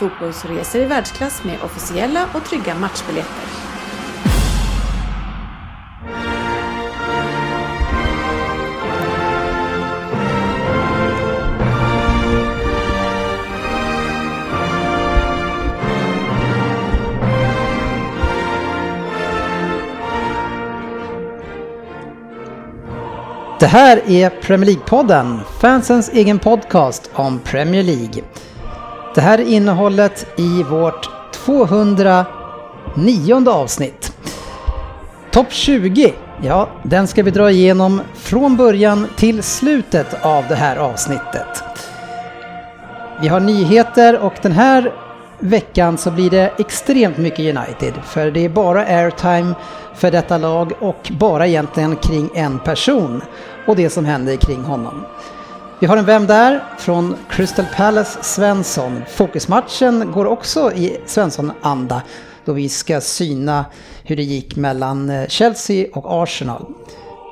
fotbollsresor i världsklass med officiella och trygga matchbiljetter. Det här är Premier League-podden, fansens egen podcast om Premier League. Det här är innehållet i vårt 209 avsnitt. Topp 20, ja, den ska vi dra igenom från början till slutet av det här avsnittet. Vi har nyheter och den här veckan så blir det extremt mycket United. För det är bara airtime för detta lag och bara egentligen kring en person och det som händer kring honom. Vi har en Vem där? från Crystal Palace Svensson. Fokusmatchen går också i Svensson-anda då vi ska syna hur det gick mellan eh, Chelsea och Arsenal.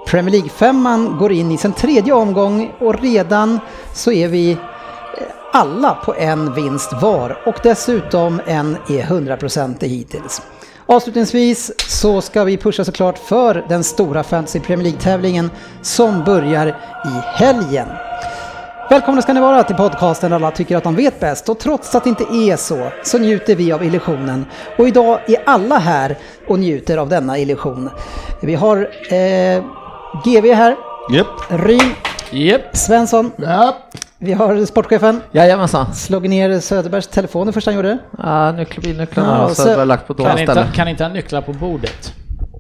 Premier League-femman går in i sin tredje omgång och redan så är vi eh, alla på en vinst var och dessutom en är 100% hittills. Avslutningsvis så ska vi pusha såklart för den stora Fantasy Premier League-tävlingen som börjar i helgen. Välkomna ska ni vara till podcasten där alla tycker att de vet bäst och trots att det inte är så så njuter vi av illusionen. Och idag är alla här och njuter av denna illusion. Vi har eh, GV här, Japp. Ryn, Japp. Svensson, Japp. vi har sportchefen. Jajamensan. Slog ner Söderbergs telefon det första han gjorde. Ja, Ja, har Söderberg lagt på Kan dåliga inte, ställen. kan inte ha nycklar på bordet?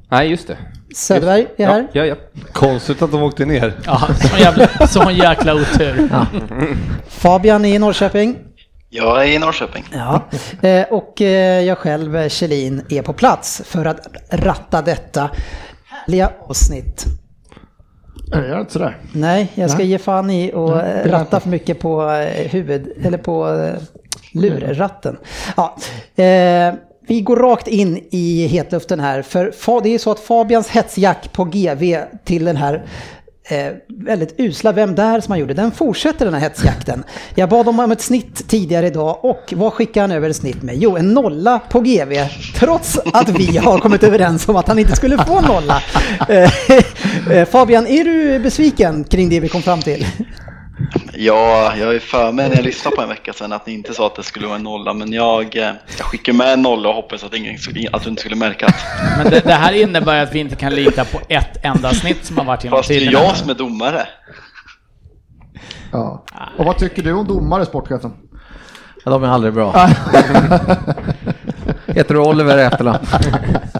Nej, just det. Söderberg är här. Ja, ja. Konstigt att de åkte ner. Ja, sån jävla, sån jäkla otur. Fabian är i Norrköping. Jag är i Norrköping. Ja, eh, och eh, jag själv, eh, Kjellin, är på plats för att ratta detta härliga avsnitt. Jag gör inte sådär. Nej, jag ska ge fan i och eh, ratta för mycket på huvud, eller på lurratten. Ja, vi går rakt in i hetluften här, för det är så att Fabians hetsjack på GV till den här eh, väldigt usla Vem där som han gjorde, den fortsätter den här hetsjakten. Jag bad om ett snitt tidigare idag och vad skickar han över ett snitt med? Jo, en nolla på GV, trots att vi har kommit överens om att han inte skulle få nolla. Eh, eh, Fabian, är du besviken kring det vi kom fram till? Ja, jag är för mig när jag lyssnade på en vecka sedan att ni inte sa att det skulle vara en nolla, men jag, eh, jag skickar med en nolla och hoppas att, ingen, att du inte skulle märka att Men det, det här innebär att vi inte kan lita på ett enda snitt som har varit genom Fast det är jag som är domare. Ja. Och vad tycker du om domare, sportchefen? Ja, de är aldrig bra. Heter du Oliver i efternamn?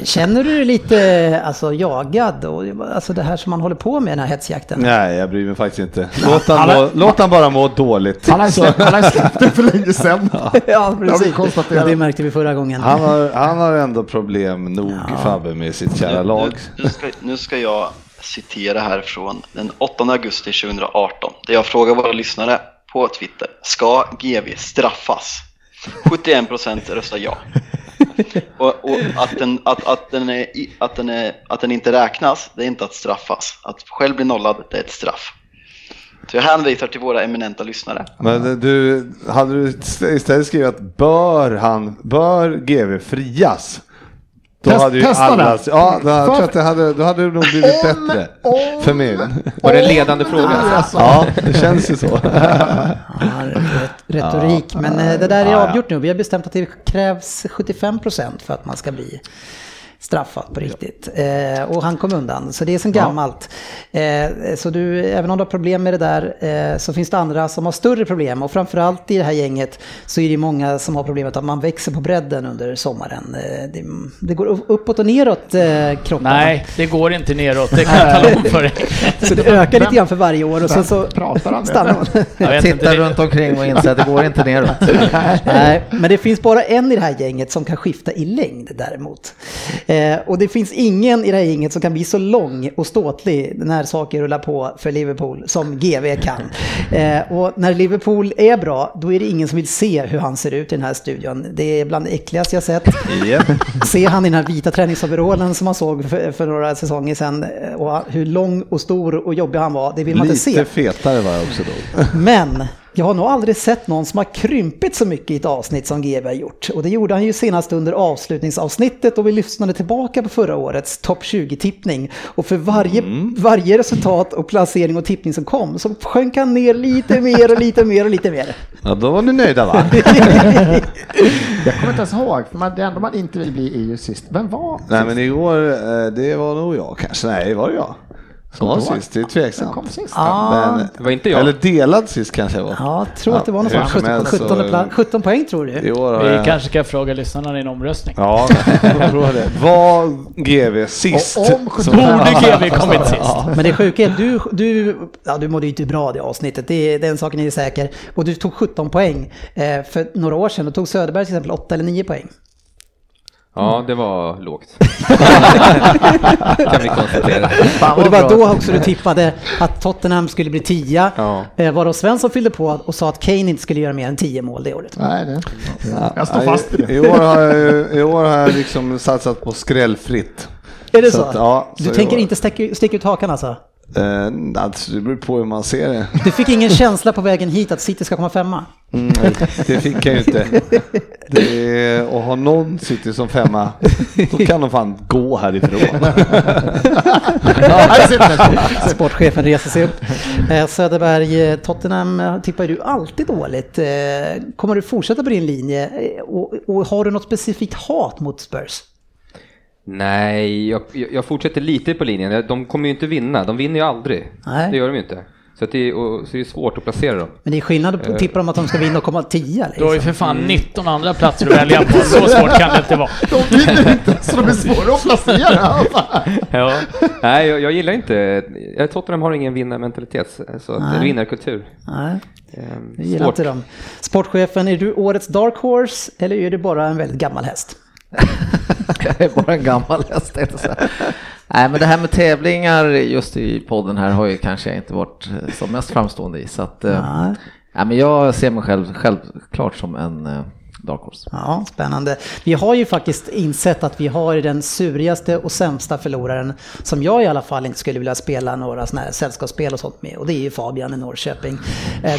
Känner du dig lite alltså, jagad och alltså det här som man håller på med den här hetsjakten? Nej, jag bryr mig faktiskt inte. Låt han, må, låt han bara må dåligt. Han har släppt, det för länge sedan. Ja, precis. Ja, det märkte vi förra gången. Han har, han har ändå problem nog, Fabbe, med sitt kära lag. Nu, nu, ska, nu ska jag citera här från den 8 augusti 2018, där jag frågar våra lyssnare på Twitter, ska GV straffas? 71% röstar ja. Och, och att, den, att, att, den är, att, den är, att den inte räknas, det är inte att straffas. Att själv bli nollad, det är ett straff. Så jag hänvisar till våra eminenta lyssnare. Men du, hade du istället skrivit att bör han, bör GV frias? Då Test- hade ju testa alla, det. ja, då, jag tror För- att det hade, då hade det nog blivit bättre. för mig. Var det en ledande fråga? Ja, det känns ju så. Ja, ret- retorik, men eh, det där är avgjort nu. Vi har bestämt att det krävs 75% för att man ska bli straffat på riktigt. Eh, och han kom undan, så det är sen gammalt. Eh, så du, även om du har problem med det där eh, så finns det andra som har större problem. Och framförallt i det här gänget så är det många som har problemet att man växer på bredden under sommaren. Eh, det, det går uppåt och neråt eh, kropparna. Nej, det går inte neråt, det kan jag tala om för dig. Så det ökar lite grann för varje år och sen så Pratar han det? stannar man. Jag vet inte, Titta det- runt omkring och inse att det går inte neråt. Nej, men det finns bara en i det här gänget som kan skifta i längd däremot. Eh, och det finns ingen i det här gänget som kan bli så lång och ståtlig när saker rullar på för Liverpool som GV kan. Eh, och när Liverpool är bra, då är det ingen som vill se hur han ser ut i den här studion. Det är bland det äckligaste jag sett. Japp. Se han i den här vita träningsoverallen som man såg för, för några säsonger sedan och hur lång och stor och jobbig han var, det vill man inte se. Lite fetare var jag också då. Men jag har nog aldrig sett någon som har krympit så mycket i ett avsnitt som GV har gjort. Och det gjorde han ju senast under avslutningsavsnittet och vi lyssnade tillbaka på förra årets topp 20-tippning. Och för varje, varje resultat och placering och tippning som kom så sjönk han ner lite mer och lite mer och lite mer. Ja, då var ni nöjda va? Jag kommer inte ens ihåg, för man, det enda man inte vill bli är ju sist. Vem var Nej men igår, eh, det var nog jag kanske. Nej, var det jag? Som var sist, det är tveksamt. kom sist? Ja, Men, Det var inte jag. Eller delad sist kanske jag var. ja, jag tror att det var något hur sånt. som 17, helst 17, så- pla- 17 poäng tror du? Vi jag... kanske ska fråga lyssnarna i en omröstning. Ja, jag tror det. Var GV sist? Och om som- Borde GV kommit sist? Men det sjuka är att du, du, ja, du mådde ju inte bra det avsnittet, det, är- den saken är säker. Och du tog 17 poäng. Eh, för några år sedan då tog Söderberg till exempel 8 eller 9 poäng. Ja, det var lågt. kan vi konstatera. Och det var då också du tippade att Tottenham skulle bli 10. Ja. Eh, Varav Svensson fyllde på och sa att Kane inte skulle göra mer än 10 mål det året. Nej, det. Jag står fast i I, det. I år har jag, i år har jag liksom satsat på skrällfritt. Är det Så så? att, ja, du så i tänker år- inte sticka, sticka ut hakan alltså? Eh, alltså, det beror på hur man ser det. Du fick ingen känsla på vägen hit att City ska komma femma? Mm, det fick jag ju inte. Det är, att ha någon City som femma, då kan de fan gå härifrån. Sportchefen reser sig upp. Eh, Söderberg, eh, Tottenham eh, tippar ju du alltid dåligt. Eh, Kommer du fortsätta på din linje? Och, och har du något specifikt hat mot Spurs? Nej, jag, jag fortsätter lite på linjen. De kommer ju inte vinna. De vinner ju aldrig. Nej. Det gör de ju inte. Så, att det, är, och, så det är svårt att placera dem. Men det är skillnad på att tippa dem att de ska vinna och komma 10 Du har ju liksom. för fan 19 andra platser att välja på, så svårt kan det inte vara. De vinner inte, så de är svåra att placera. Ja. Nej, jag, jag gillar inte... jag- Tottenham har ingen vinnarmentalitet, så att, vinnarkultur. Nej, Ehm, jag gillar svårt. inte dem. Sportchefen, är du årets dark horse eller är du bara en väldigt gammal häst? Jag är bara en gammal häst. Nej, men det här med tävlingar just i podden här har ju kanske inte varit eh, som mest framstående i. Så att, eh, Nej. nej, men jag ser mig själv självklart som en eh, dark horse. Ja, spännande. Vi har ju faktiskt insett att vi har den surigaste och sämsta förloraren som jag i alla fall inte skulle vilja spela några sådana här sällskapsspel och sånt med. Och det är ju Fabian i Norrköping.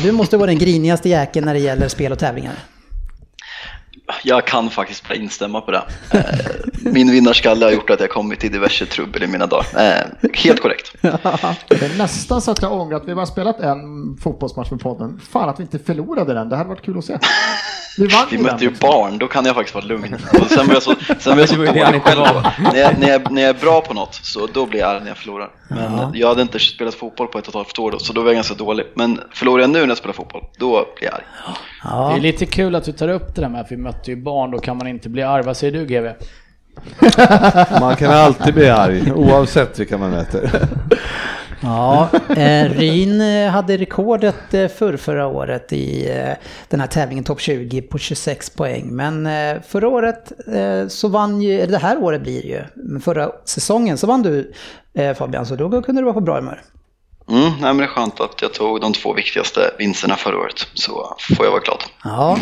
Du måste vara den grinigaste jäkeln när det gäller spel och tävlingar. Jag kan faktiskt bara instämma på det. Eh, Min vinnarskalle har gjort att jag kommit i diverse trubbel i mina dagar. Eh, Helt korrekt. Det är nästan så att jag ångrar att vi bara spelat en fotbollsmatch med podden. Fan att vi inte förlorade den, det hade varit kul att se. Vi vann Vi ju mötte ju liksom. barn, då kan jag faktiskt vara lugn. Och sen var jag så, sen var jag så Det det dålig själv. När jag, när, jag, när jag är bra på något, så då blir jag arg när jag förlorar. Men jag hade inte spelat fotboll på ett och ett halvt år då, så då var jag ganska dålig. Men förlorar jag nu när jag spelar fotboll, då blir jag arg. Det Ja, är lite kul att du tar upp det där med att vi mötte ju barn, då kan man inte bli arg. Vad säger du GV? Man kan alltid bli arg, oavsett vilka man möter. ja eh, Ryn eh, hade rekordet eh, för förra året i eh, den här tävlingen Topp 20 på 26 poäng. Men eh, förra året eh, så vann ju, eller det här året blir det ju, men förra säsongen så vann du eh, Fabian, så då kunde du vara på bra humör. Mm, nej, men det är skönt att jag tog de två viktigaste vinsterna förra året, så får jag vara glad. Ja,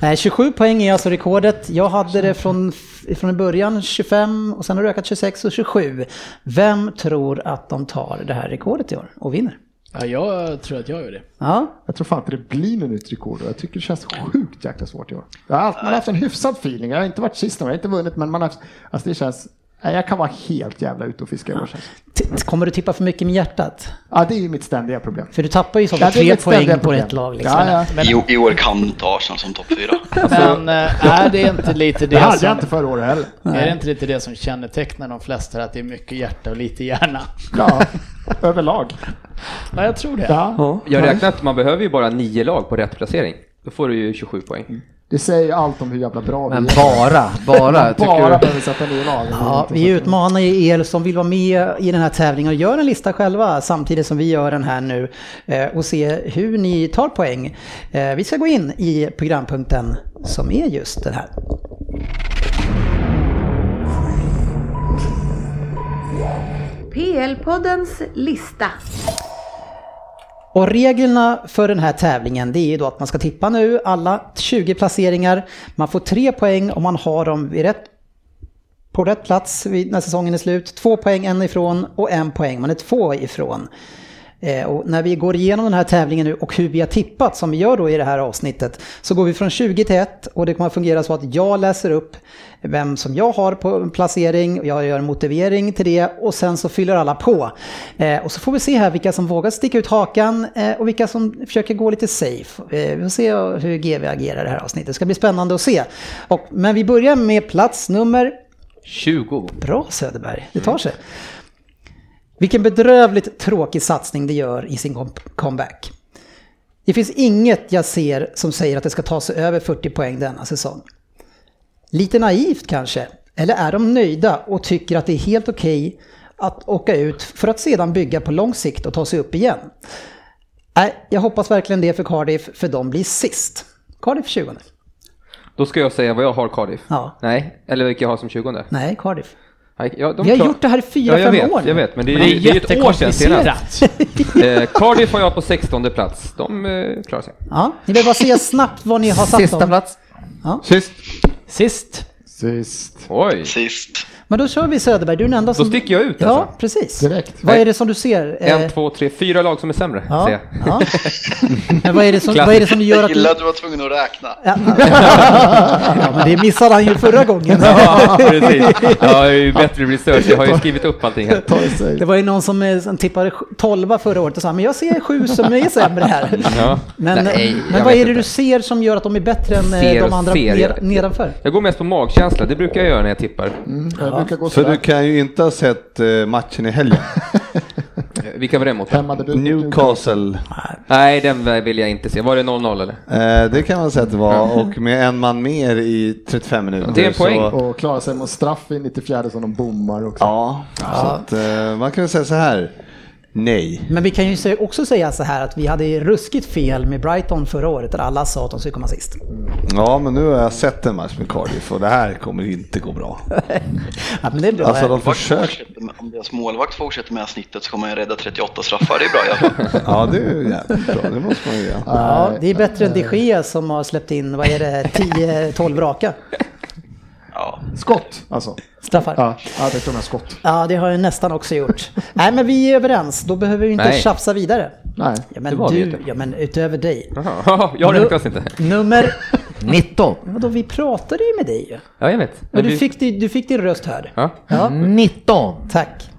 eh, 27 poäng är alltså rekordet. Jag hade det från, från början 25 och sen har det ökat 26 och 27. Vem tror att de tar det här rekordet i år och vinner? Ja, jag tror att jag gör det. Ja, Jag tror fan inte det blir något nytt rekord jag tycker det känns sjukt jäkla svårt i år. Jag har alltid, man har haft en hyfsad feeling, jag har inte varit sist, jag har inte vunnit men man har haft, alltså det känns Nej, jag kan vara helt jävla ute och fiska i år. Kommer du tippa för mycket med hjärtat? Ja, det är ju mitt ständiga problem. För du tappar ju så Ja, det är tre poäng på ett lag. Liksom. Ja, ja. I, I år kan du inte Arsenal som topp fyra. Men eh, är det inte lite Det det hade jag som... inte förra året heller. Är det inte lite det som kännetecknar de flesta, att det är mycket hjärta och lite hjärna? Ja, överlag. Ja, jag tror det. Ja. Jag räknar att man behöver ju bara nio lag på rätt placering. Då får du ju 27 poäng. Det säger allt om hur jävla bra Men vi är. bara, bara. Bara du? behöver sätta nya lag. Ja, vi utmanar ju er som vill vara med i den här tävlingen och gör en lista själva samtidigt som vi gör den här nu eh, och se hur ni tar poäng. Eh, Vi ska gå in i programpunkten som är just den här. PL-poddens lista. Och reglerna för den här tävlingen det är ju då att man ska tippa nu alla 20 placeringar. Man får tre poäng om man har dem vid rätt, på rätt plats vid- när säsongen är slut. Två poäng en ifrån och en poäng man är två ifrån. Eh, och när vi går igenom den här tävlingen nu och hur vi har tippat som vi gör då i det här avsnittet så går vi från 20 till 1 och det kommer att fungera så att jag läser upp vem som jag har på placering jag gör en motivering till det och sen så fyller alla på. Eh, och så får vi se här vilka som vågar sticka ut hakan eh, och vilka som försöker gå lite safe. Vi får se hur GV agerar i det här avsnittet. Det ska bli spännande att se. Och, men vi börjar med plats nummer 20. Bra Söderberg, det tar sig. Vilken bedrövligt tråkig satsning det gör i sin comeback. Det finns inget jag ser som säger att det ska ta sig över 40 poäng denna säsong. Lite naivt kanske, eller är de nöjda och tycker att det är helt okej att åka ut för att sedan bygga på lång sikt och ta sig upp igen? Nej, jag hoppas verkligen det för Cardiff, för de blir sist. Cardiff 20. Då ska jag säga vad jag har Cardiff. Ja. Nej, eller vilka jag har som 20. Nej, Cardiff. Ja, de Vi har klar- gjort det här i fyra, ja, jag fem vet, år nu. Jag vet, men det är, Men det är det är ett år sedan senast. Eh, Cardiff har jag på 16 plats. De eh, klarar sig. Ja, ni behöver bara säga snabbt vad ni har satt Sista dem. plats. Sist. Sist. Sist. Oj. Sist. Men då kör vi Söderberg, du är den enda som... sticker jag ut, Ja, alltså. precis. Direkt. Vad är det som du ser? Eh, En, två, tre, fyra lag som är sämre. ja, ser jag. ja. Men vad är, det som, vad är det som gör Jag att du... gillar att du var tvungen att räkna. Ja, men det missade han ju förra gången. Ja, precis. Ja, jag är ju bättre research. Jag har ju skrivit upp allting här. Det. Det var ju någon som, eh, som tippade 12 förra året och sa men jag ser sju som är sämre här. Ja. Men, Nej, eh, jag men vad är det inte. du ser som gör att de är bättre än Ser de andra ser. ner, nedanför? Jag går mest på magkänsla. Det brukar jag göra när jag tippar. Jag brukar gå För du kan ju inte ha sett eh, matchen i helgen. Vilka var det mot? Newcastle. Nej, den vill jag inte se. Var det 0-0 eller? Eh, det kan man säga att det var. Och med en man mer i 35 minuter. Det är en poäng. Så, Och klara sig mot straff i 94 som de bommar också. ja, så att, eh, man kan väl säga så här. Nej. Men vi kan ju se- också säga så här att vi hade ruskigt fel med Brighton förra året där alla sa att de skulle komma sist. Ja, men nu har jag sett en match med Cardiff och det här kommer inte gå bra. Ja, men det är bra. Alltså de försöker. Om deras målvakt fortsätter med det här snittet så kommer han rädda 38 straffar. Det är bra i alla fall. Ja, det är ju jävligt bra. Det måste man ju göra. Ja, det är bättre än de Gea som har släppt in, vad är det, 10-12 raka Ja. Skott alltså. straffar. Ja. Ja, ja det tror jag skott. det har jag nästan också gjort. Nej, men vi är överens. Då behöver vi inte Nej. tjafsa vidare. Nej. Ja, Det men var vi du, inte. ja men utöver dig. Jaha, jag räknas inte. Nummer... 19. Vadå, vi pratade ju med dig ju. Ja, jag vet. Men du vi- fick, din- du fick din röst hörd. Ja. Ja, 19. tack.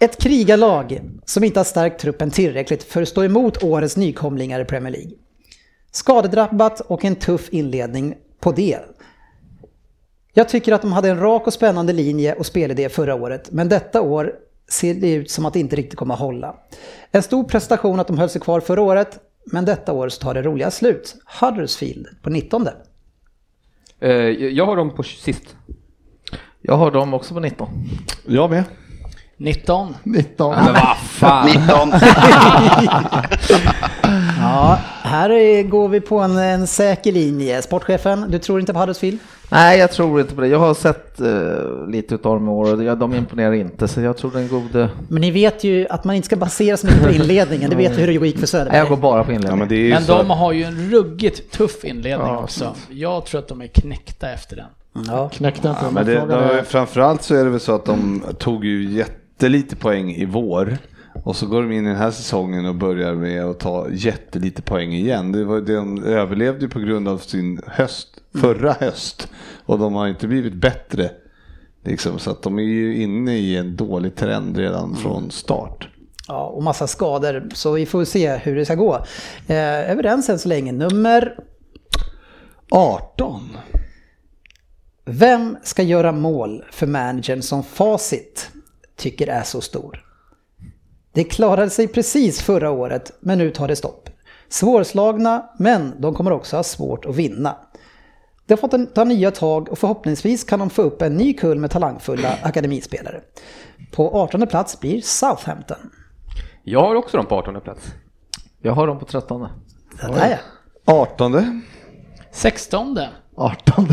Ett krigarlag som inte har stärkt truppen tillräckligt för att stå emot årets nykomlingar i Premier League. Skadedrabbat och en tuff inledning på det. Jag tycker att de hade en rak och spännande linje och spelidé förra året, men detta år ser det ut som att det inte riktigt kommer att hålla. En stor prestation att de höll sig kvar förra året, men detta år så tar det roliga slut. Huddersfield på 19. Eh, Jag har dem på sist. Jag har dem också på 19. Jag med. 19. 19. Men vad fan. 19. Ja, här är- går vi på en, en säker linje. Sportchefen, du tror inte på Huddersfield? Nej, jag tror inte på det. Jag har sett eh, lite utav dem i år och ja, de imponerar inte, så jag tror den gode... Men ni vet ju att man inte ska basera mycket på inledningen. Det vet vi hur det gick för Nej, jag går Söderberg. bara på Ja, inledningen. men det är ju Men så. de har ju en ruggigt tuff inledning Ja, också. Jag tror att de är knäckta efter den. Ja. Knäckte inte. Ja, men men det, de, framförallt så är det väl så att de tog ju jättelite poäng i vår. Och så går de in i den här säsongen och börjar med att ta jättelite poäng igen. Det var, de överlevde på grund av sin höst, förra höst. Och de har inte blivit bättre Liksom, så att de är ju inne i en dålig trend redan Mm. från start. Ja, och massa skador, så vi får se hur det ska gå. Eh, överens än så länge. Nummer 18. Vem ska göra mål för managern som facit tycker är så stor? Det klarade sig precis förra året, men nu tar det stopp. Svårslagna, men de kommer också ha svårt att vinna. De har fått en, ta nya tag och förhoppningsvis kan de få upp en ny kull med talangfulla akademispelare. På 18 plats blir Southampton. Jag har också dem på 18 plats. Jag har dem på 13. Det där ja. 18. 16. 18.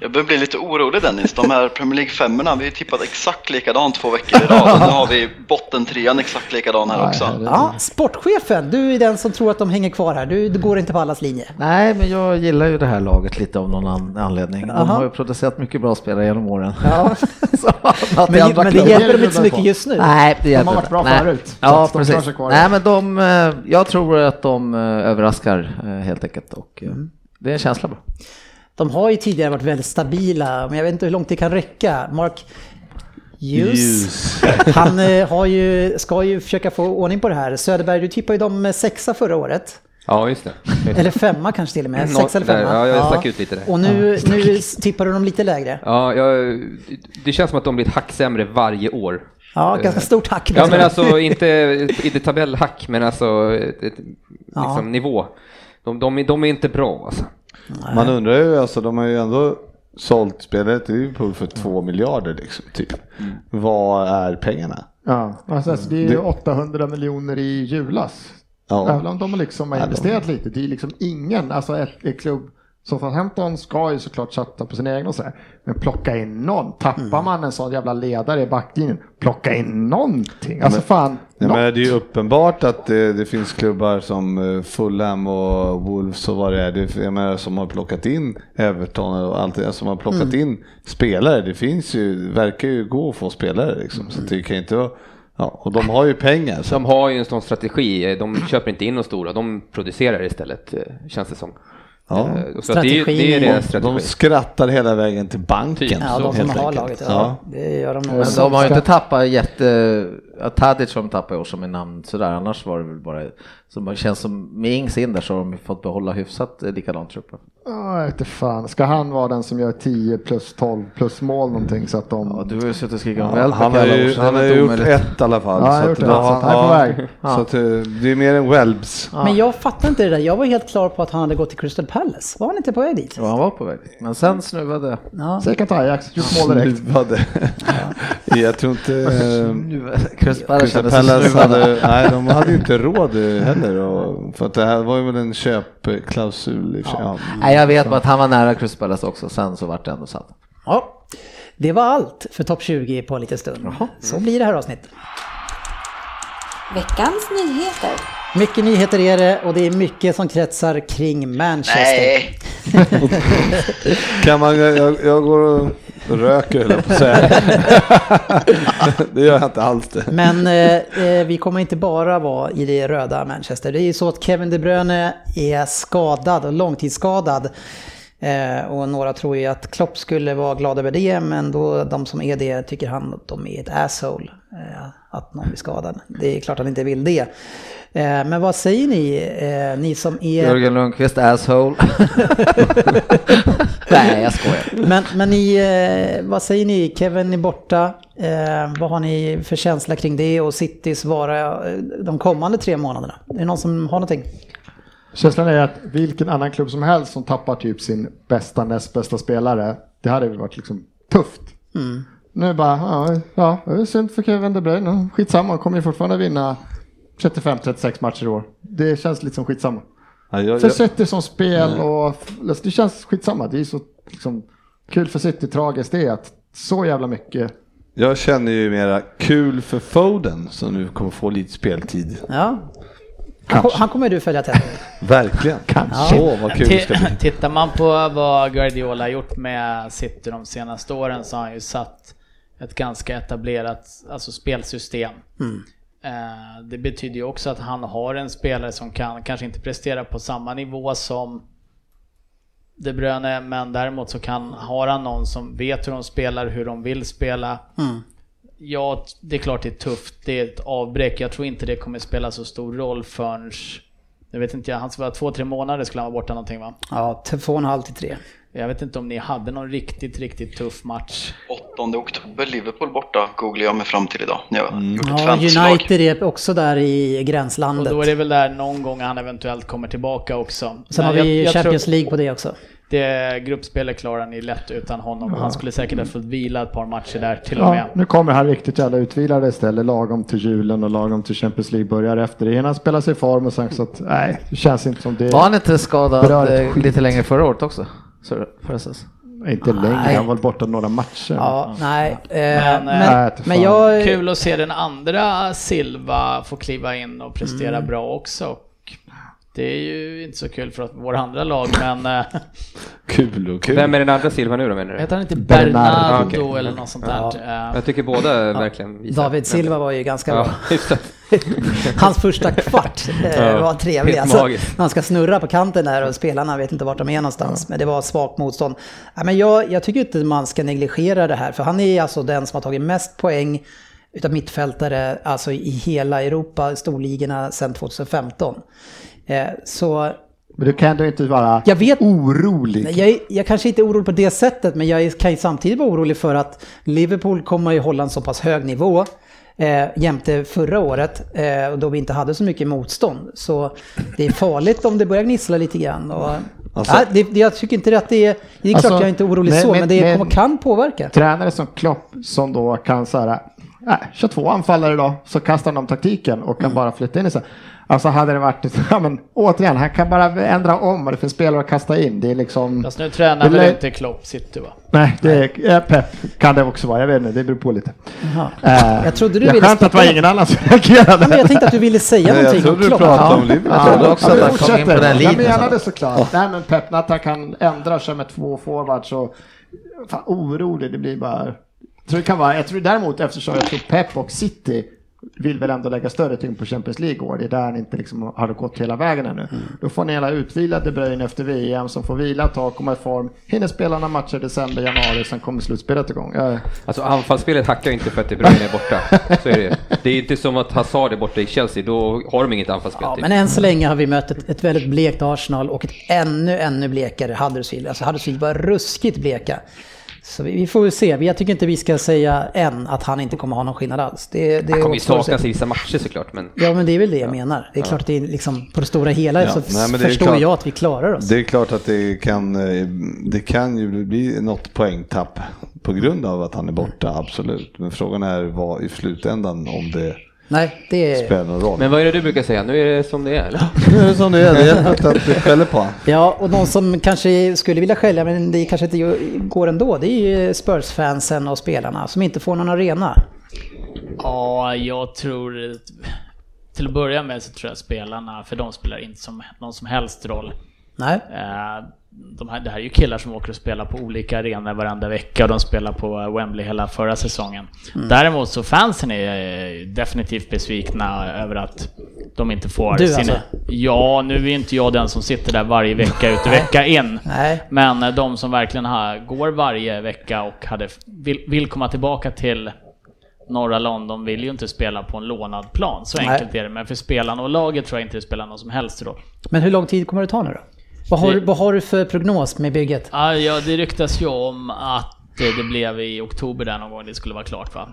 Jag börjar bli lite orolig Dennis. De här Premier League femmorna, vi har tippat exakt likadant två veckor i rad. Och nu har vi bottentrean exakt likadan här också. ja. Sportchefen, du är den som tror att de hänger kvar här. Du, du går inte på allas linje. Nej, men jag gillar ju det här laget lite av någon an- anledning. De Aha. har ju producerat mycket bra spelare genom åren. Ja. Men, men det hjälper dem inte så mycket just nu. Nej, det hjälper har varit inte. bra Nej. förut, Ja, de precis. Nej, men de, eh, jag tror att de eh, överraskar eh, helt enkelt och eh, det är en känsla bara. De har ju tidigare varit väldigt stabila, men jag vet inte hur långt det kan räcka. Mark Hughes, han eh, har ju, ska ju försöka få ordning på det här. Söderberg, du tippade ju dem eh, sexa förra året. Ja, just det. Eller femma kanske till och med. Nå- Sex eller där, femma. ja, jag stack ut lite där. Och nu, nu tippar du dem lite lägre. Ja, jag, det känns som att de blir ett hack sämre varje år. Ja, ganska stort hack. Ja, men alltså inte i det tabellhack, men alltså ett, ett, liksom, nivå. De, de, är- de är inte bra alltså. Man undrar ju, alltså de har ju ändå sålt spelare till Liverpool för 2 miljarder liksom, typ. Mm. Vad är pengarna? Ja, alltså, det är ju Det- 800 miljoner i julas. Ja. Även om de liksom har Ja, de- investerat lite. Det är liksom ingen, alltså ett, ett klubb Southampton ska ju såklart satsa på sina egna och sådär. Men plocka in någon. Tappar Mm. man en sån jävla ledare i backlinjen, plocka in någonting. Alltså fan. Ja, nå- men det är ju uppenbart att det, det finns klubbar som eh, Fulham och Wolves och vad det är, det, jag menar, som har plockat in Everton och allt det, som har plockat Mm. in spelare. Det finns ju, verkar ju gå att få spelare liksom. Så det kan inte vara, ja, och de har ju pengar. Så. De har ju en sån strategi, de köper inte in de stora, de producerar istället, eh, känns det som. Ja. Eh, Så att det, är- det är deras strategi. De skrattar hela vägen till banken. Typ. Ja, de som helt har enkelt. laget. Ja, det gör de nog. Men de har ju inte tappat jätte... Ja, Tadic har de tappat i år som är namn sådär, annars var det väl bara... Så det känns som, med Ings in där så har de fått behålla hyfsat eh, likadant trupp. Ja, inte fan. Ska han vara den som gör 10 plus 12 plus mål någonting så att de... Ja, du har ju suttit och skrikit om Ja, Welbeck han har ju, han är har gjort omöjligt. ett i alla fall. Ja, han har så gjort att ett, att han är på väg. Så att det är mer än Welbs. Men jag fattar inte det där. Jag var helt klar på att han hade gått till Crystal Palace. Var han inte på väg dit? Ja, han var på väg dit. Men sen snuvade... Ja. Ta Ajax, gjort mål direkt. Snuvade. Jag tror inte... eh, Crystal Palace Crystal Palace hade, nej, de hade ju inte råd heller. Och, för att det här var ju väl en köpklausul. i. Ja. Nej, jag vet bara att han var nära Crystal Palace också, sen så vart det ändå satt. ja. Det var allt för topp 20 på en liten stund. Så blir det här avsnittet. Veckans nyheter. Mycket nyheter är det och det är mycket som kretsar kring Manchester. Nej, Kan man, jag, jag går och röker höll jag på att säga. Det gör jag inte alls det. Men eh, eh, vi kommer inte bara vara i det röda Manchester. Det är ju så att Kevin De Bruyne är skadad och långtidsskadad. Eh, och några tror ju att Klopp skulle vara glad över det, men då de som är det tycker han att de är ett asshole. Eh, att någon blir skadad. Det är klart han inte vill det. Eh, men vad säger ni, eh, ni som är... Jörgen Lundqvist, asshole. Nej, jag skojar. Men, men ni, eh, vad säger ni? Kevin är borta. Vad har ni för känsla kring det och Citys vara de kommande tre månaderna? Är det någon som har någonting? Känslan är att vilken annan klubb som helst som tappar typ sin bästa, näst bästa spelare, det hade väl varit liksom tufft. Nu bara, ja, ja, det är synd för Kevin De Bruyne. Skitsamma, kommer ju fortfarande vinna 35-36 matcher i år. Det känns lite som skitsamma. Ja, jag, För City som spel och alltså, det känns skitsamma. Det är så liksom, kul för City, tragiskt det är att så jävla mycket. jag känner ju mera kul för Foden som nu kommer få lite speltid. Ja. Han, ko- han kommer du följa tätt. Verkligen. Kanske. Åh, vad kul det ska bli. Ti- Tittar man på vad Guardiola har gjort med City de senaste åren så har han ju satt ett ganska etablerat alltså spelsystem. Eh, Det betyder ju också att han har en spelare som kan kanske inte prestera på samma nivå som De Bruyne, men däremot så kan, har han någon som vet hur de spelar, hur de vill spela. Mm. Ja, det är klart det är tufft, det är ett avbräck. Jag tror inte det kommer spela så stor roll förrän, jag vet inte, han ska vara två, tre månader skulle han vara borta någonting va? Ja, två och en halv till tre. Jag vet inte om ni hade någon riktigt, riktigt tuff match. 8 oktober, Liverpool borta, googlar jag mig fram till idag. Gjort ett Ja. United är också där i Och gränslandet. då är det väl där någon gång han eventuellt kommer tillbaka också. Sen har vi jag- jag Champions tror League på det också. Det gruppspelet klarar ni lätt utan honom. Han skulle säkert ha fått vila ett par matcher där till och Ja, med. nu kommer han riktigt jävla utvilade istället, lagom till julen och lagom till Champions League börjar efter. Det hinner han spela sig i form och sen så att, nej, det känns inte som det. Var han inte skadad eh, lite längre förra året också? Säsongen? Inte längre, Nej. han var borta några matcher. Ja, nej. Eh, Men, men, eh, Nej, men, fan. jag... Kul att se den andra Silva få kliva in och prestera Mm. bra också. Det är ju inte så kul för att våra andra lag, men eh, Kul och kul. Vem är den andra Silva nu då menar du? heter han inte Bernardo. Bernardo Ja, okej. eller något sånt där? Eh, Jag tycker båda verkligen visar. David Silva var ju ganska Ja, bra. Hans första kvart eh, Ja, var trevlig. Alltså, han ska snurra på kanten där och spelarna vet inte vart de är någonstans. Men det var svagt motstånd. Ja, men jag, jag tycker inte man ska negligera det här. För han är alltså den som har tagit mest poäng utav mittfältare alltså i hela Europa, storligorna sedan 2015. Eh, så Men du kan ju inte vara Jag vet- orolig. Nej, Jag, är, jag kanske inte är orolig på det sättet, men jag är, kan ju samtidigt vara orolig för att Liverpool kommer ju hålla en så pass hög nivå eh, jämte förra året, eh, och då vi inte hade så mycket motstånd. Så det är farligt om det börjar gnissla lite grann. Och, Alltså- ja, det, det, jag tycker inte att det är... Det är Alltså, klart jag är inte orolig men- så, men, men- det men- kan påverka. Tränare som Klopp som då kan så här, kör två anfallare idag, så kastar de taktiken och kan Mm. bara flytta in i sig. Alltså hade det varit, ja men återigen, han kan bara ändra om och det finns spelare att kasta in. Det är liksom... Fast nu tränar Det väl inte Klopp City va? Nej, det är, ja, Pep kan det också vara, jag vet inte, det beror på lite. Eh, Jag trodde du jag ville skönt att det var ingen annan som reagerade. Ja, men jag tänkte att du ville säga Nej, jag någonting trodde om du Klopp. pratade Ja. om Liverpool. Jag trodde också Ja, att han kom in på den Ja, linjen. gärna det såklart. Nej men Pep, att han kan ändra köra med två forwards och fan, orolig, det blir bara... Jag tror, det kan vara, jag tror däremot eftersom jag tror Pep och City vill väl ändå lägga större tyngd på Champions League år. Det är där han inte liksom har gått hela vägen ännu. Då får ni hela utvilade Bruyne efter VM som får vila ett tag, komma i form. Hinner spela några matcher i december, januari, sen kommer slutspelet igång. Ja, Alltså anfallsspelet hackar inte för att De Bruyne är borta. Så är det ju. Det är inte som att Hazard är borta i Chelsea, då har de inget anfallsspel. Ja, men än så länge har vi mött ett, ett väldigt blekt Arsenal och ett ännu, ännu blekare Huddersfield. Alltså Huddersfield var ruskigt bleka. Så vi, vi får väl se. Jag tycker inte vi ska säga än att han inte kommer ha någon skillnad alls. Det, det Han kommer ju saknas i vissa matcher såklart, men Ja, men det är väl det jag menar. Det är klart att det är liksom på det stora hela Ja, så nej, förstår klart. jag att vi klarar oss. Det är klart att det kan, eh, det kan ju bli något poängtapp på grund av att han är borta, absolut. Men frågan är vad i slutändan om det Nej, det är... spelar någon roll. Men vad är det du brukar säga? Nu är det som det är, eller? Nu är det som det är, det hjälper inte att vi skäller på. Ja, och någon som kanske skulle vilja skälla, men det kanske inte går ändå, det är ju Spurs-fansen och spelarna som inte får någon arena. Ja, jag tror... Till att börja med så tror jag spelarna, för de spelar inte som, någon som helst roll. Nej. De här, det här är ju killar som åker och spelar på olika arenor varenda vecka och de spelar på Wembley hela förra säsongen. Mm. Däremot så fansen är eh, definitivt besvikna över att de inte får Du, sin... alltså? Ja, nu är inte jag den som sitter där varje vecka ut och vecka in. Nej. Men eh, de som verkligen har, går varje vecka och hade, vill, vill komma tillbaka till norra London vill ju inte spela på en lånad plan. Så Nej. enkelt är det. Men för spelarna och laget tror jag inte det spelar någon som helst roll. Men hur lång tid kommer det ta nu då? Vad har, Det- du- vad har du för prognos med bygget? Ja, ja, det ryktas ju om att eh, det blev i oktober där någon gång det skulle vara klart va?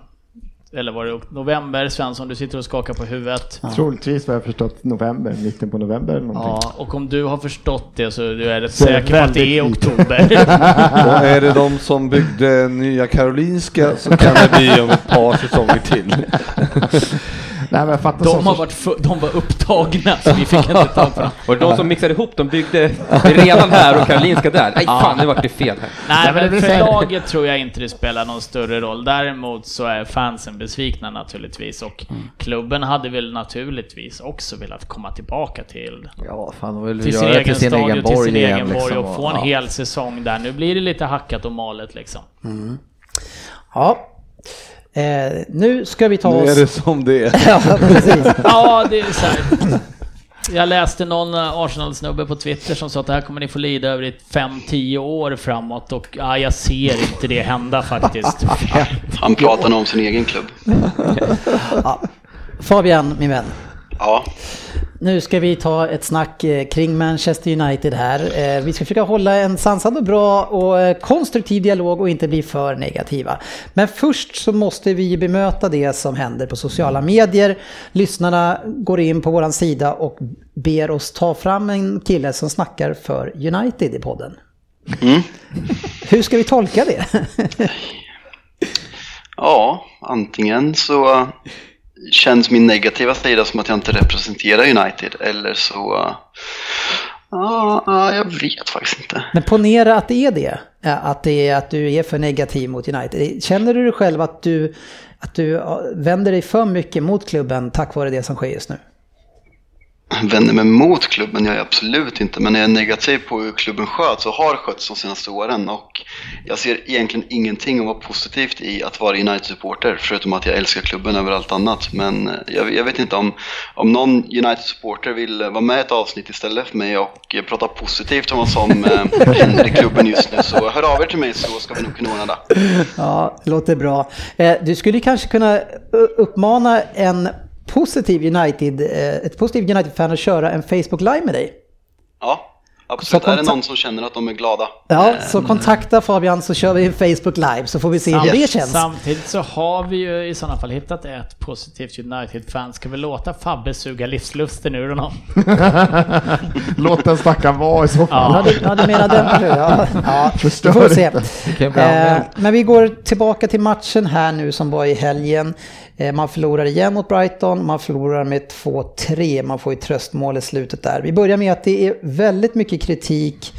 Eller var det november? Svensson, du sitter och skakar på huvudet. Troligtvis vad jag förstått november, mitten på november eller någonting. Ja, och om du har förstått det så du är rätt säker på att det är oktober. Och är det de som byggde Nya Karolinska så kan det bli om ett par säsonger till. Nej men jag fattar så. De, har varit för, de var upptagna så vi fick inte tag på dem. Och de som mixade ihop, de byggde redan här och Karolinska där. Nej fan, nu vart det fel här. Nej men för laget tror jag inte det spelar någon större roll. Däremot så är fansen besvikna naturligtvis och klubben hade väl naturligtvis också velat komma tillbaka till Ja, fan vill till sin egen till sin stadion, egen till borg sin igen egen borg liksom. och få en ja. hel säsong där. Nu blir det lite hackat och malet liksom. Ja. Eh, nu ska vi ta Nu oss... är det som det är. ja, precis. Ja, det är så här. Jag läste någon Arsenal-snubbe på Twitter som sa att det här kommer ni få lida över i 5-10 år framåt och ja, jag ser inte det hända faktiskt. Han pratar nog om sin egen klubb. Ja. Fabian, min vän. Ja, Nu ska vi ta ett snack eh, kring Manchester United här. Eh, Vi ska försöka hålla en sansad och bra och eh, konstruktiv dialog och inte bli för negativa. Men först så måste vi bemöta det som händer på sociala medier. Lyssnarna går in på våran sida och ber oss ta fram en kille som snackar för United i podden. Hur ska vi tolka det? ja, antingen så känns min negativa sida som att jag inte representerar United eller så... Ja, jag vet faktiskt inte. Men ponera att det är det. Att, det är, att du är för negativ mot United. Känner du dig själv att du, att du vänder dig för mycket mot klubben tack vare det som sker just nu? Vänder mig mot klubben, jag är absolut inte. Men jag är negativ på hur klubben sköts och har skötts de senaste åren. Och jag ser egentligen ingenting att vara positivt i att vara United-supporter. Förutom att jag älskar klubben över allt annat. Men eh, jag, jag vet inte om, om någon United-supporter vill eh, vara med i ett avsnitt istället för mig och eh, prata positivt om vad som händer i klubben just nu. Så hör av er till mig så ska vi nog kunna ordna det. Ja, låter bra. Du skulle kanske kunna uppmana en positiv United, eh, ett positivt United-fan att köra en Facebook Live med dig. Ja, absolut. Så Är det någon som känner att de är glada? Ja, Eh, så kontakta Fabian så kör vi en Facebook Live så får vi se hur det känns. Samtidigt så har vi ju i sådana fall hittat ett positivt United-fan. Ska vi låta Fabbe suga livslusten ur honom? Låt den stackaren vara i så fall. Ja, du, ja, du menar den? Ja, ja, vi Förstör får se. kan bli Eh, men vi går tillbaka till matchen här nu som var i helgen. Eh, man förlorar igen mot Brighton, man förlorar med 2-3, man får ju tröstmål i slutet där. Vi börjar med att det är väldigt mycket kritik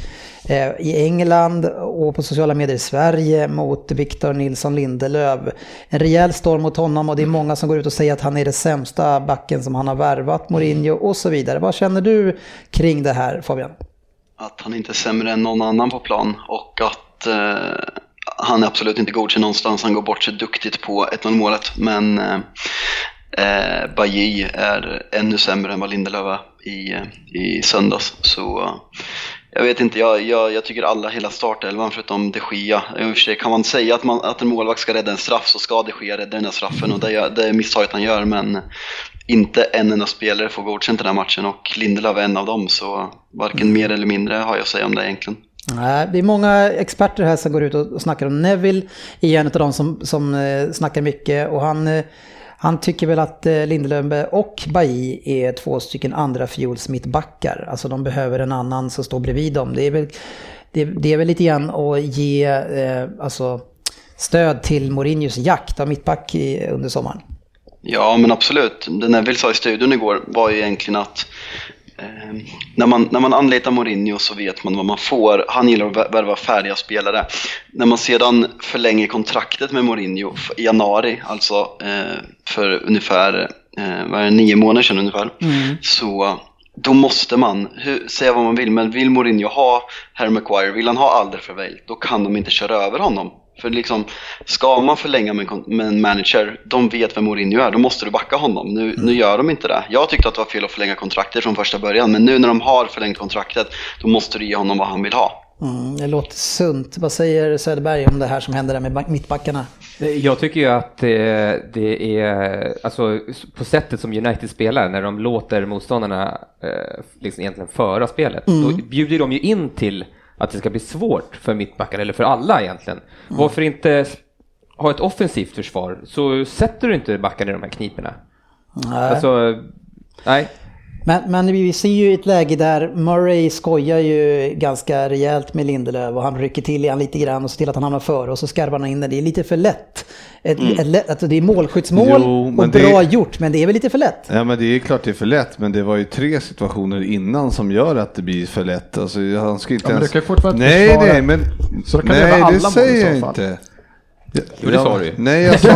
eh, i England och på sociala medier i Sverige mot Victor Nilsson Lindelöf. En rejäl storm mot honom och det är många som går ut och säger att han är det sämsta backen som han har värvat, Mourinho och så vidare. Vad känner du kring det här Fabian? att han inte är sämre än någon annan på plan och att eh, han är absolut inte godkänd någonstans. Han går bort sig duktigt på 1-0 målet men eh, eh Bajy är ännu sämre än vad Lindelöf var i, i söndags. Så eh, jag vet inte, jag, jag, jag tycker alla, hela startelvan förutom de Gia. I och för sig kan man säga att, man, att en målvakt ska rädda en straff så ska de Gia rädda den här straffen och det är, det är misstaget han gör men inte en enda spelare får godkänt den här matchen och Lindelöf är en av dem så varken mer eller mindre har jag att säga om det egentligen. Nej, det är många experter här som går ut och snackar om Neville. är en av de som, som eh, snackar mycket och han, eh, han tycker väl att eh, Lindelöf och Bailly är två stycken andra fjolsmittbackar. Alltså de behöver en annan som står bredvid dem. Det är väl, det, det är väl lite grann att ge eh, alltså, stöd till Mourinhos jakt av mittback i, under sommaren. Ja, men absolut. Det Neville sa i studion igår var ju egentligen att eh, när, man, när man anlitar Mourinho så vet man vad man får. Han gillar att vär- värva färdiga spelare. När man sedan förlänger kontraktet med Mourinho i januari, alltså eh, för ungefär eh, vad är det, nio månader sedan ungefär, så då måste man, hur, säga vad man vill, men vill Mourinho ha Harry Maguire, vill han ha Alderweireld, då kan de inte köra över honom. För liksom, ska man förlänga med med en manager, de vet vem Mourinho är, då måste du backa honom. Nu, nu gör de inte det. Jag tyckte att det var fel att förlänga kontraktet från första början, men nu när de har förlängt kontraktet, då måste du ge honom vad han vill ha. Mm, det låter sunt. Vad säger Söderberg om det här som händer där med back- mittbackarna? Jag tycker ju att det, det är, alltså på sättet som United spelar, när de låter motståndarna eh, liksom egentligen föra spelet, då bjuder de ju in till att det ska bli svårt för mittbackar, eller för alla egentligen. Varför inte ha ett offensivt försvar, så sätter du inte backarna i de här kniporna. Nej. Alltså, nej. Men, men vi ser ju ett läge där Murray skojar ju ganska rejält med Lindelöf och han rycker till i han lite grann och ser till att han hamnar före och så skarvar han in den. Det är lite för lätt. Ett, ett lätt alltså det är målskyttsmål Jo, men och bra gjort, men det är väl lite för lätt. Ja men det är klart det är för lätt, men det var ju tre situationer innan som gör att det blir för lätt. Alltså, han ska inte Ja, men ens... du kan ju fortfarande nej, försvara- nej, men... Så kan det nej, alla det säger jag inte. Jo, det sa du ju. Nej, jag sa...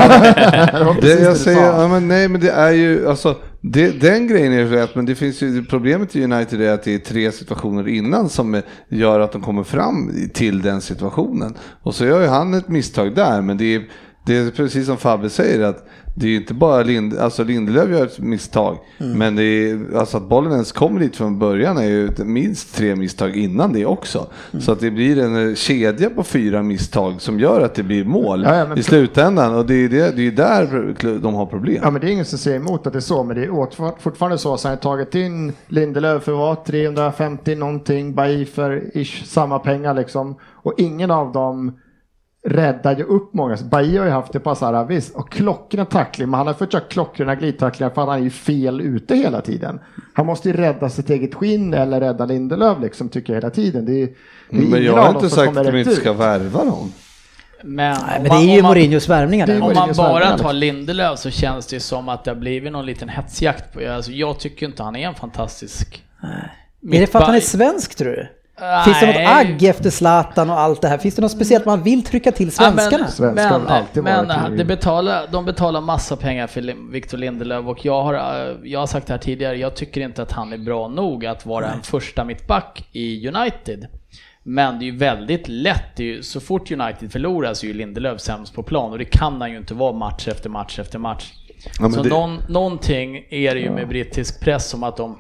Det var det, jag säger, ja, men nej, men det är ju, alltså, det, den grejen är rätt, men det finns ju, problemet i United är att det är tre situationer innan som gör att de kommer fram till den situationen. Och så gör ju han ett misstag där, men det är, det är precis som Fabbe säger att det är inte bara Lind, alltså Lindelöf gör ett misstag, Mm. men det är, alltså att bollen ens kommer dit från början är ju minst tre misstag innan det också. Mm. Så att det blir en eh, kedja på fyra misstag som gör att det blir mål Ja, ja, i slutändan och det är, det, det är där de har problem. Ja men det är ingen som säger emot att det är så, men det är fortfarande så så har tagit in Lindelöf för vad, 350 någonting, Bailly för ish samma pengar liksom. Och ingen av dem räddar ju upp många. Bailly har ju haft ett par så här, visst, och klockren tackling, men han har försökt klockrena glidtacklingar för att han är ju fel ute hela tiden. Han måste ju rädda sitt eget skinn eller rädda Lindelöf liksom, tycker jag hela tiden. Det är, det är Men jag har inte sagt att de inte ska värva dem. Men, Nej, om men det är ju om man- Mourinhos värvningar Det. Om man bara tar. Lindelöf så känns det som att det har blivit någon liten hetsjakt på Alltså jag tycker inte han är en fantastisk Är det för att han är svensk tror du? Finns det något Nej. agg efter Zlatan och allt det här? Finns det något speciellt man vill trycka till svenskarna? Ja, har men, alltid men, men det betalar, de betalar massa pengar för Victor Lindelöf och jag har, eh, jag har sagt det här tidigare, jag tycker inte att han är bra nog att vara en första mittback i United. Men det är ju väldigt lätt, det är ju, så fort United förlorar så är ju Lindelöf sämst på plan och det kan han ju inte vara match efter match efter match. Ja, men så det- någon, någonting är det ju med brittisk press som att de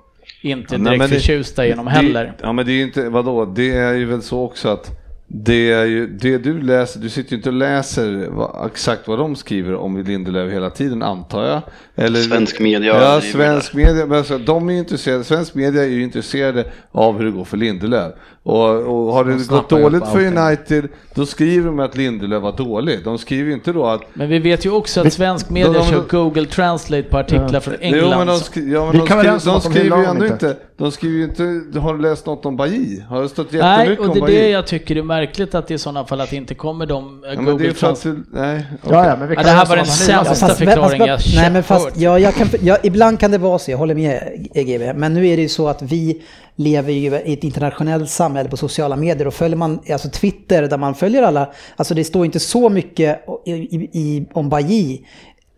inte direkt det- förtjusta genom heller. Ja men det är ju inte, vadå, det är ju väl så också att det är ju, det du läser, du sitter ju inte och läser vad, exakt vad de skriver om Lindelöf hela tiden antar jag. Eller, Svensk media Ja, svensk media, men alltså, de är intresserade, svensk media är ju intresserade av hur det går för Lindelöf. Och, och har det gått dåligt för. United, då skriver de att Lindelöf var dålig. De skriver inte då att Men vi vet ju också att svensk media de- de- kör Google Translate på artiklar från Jo, men England. de, skri- ja, men de, kan vara skri- överens om de de skriver ju ändå inte. inte. De skriver ju inte, har du läst något om Bailly? Har det stått Nej, jättemycket och om det är Bailly? det jag tycker är märkligt att i sådana fall att det inte kommer de Ja, men det Google är för att Translate. du, nej. Ja, ja, men vi Ja, kan det här var den sämsta fast- förklaring fast- jag Nej men hört. Fast, ja, kan, ja, ibland kan det vara så, jag håller med GB. Men nu är det ju så att vi lever ju i ett internationellt samhälle på sociala medier och följer man alltså Twitter där man följer alla, alltså det står inte så mycket i, i, om Bajy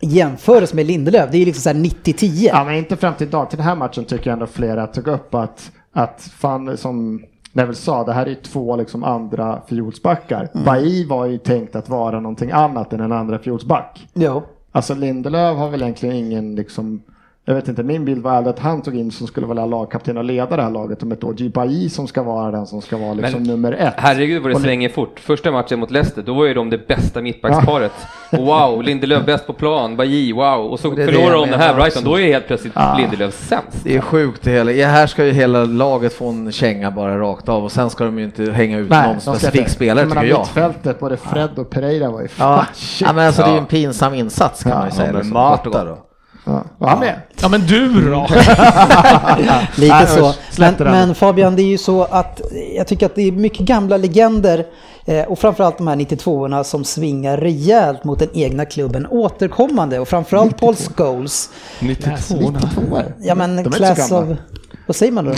jämförelse med Lindelöf. Det är ju liksom så här 90-10. Ja, men inte fram till idag. Till den här matchen tycker jag ändå flera tog upp att, att fan som Neville sa, det här är två liksom andra fiolsbackar. Mm. Bailly var ju tänkt att vara någonting annat än en andra fiolsback. Jo. Alltså Lindelöf har väl egentligen ingen liksom jag vet inte, min bild var aldrig att han tog in som skulle vara lagkapten och leda det här laget om ett år. Bailly som ska vara den som ska vara liksom Men nummer ett. Herregud vad det svänger fort. Första matchen mot Leicester, då var ju de det bästa mittbacksparet. Wow, Lindelöf bäst på plan, Bajy, wow. Och så Och förlorar de det här Brighton, också. då är helt plötsligt Lindelöf sämst. Det är sjukt det hela. Ja, här ska ju hela laget få en känga bara rakt av och sen ska de ju inte hänga ut någon de ska specifik spelare tycker jag. Mittfältet, både Fred och Pereira var ju Ja, fan shit. ja men alltså det är ju Ja. en pinsam insats kan Ja, man ju säga. men liksom, Mata då? Ja, var han med? Ja men du då? Lite Nej, så. Men, men Fabian, det är ju så att jag tycker att det är mycket gamla legender eh, och framförallt de här 92orna som svingar rejält mot den egna klubben återkommande och framförallt Paul Scholes. 92 92 Ja men De class of... Vad säger man då?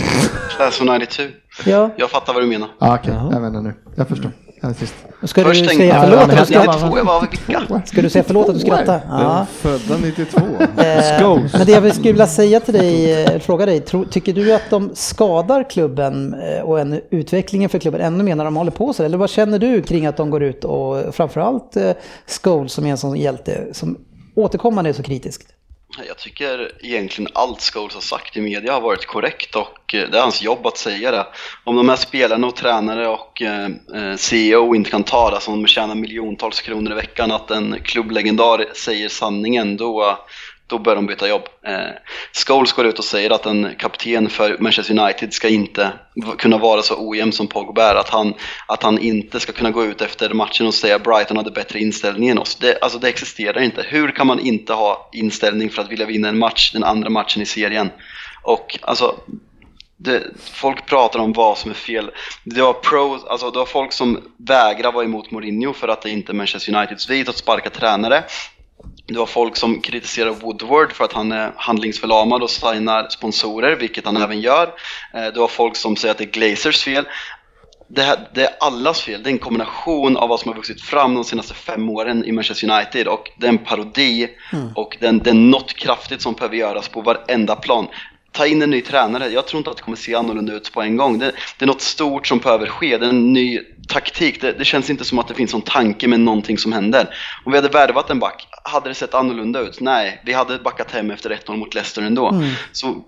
Class of 92. Ja, Jag fattar vad du menar. Ja, okej. Jag vet inte nu. Jag förstår. Sist. ska du Först tänkte säga jag, förlåt att du skrattar? 92 var vilka? Ska du säga förlåt att du skrattar? Ja. Födda 92. Eh. Men det jag skulle vilja säga till dig, eh, fråga dig, tycker du att de skadar klubben eh, och en, utvecklingen för klubben ännu mer när de håller på så? Eller vad känner du kring att de går ut och framförallt Scholes som är en sån hjälte som återkommande är så kritisk? Jag tycker egentligen allt Scholes har sagt i media har varit korrekt och eh, det är hans jobb att säga det. Om de här spelarna och tränare och eh, eh, CEO inte kan ta det, som de tjänar miljontals kronor i veckan, att en klubblegendar säger sanningen, då, då bör de byta jobb. Eh, Scholes går ut och säger att en kapten för Manchester United ska inte kunna vara så ojämn som Pogba är, att han, att han inte ska kunna gå ut efter matchen och säga att Brighton hade bättre inställning än oss. Det, alltså det existerar inte. Hur kan man inte ha inställning för att vilja vinna en match, den andra matchen i serien? Och alltså, det, folk pratar om vad som är fel. Det var, pros, alltså det var folk som vägrar vara emot Mourinho för att det inte är Manchester Uniteds vit att sparka tränare. Det var folk som kritiserar Woodward för att han är handlingsförlamad och signar sponsorer, vilket han även gör. Eh, Det var folk som säger att det är Glazers fel. Det, här, det är allas fel. Det är en kombination av vad som har vuxit fram de senaste fem åren i Manchester United och det är en parodi och det är, det är något kraftigt som behöver göras på varenda plan. Ta in en ny tränare. Jag tror inte att det kommer se annorlunda ut på en gång. Det, det är något stort som behöver ske. Det är en ny taktik. Det, det känns inte som att det finns någon tanke med någonting som händer. Om vi hade värvat en back, hade det sett annorlunda ut? Nej, vi hade backat hem efter 1-0 mot Leicester ändå. Så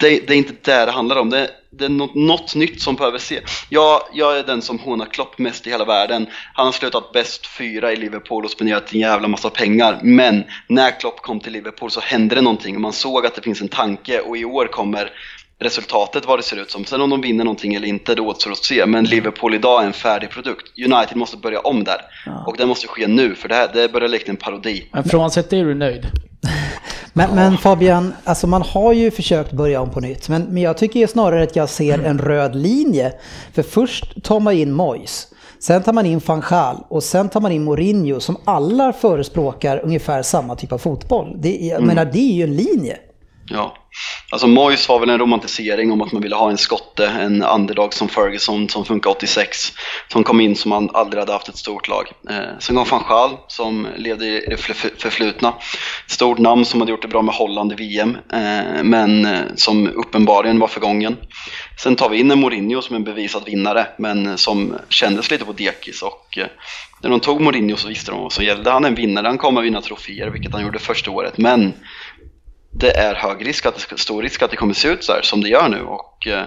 det, det är inte det det handlar om. Det, det är något, något nytt som behöver se. Jag, jag är den som hånar Klopp mest i hela världen. Han har slutat bäst fyra i Liverpool och spenderat en jävla massa pengar. Men när Klopp kom till Liverpool så hände det någonting och man såg att det finns en tanke och i år kommer resultatet vad det ser ut som. Sen om de vinner någonting eller inte, det återstår att se. Men Liverpool idag är en färdig produkt. United måste börja om där. Och det måste ske nu, för det, här, det börjar likna en parodi. Men frånsett det är du nöjd? Men, men Fabian, alltså man har ju försökt börja om på nytt. Men, men jag tycker snarare att jag ser en röd linje. För först tar man in Moyes. Sen tar man in van Gaal och sen tar man in Mourinho som alla förespråkar ungefär samma typ av fotboll. Det, jag menar, det är ju en linje. Ja, alltså Moyes var väl en romantisering om att man ville ha en skotte, en underdog som Ferguson som funkar 86, som kom in som man aldrig hade haft ett stort lag. Eh, sen kom van Gaal som levde i det förflutna. Stort namn som hade gjort det bra med Holland i VM, eh, men eh, som uppenbarligen var förgången. Sen tar vi in en Mourinho som en bevisad vinnare, men eh, som kändes lite på dekis och eh, när de tog Mourinho så visste de vad som gällde. Han är en vinnare, han kommer vinna troféer, vilket han gjorde första året, men det är hög risk att det stor risk att det kommer se ut så här som det gör nu och eh,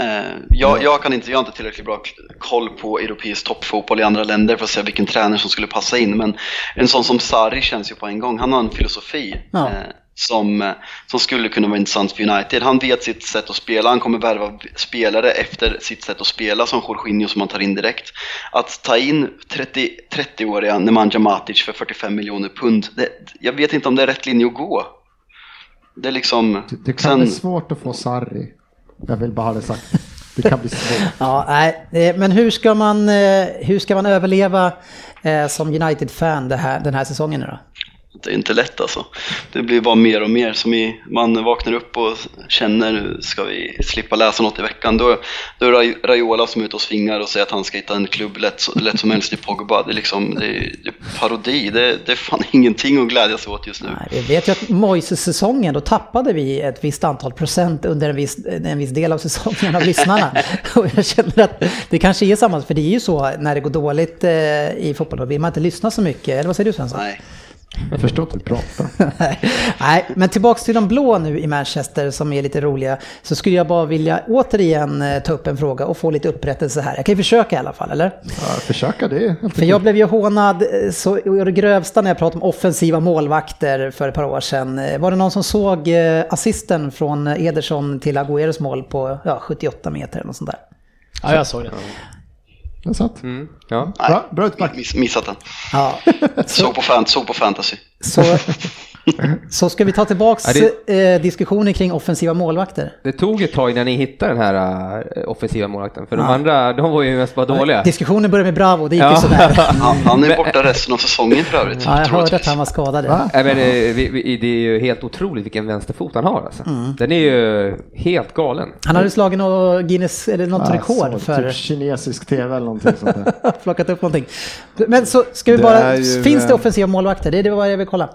eh, jag, jag, kan inte, jag har inte tillräckligt bra koll på europeisk toppfotboll i andra länder för att se vilken tränare som skulle passa in men en sån som Sarri känns ju på en gång, han har en filosofi Ja. eh, som, eh, som skulle kunna vara intressant för United. Han vet sitt sätt att spela, han kommer värva spelare efter sitt sätt att spela som Jorginho som man tar in direkt. Att ta in 30 30-åriga Nemanja Matic för 45 miljoner pund, det, jag vet inte om det är rätt linje att gå. Det är liksom... Det, det kan bli svårt att få Sarri. Jag vill bara ha det sagt. Det kan bli svårt. Ja, nej, eh, men hur ska man, eh, hur ska man överleva som United-fan den här säsongen nu då? Det är inte lätt alltså. Det blir bara mer och mer som i, man vaknar upp och känner, ska vi slippa läsa något i veckan? Då, då är Raiola som är ute och svingar och säger att han ska hitta en klubb lätt, lätt som helst i Pogba. Det är liksom, det är, det är parodi. Det, det är fan ingenting att glädjas åt just nu. Vi vet ju att Moises-säsongen, då tappade vi ett visst antal procent under en viss, en viss del av säsongen av lyssnarna. Och jag känner att det kanske är samma, för det är ju så när det går dåligt eh, i fotboll, då vill man inte lyssna så mycket. Eller vad säger du Svensson? Nej. Jag förstår inte vad du pratar om. Nej, men tillbaks till de blå nu i Manchester som är lite roliga. Så skulle jag bara vilja återigen eh, ta upp en fråga och få lite upprättelse här. Jag kan ju försöka i alla fall, eller? Ja, försöka det. För jag blev ju hånad eh, så det grövsta när jag pratade om offensiva målvakter för ett par år sedan. Eh, Var det någon som såg assisten från Ederson till Agüeros mål på ja, 78 meter eller något sånt där? Ja, jag såg det. Det är sant. Mm, ja. Bra, bra utback. Miss, missat den. Ja, Såg på, fan, såg på fantasy. så, så ska vi ta tillbaks Ja, eh, diskussionen kring offensiva målvakter. Det tog ett tag innan ni hittade den här äh, offensiva målvakten, för de andra, de var ju mest bara dåliga. Diskussionen började med Bravo, det gick ju Ja. sådär. Han, han är borta resten av säsongen för övrigt. Ja, jag hörde att han var skadad. Va? Men det, vi, det är ju helt otroligt vilken vänsterfot han har alltså. Den är ju helt galen. Han hade slagit något Guinness, eller något Ja, rekord så, för Typ kinesisk tv eller någonting sånt där. plockat upp någonting. Men så ska vi Det bara, är ju, finns det eh, offensiva målvakter? Det är det vad jag vill kolla.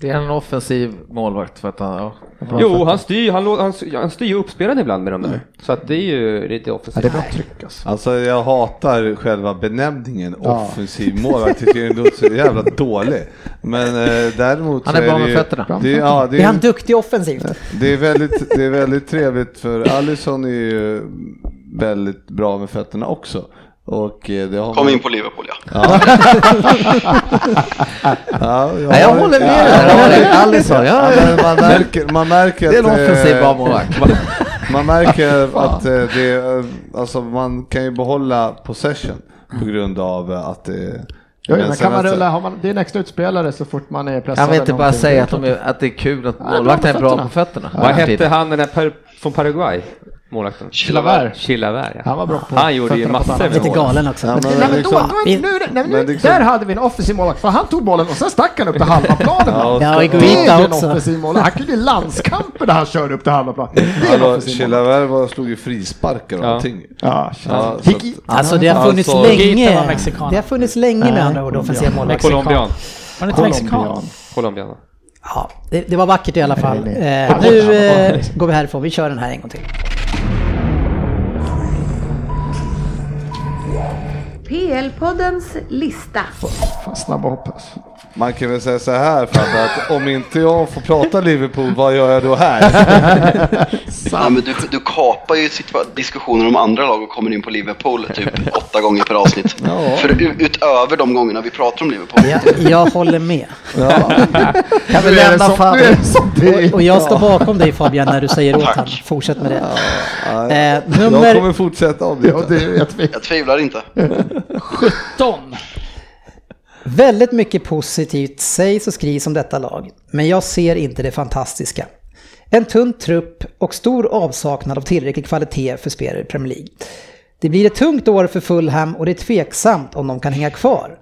Det är en offensiv målvakt för att han, ja. Jo, han styr, han, lå- han, han styr ju uppspelaren ibland med de där. Så att det är ju lite Ja, offensivt. det är bra tryck alltså. Alltså jag hatar själva benämningen Ja. offensiv målvakt. Jag tycker den låter så jävla dålig. Men eh, däremot Han så är bra det med ju- fötterna. Det, är- ja, det, Är han är, duktig offensivt? det, är väldigt, det är väldigt trevligt för Alisson är ju väldigt bra med fötterna också. Och eh, det har Kom man- in på Liverpool ja. Ja. ja, Nej, jag håller med dig där, Alisson. Ja, Ja, man märker, man märker det är en offensiv målvakt. Man märker att det, alltså man kan ju behålla possession på grund av eh, att det Jo, men kan man rulla, har man, det är en extra utspelare så fort man är pressad. Kan vi inte bara säga att, de är, att det är kul att målvakten är bra på fötterna? Vad hette han den där per, från Paraguay? Målvakten? Chilavert. Chilavert, ja. Han var bra på Han gjorde ju massor med Lite mål. galen också. Ja, men Nej, men då, liksom- nu, nu, nej, men Men nu, liksom- där hade vi en offensiv målvakt, för han tog bollen och sen stack han upp till halva planen. Ja, och Ja, det är en offensiv målvakt. Han kunde ju landskamper där han körde upp till halva planen. Det är en Hallå, offensiv målvakt. Chilavert var- slog ju frisparkar och Ja. allting. Ja, Ja, så Hiki- Alltså det har funnits Alltså, länge. Det har funnits länge med andra ord offensiva Colombian. målvakter. Colombian. Var det inte mexikan? Colombian. Ja, det, det var vackert i alla fall. nej. Eh, nu eh, går vi härifrån, vi kör den här en gång till. PL-poddens lista. Fan, snabba hopp alltså. Man kan väl säga så här Fabbe, att om inte jag får prata Liverpool, vad gör jag då här? Ja, men du, du kapar ju diskussioner om andra lag och kommer in på Liverpool typ åtta gånger per avsnitt. För u- utöver de gångerna vi pratar om Liverpool. Jag, jag håller med. Kan vi Nu är det lämna det det är. Och, och jag står bakom dig Fabian när du säger åt Tack. honom. Fortsätt med det. Ja, Eh, Jag kommer nummer, fortsätta om Ja, det. det jag tvivlar. Jag tvivlar inte. 17. väldigt mycket positivt sägs och skrivs om detta lag. Men jag ser inte det fantastiska. En tunn trupp och stor avsaknad av tillräcklig kvalitet för spelare i Premier League. Det blir ett tungt år för Fulham och det är tveksamt om de kan hänga kvar.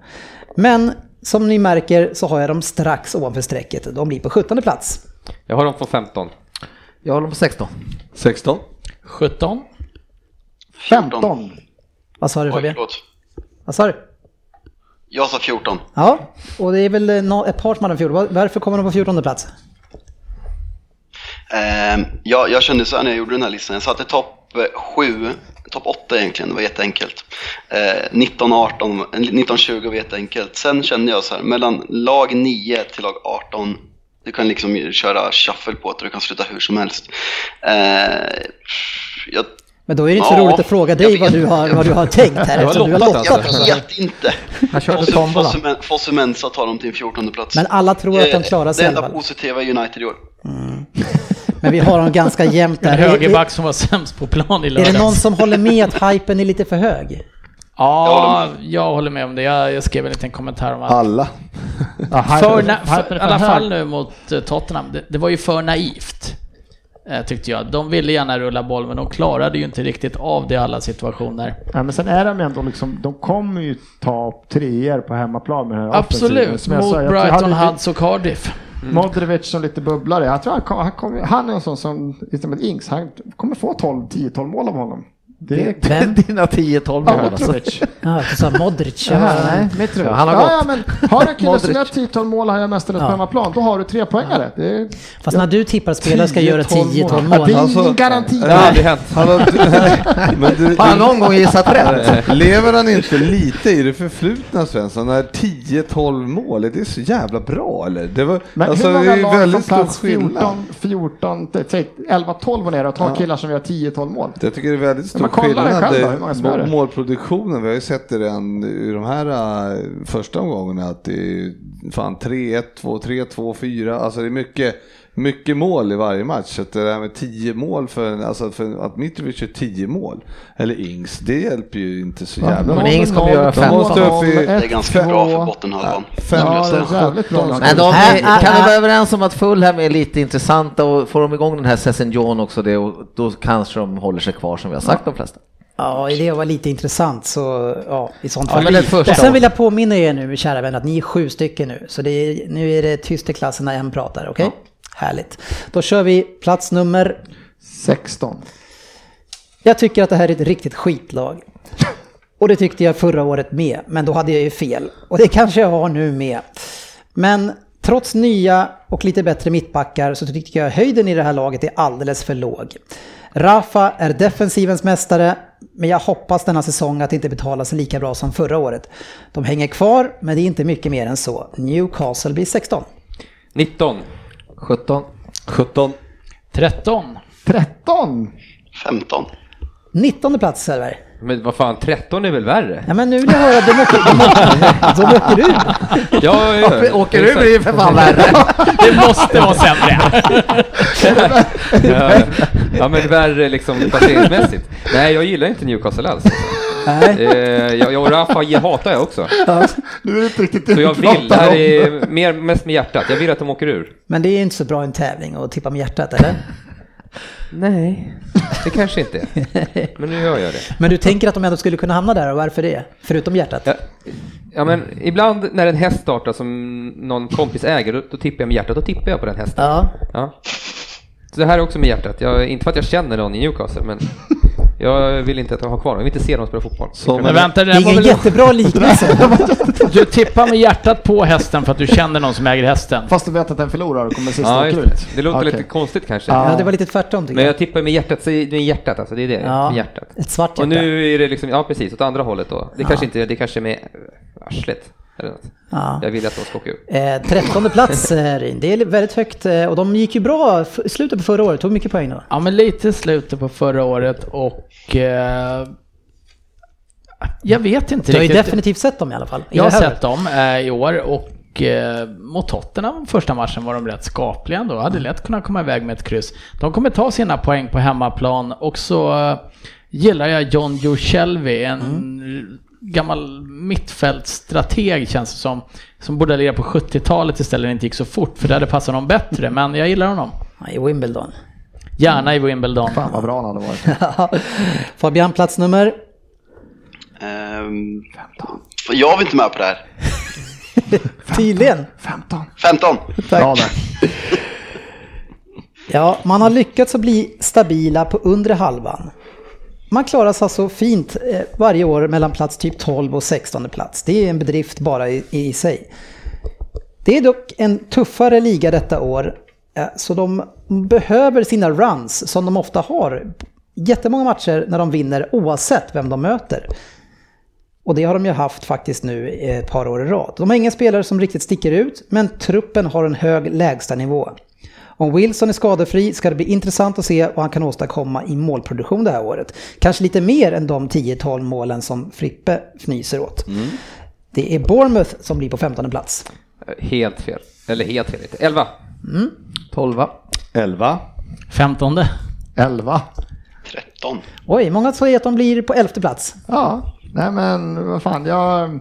Men som ni märker så har jag dem strax ovanför strecket. De blir på 17 plats. Jag har dem på 15. Jag håller på 16. 16? 17. 15. Vad sa du Fabian? Vad sa du? Jag sa 14. Ja, och det är väl eh, ett par som hade 14. Varför kommer de på 14 plats? Ehm, jag, jag kände så här när jag gjorde den här listan. Jag satte topp 7, topp 8 egentligen, det var jätteenkelt. Eh, 19, 18, eh, 19, 20 var jätteenkelt. Sen kände jag så här, mellan lag 9 till lag 18, du kan liksom köra shuffle på det, du kan sluta hur som helst. Eh, jag, Men då är det inte så Ja, roligt att fråga dig jag vad du har, vad du har tänkt här har eftersom du har lottat alltså. jag vet inte. Han körde tombola. Fosumensa tar dem till en 14 plats. Men alla tror att de klarar sig Det enda positiva i United i år. Men vi har dem ganska jämnt En där. Är, högerback som var sämst på plan i är lördags. det någon som håller med att hypen är lite för hög? Ja, jag håller med om det. Jag, jag skrev en liten kommentar om att Alla. För, na, för, i är alla fall nu mot eh, Tottenham, det, det var ju för naivt. Eh, Tyckte jag. De ville gärna rulla boll, men de klarade ju inte riktigt av det i alla situationer. Ja, men sen är de ändå liksom, de kommer ju ta treor på hemmaplan med den här. Absolut, mot sa, Brighton, Hudds och Cardiff. Modric som lite bubblare. Jag tror han, kom, han, är en sån som, som ett Ings, han kommer få 12, 10-12 mål av honom. Det är Vem? Dina 10-12 mål Ja, alltså. Mitrovic. Ja, du sa Modric. Ja, Ja. nej, Mitrovic. Ja, han har ja, gått. ja, men har du en kille som gör Modric. 10-12 mål han gör mestadels på Ja. hemmaplan, då har du tre poängare. Det är, Fast när du tippar att spelare ska 10-12 göra 10-12 Ja, mål. det är Alltså- ingen garanti. Det har aldrig hänt. Han har, men du, Har han någon gång gissat rätt? lever han inte lite i det förflutna Svensson? När 10-12 mål, är det så jävla bra eller? Det var, Men alltså, hur det många är lag från väldigt stor skillnad. 14, 14 t- säg 11-12 och ner och tar Ja. killar som gör 10-12 mål? Jag tycker det är väldigt stor Men kolla det skillnad gör i målproduktionen. Vi har ju sett det redan i de här äh, första omgångarna att det är fan 3-1, 2-3, 2-4. Alltså det är mycket, mycket mål i varje match. Så att det där med 10 mål för, en- alltså för att Mitrovic gör 10 mål, eller Ings, det hjälper ju inte så jävla Men mycket. Ings kommer göra De måste upp i- Det är ganska bra för bottenhalvan. Ja, det är jävligt bra. Men de kan vi vara överens om att Fulham är lite intressanta och får de igång den här Sesson John också det, och då kanske de håller sig kvar som vi har sagt de flesta. Ja, det var lite intressant så ja, i sånt Ja, fall. men första- och sen vill jag påminna er nu, kära vänner, att ni är sju stycken nu. Så det är, nu är det tyst i klassen när en pratar, okej? Härligt. Då kör vi plats nummer... 16. Jag tycker att det här är ett riktigt skitlag. Och det tyckte jag förra året med, men då hade jag ju fel. Och det kanske jag har nu med. Men trots nya och lite bättre mittbackar så tycker jag höjden i det här laget är alldeles för låg. Rafa är defensivens mästare, men jag hoppas denna säsong att det inte betalar sig lika bra som förra året. De hänger kvar, men det är inte mycket mer än så. Newcastle blir 16. 19. 17. 17. 13. 13! 15. 19 plats Selberg. Men vad fan, 13 är väl värre? Ja men nu vill jag höra, de åker, de åker, de åker ur. Ja, ja, ja. Åker du blir ju för fan värre. Det måste vara sämre. Ja, ja, men värre liksom placeringsmässigt. Nej, jag gillar inte Newcastle alls. Nej. Eh, jag, jag och Rafa hatar jag också. Nu är det inte riktigt Så jag vi vill, det här är mer, mest med hjärtat, jag vill att de åker ur. Men det är inte så bra en tävling att tippa med hjärtat, eller? Nej, det kanske inte är. Men nu gör jag det. Men du tänker att de ändå skulle kunna hamna där, och varför det? Förutom hjärtat? Ja, ja men ibland när en häst startar som någon kompis äger, då, då tippar jag med hjärtat, då tippar jag på den hästen. Ja. Ja. Så det här är också med hjärtat, jag, inte för att jag känner någon i Newcastle, men Jag vill inte att de har kvar dem. Jag vill inte se dem spela fotboll. Som- Men vänta, det Det är ingen jättebra liknelse. Du tippar med hjärtat på hästen för att du känner någon som äger hästen. Fast du vet att den förlorar och kommer sist Ja, ut. det. Det låter Okej. lite konstigt kanske. Ja, det var lite tvärtom Men jag. tippar med hjärtat, så det är hjärtat alltså, det är det. Ja, Med hjärtat. ett svart Och hjärta. nu är det liksom, ja precis, åt andra hållet då. Det kanske inte, det kanske är med arslet. Eller något. Ja. Jag vill att de ska åka ur. Eh, trettonde plats, eh, Ryn. Det är väldigt högt eh, och de gick ju bra i slutet på förra året. Tog mycket poäng då. Ja, men lite i slutet på förra året och... Eh, jag vet inte Du har ju definitivt sett dem i alla fall. I Jag har sett dem eh, i år och eh, mot Tottenham första matchen var de rätt skapliga ändå. Hade lätt kunnat komma iväg med ett kryss. De kommer ta sina poäng på hemmaplan och så eh, gillar jag John Joe Shelby, en gammal mittfältstrateg känns det som. Som borde lira på 70-talet istället när det inte gick så fort för det hade passat honom bättre. Men jag gillar honom. I Wimbledon. Gärna i Wimbledon. Fan vad bra han hade varit. Fabian, platsnummer? Ehm, jag var inte med på det här. Tydligen. 15. 15. Bra där. Ja, man har lyckats att bli stabila på undre halvan. Man klarar sig alltså fint eh, varje år mellan plats typ 12 och 16 plats. Det är en bedrift bara i, i sig. Det är dock en tuffare liga detta år, eh, så de behöver sina runs som de ofta har. Jättemånga matcher när de vinner oavsett vem de möter. Och det har de ju haft faktiskt nu ett par år i rad. De har inga spelare som riktigt sticker ut, men truppen har en hög lägstanivå. Om Wilson är skadefri ska det bli intressant att se vad han kan åstadkomma i målproduktion det här året. Kanske lite mer än de 10-12 målen som Frippe fnyser åt. Det är Bournemouth som blir på 15 plats. Helt fel. Eller helt fel inte. 11. 12 11. 15. 11. 13. Oj, många säger att de blir på 11 plats. Ja, nej men vad fan, jag...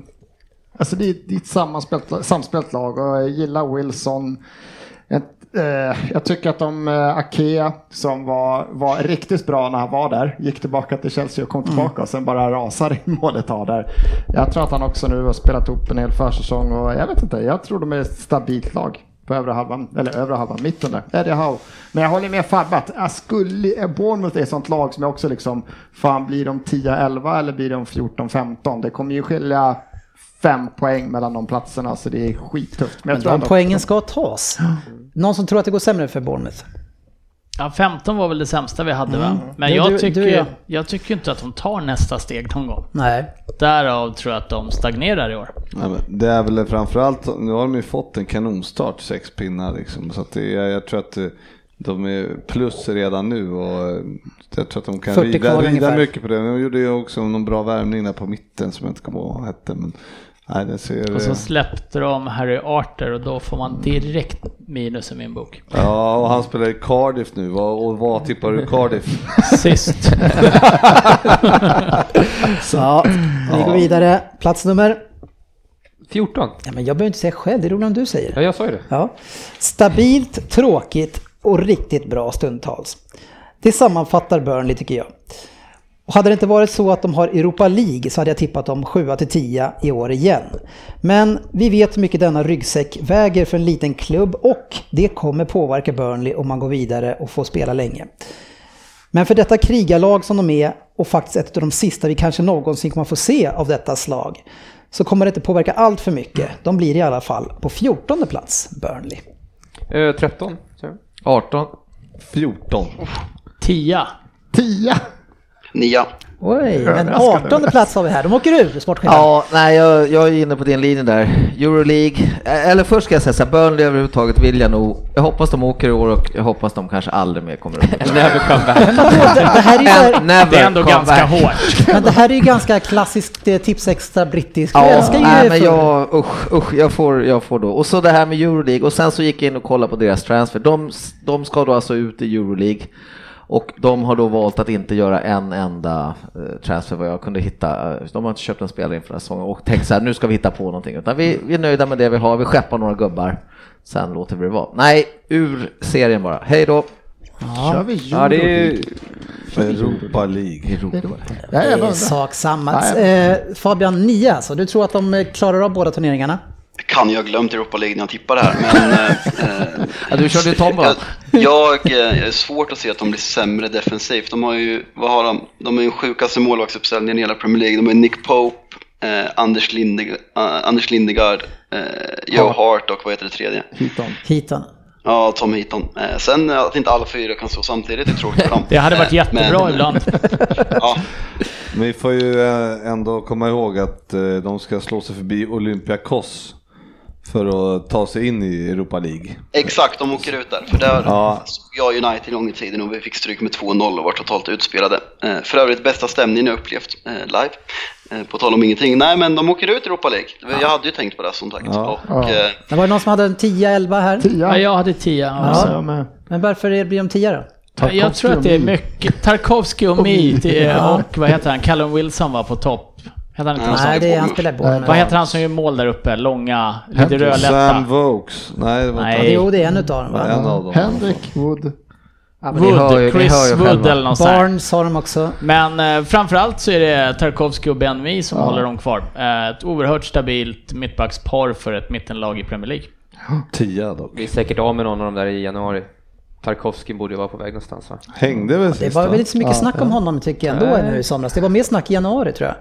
Alltså det är, det är ett samspelt lag och jag gillar Wilson. Jag, eh, jag tycker att de, eh, Ake som var, var riktigt bra när han var där, gick tillbaka till Chelsea och kom tillbaka och sen bara rasar i målet har där. Jag tror att han också nu har spelat upp en hel försäsong och jag vet inte, jag tror de är ett stabilt lag på övre halvan, eller övre halvan, mitten där. Eddie Howe. Men jag håller med Fabbe att jag skulle, Bournemouth är ett sånt lag som jag också liksom, fan blir de 10-11 eller blir de 14-15? Det kommer ju skilja fem poäng mellan de platserna så det är skittufft. Men jag Men tror de ändå- poängen ska tas. Någon som tror att det går sämre för Bournemouth? Ja, 15 var väl det sämsta vi hade va? Men Du- jag, du- tycker, du, ja. jag tycker inte att de tar nästa steg någon gång. Nej. Därav tror jag att de stagnerar i år. Det är väl framförallt, nu har de ju fått en kanonstart, sex pinnar liksom. Så att det, jag, jag tror att eh, de är plus redan nu och eh, jag tror att de kan 40 rida, rida mycket på det. De gjorde ju också någon bra värvning där på mitten som jag inte kommer ihåg vad hette. Men, nej, det ser, Och så släppte de Harry Arter och då får man direkt minus i min bok. ja, och han spelar i Cardiff nu. Och vad tippar du Cardiff? Sist. Ja, vi går vidare. Platsnummer? 14. Ja, men jag behöver inte säga själv, det är roligt om du säger. Ja, jag sa ju det. Ja. Stabilt, tråkigt och riktigt bra stundtals. Det sammanfattar Burnley tycker jag. Och hade det inte varit så att de har Europa League så hade jag tippat dem 7-10 i år igen. Men vi vet hur mycket denna ryggsäck väger för en liten klubb och det kommer påverka Burnley om man går vidare och får spela länge. Men för detta krigarlag som de är och faktiskt ett av de sista vi kanske någonsin kommer få se av detta slag så kommer det inte påverka allt för mycket. De blir i alla fall på 14 plats, Burnley. Eh, 13. sa jag. 18. 14. 10. 10! 9. Oj, men Överraskande. 18 plats har vi här. De åker ur, sportchefen. Ja, nej jag, jag är inne på din linje där. Euroleague, eh, eller först ska jag säga så här, Burnley överhuvudtaget vill jag nog, jag hoppas de åker i år och jag hoppas de kanske aldrig mer kommer upp. Never come back. Men vadå, det, här är ju, Never Det är ändå ganska back. hårt. men det här är ju ganska klassiskt eh, Tipsextra brittiskt. Ja, jag älskar ju nej, men jag, usch, usch, jag får, jag får då. Och så det här med Euroleague och sen så gick jag in och kollade på deras transfer. De, de ska då alltså ut i Euroleague. Och de har då valt att inte göra en enda eh, transfer vad jag kunde hitta. Eh, De har inte köpt en spelare inför den här säsongen och tänkt så här, nu ska vi hitta på någonting. Utan vi, vi är nöjda med det vi har, vi skeppar några gubbar. Sen låter vi det vara. Nej, ur serien bara. Hej då! Kör vi Ja, det är Europa League. Ja, jag Det är sak samma. Eh, Fabian, 9 alltså. Du tror att de klarar av båda turneringarna? Kan jag ha glömt Europa League när jag tippar det här. Men, eh, eh, Ja, du körde ju tombola. jag, jag eh, är svårt att se att de blir sämre defensivt. De har ju, vad har de? De är den sjukaste målvaktsuppställningen i hela Premier League. De har Nick Pope, eh, Anders, Lindeg, eh, Anders Lindegard, eh, Joe Hart och vad heter det tredje? Hiton. Hitan. Ja, Tom Heaton. Eh, sen eh, att inte alla fyra kan stå samtidigt är tråkigt för dem. Det hade varit Eh, jättebra men- ibland. Ja, Men vi får ju eh, ändå komma ihåg att eh, de ska slå sig förbi Olympiakos för att ta sig in i Europa League. exakt, de åker ut där. För där Ja. såg jag United en gång i tiden och vi fick stryk med 2-0 och var totalt utspelade. Eh, för övrigt bästa stämningen jag upplevt eh, live. Eh, på tal om ingenting. Nej, men de åker ut i Europa League. Jag hade ju tänkt på det som sagt. Ja. Och, Ja. Det var det någon som hade en 10-11 här? Ja, Tia. jag hade 10. Ja, Alltså. Men varför är- blir de 10 då? Jag tror att det är mycket. Tarkovsky och Mead Ja. och vad heter han? Callum Wilson var på topp. Heter han inte något Nej, det är, han spelar i Bournemouth. Vad heter han som gör mål där uppe? Långa, lite rödlätta. Sam Vokes. Nej, det var Nej. inte Jo, det är en utav dem Ja, va? en av dem. Henrik Wood. Ja, ni hör ju- Wood, Chris Wood själva. eller något. Barnes har de också. Men eh, framförallt så är det Tarkovsky och Ben Mee som håller dem kvar. Eh, ett oerhört stabilt mittbackspar för ett mittenlag i Premier League. Tia dock. Vi är säkert av med någon av dem där i januari. Tarkovsky borde ju vara på väg någonstans va? Hängde väl Det sist var va? väl inte så mycket snack om honom tycker jag ändå nu i somras. Det var mer snack i januari tror jag.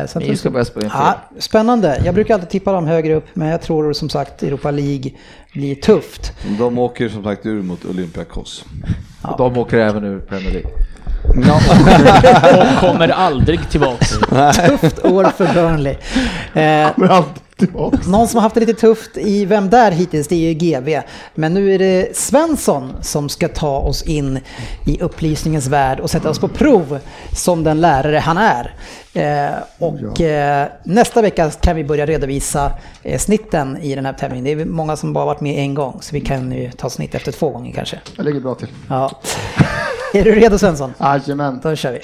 Eh, så att Ni det- ska börja spela ja, Spännande. Jag brukar alltid tippa dem högre upp, men jag tror som sagt Europa League blir tufft. De åker som sagt ur mot Olympiakos. Och de åker även ur Premier League. Och kommer aldrig tillbaks. Tufft år för Burnley. Eh, tillbaka. någon som har haft det lite tufft i Vem där hittills, det är ju GB. Men nu är det Svensson som ska ta oss in i upplysningens värld och sätta oss på prov som den lärare han är. Eh, och eh, nästa vecka kan vi börja redovisa eh, snitten i den här tävlingen. Det är många som bara varit med en gång, så vi kan ju ta snitt efter två gånger kanske. Jag ligger bra till. Ja. är du redo Svensson? Jajamän. Då kör vi.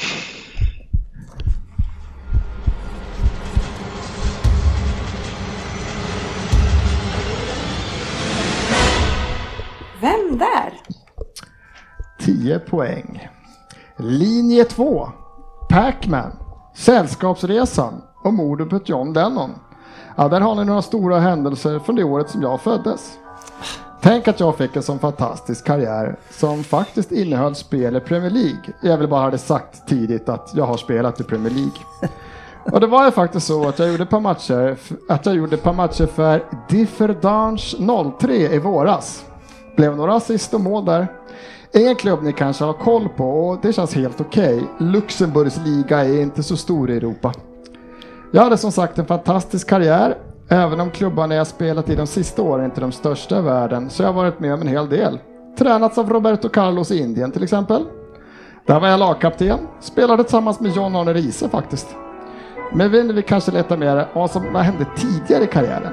10 poäng. Linje 2. Pac-Man. Sällskapsresan och mordet på John Lennon. Ja, där har ni några stora händelser från det året som jag föddes. Tänk att jag fick en sån fantastisk karriär som faktiskt innehöll spel i Premier League. Jag vill bara ha det sagt tidigt att jag har spelat i Premier League. Och det var ju faktiskt så att jag gjorde ett par matcher, att jag gjorde ett par matcher för Differdange 03 i våras. Blev några assist och mål där. En klubb ni kanske har koll på och det känns helt okej. Luxemburgs liga är inte så stor i Europa. Jag hade som sagt en fantastisk karriär. Även om klubbarna jag spelat i de sista åren inte är de största i världen så jag har varit med om en hel del. Tränats av Roberto Carlos i Indien till exempel. Där var jag lagkapten. Spelade tillsammans med John Arne Riise faktiskt. Men vill vi kanske leta mer vad som hände tidigare i karriären.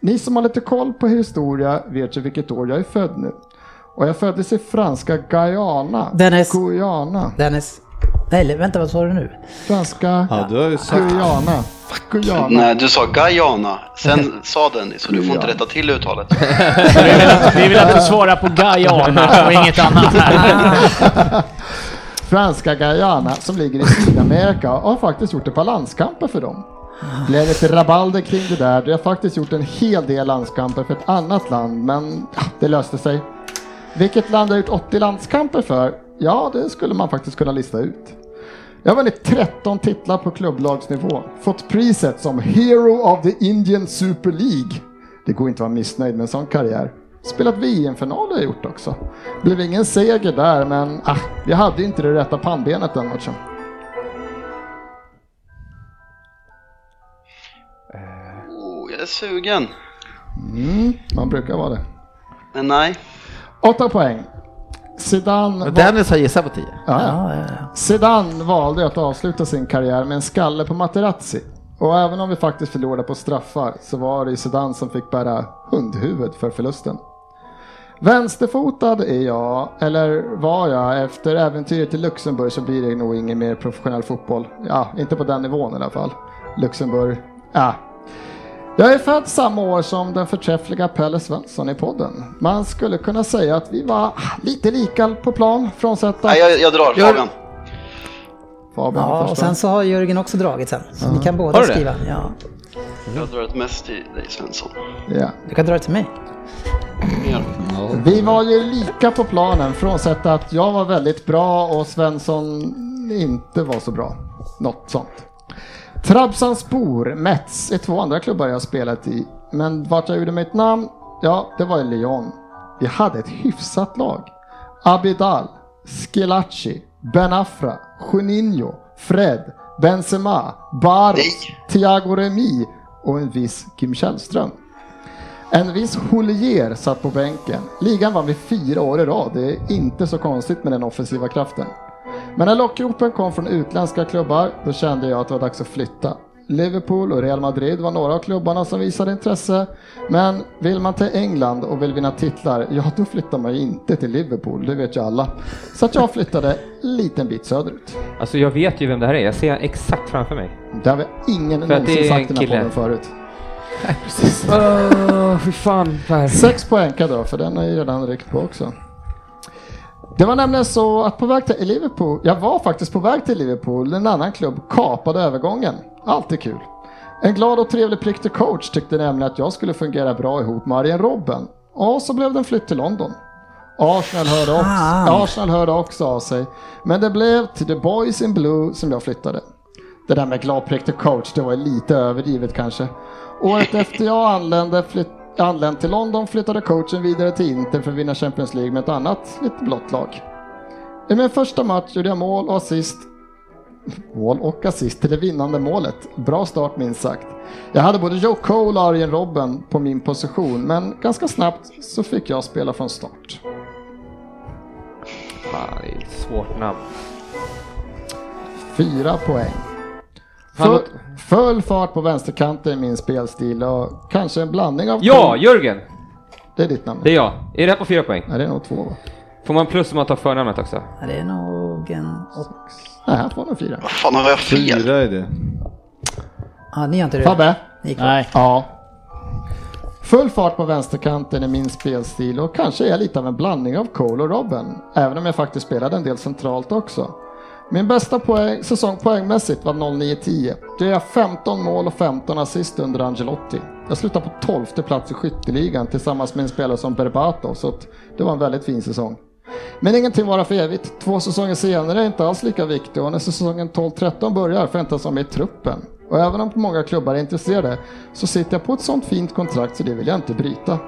Ni som har lite koll på historia vet ju vilket år jag är född nu. Och jag föddes i franska Guyana. Dennis. Guyana. Dennis. Nej, vänta vad sa du nu? Franska Ja, du har ju sagt... Guyana. Guyana. nej, du sa Guyana. Sen sa Dennis, så du får inte rätta till uttalet. Vi, vill att, vi vill att du svarar på Guyana och inget annat här. Franska Guyana som ligger i Sydamerika och har faktiskt gjort ett par landskamper för dem. Blev lite rabalder kring det där. Jag har faktiskt gjort en hel del landskamper för ett annat land, men det löste sig. Vilket land jag gjort 80 landskamper för? Ja, det skulle man faktiskt kunna lista ut. Jag har vunnit 13 titlar på klubblagsnivå. Fått priset som Hero of the Indian Super League. Det går inte att vara missnöjd med en sån karriär. Spelat VM-final har jag gjort också. Blev ingen seger där, men ah, jag hade inte det rätta pannbenet den matchen. Oh, jag är sugen. Mm, man brukar vara det. Men nej. 8 poäng. Men va- Dennis har gissat på 10. ja, ja. Ja, ja. Zidane valde att avsluta sin karriär med en skalle på Materazzi. Och även om vi faktiskt förlorade på straffar så var det Zidane som fick bära hundhuvud för förlusten. Vänsterfotad är jag, eller var jag, efter äventyret i Luxemburg så blir det nog ingen mer professionell fotboll. Ja, inte på den nivån i alla fall. Luxemburg, ja. Jag är född samma år som den förträffliga Pelle Svensson i podden. Man skulle kunna säga att vi var lite lika på plan, frånsett att nej jag, jag drar Gör- Fabian. Fabian Ja, och sen så har Jörgen också dragit sen. Så ni kan båda Har du det? skriva. Ja. Jag drar ett mest till dig Svensson. Ja. Du kan dra det till mig. Vi var ju lika på planen frånsett att jag var väldigt bra och Svensson inte var så bra. Något sånt. Trabzonspor, Mets är två andra klubbar jag har spelat i. Men vart jag gjorde mitt namn? Ja, det var i Lyon. Vi hade ett hyfsat lag. Abidal, Schillaci, Ben Afra, Juninho, Fred, Benzema, Baros. Thiago Remy och en viss Kim Källström. En viss Holier satt på bänken. Ligan vann vi fyra år i rad. Det är inte så konstigt med den offensiva kraften. Men när lockropen kom från utländska klubbar, då kände jag att det var dags att flytta. Liverpool och Real Madrid var några av klubbarna som visade intresse. Men vill man till England och vill vinna titlar, ja då flyttar man ju inte till Liverpool, det vet ju alla. Så att jag flyttade en liten bit söderut. Alltså jag vet ju vem det här är, jag ser exakt framför mig. Det har vi ingen För någonsin är sagt den här kille. podden förut. Åh, fy fan. Sex poäng kan jag dra, för den har ju redan ryckt på också. Det var nämligen så att på väg till Liverpool, jag var faktiskt på väg till Liverpool, en annan klubb kapade övergången. Alltid kul. En glad och trevlig prick till coach tyckte nämligen att jag skulle fungera bra ihop med Arjen Robben. Och så blev den flytt till London. Arsenal hörde, också, Arsenal hörde också av sig. Men det blev till The Boys in Blue som jag flyttade. Det där med glad prick till coach, det var lite överdrivet kanske. Året efter jag anlände, flytt, anlänt till London flyttade coachen vidare till Inter för att vinna Champions League med ett annat lite blått lag. I min första match gjorde jag mål och assist mål och assist till det vinnande målet. Bra start minst sagt. Jag hade både Joe Cole och Arjen Robben på min position, men ganska snabbt så fick jag spela från start. Fan, det är ett svårt namn. Fyra poäng. Full, full fart på vänsterkanten i min spelstil och kanske en blandning av... Ja, Jörgen! Det är ditt namn. Det är jag. Är det här på fyra poäng? Nej, det är nog två va? Får man plus om man tar förnamnet också? Ja, Det är nog en... Nej, han får nog fyra. Vad fan har jag fel? Fyra är det. Ja, ni har inte det? Fabbe? Nej. Ja. Full fart på vänsterkanten är min spelstil och kanske är jag lite av en blandning av Cole och Robben. Även om jag faktiskt spelade en del centralt också. Min bästa poäng, säsong poängmässigt var 09-10. Det är 15 mål och 15 assist under Angelotti. Jag slutade på 12 plats i skytteligan tillsammans med en spelare som Berbatov, så det var en väldigt fin säsong. Men ingenting varar för evigt. Två säsonger senare är inte alls lika viktig och när säsongen 12-13 börjar får jag inte ens vara med i truppen. Och även om många klubbar är intresserade så sitter jag på ett sånt fint kontrakt så det vill jag inte bryta.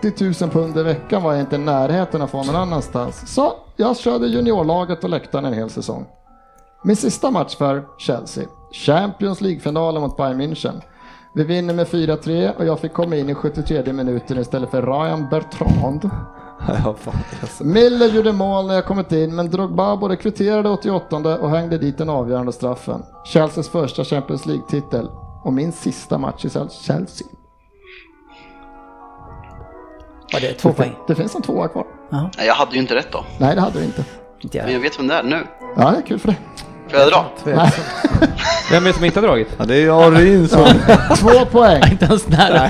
80 000 pund i veckan var jag inte i närheten att få någon annanstans. Så jag körde juniorlaget och läktaren en hel säsong. Min sista match för Chelsea. Champions League-finalen mot Bayern München. Vi vinner med 4-3 och jag fick komma in i 73 minuten istället för Ryan Bertrand. Ja, fan. Alltså. Miller gjorde mål när jag kommit in, men Drogba både kvitterade 88 och hängde dit den avgörande straffen. Chelseas första Champions League-titel och min sista match i Chelsea. Var det två poäng? Det finns en tvåa kvar. Ja, Nej, jag hade ju inte rätt då. Nej, det hade du inte. inte Men jag. jag vet vem det är nu. Ja, det är kul för dig. Får jag dra? Vem är det som inte har dragit? Ja, det är Arin som... Två poäng. Inte ens nära.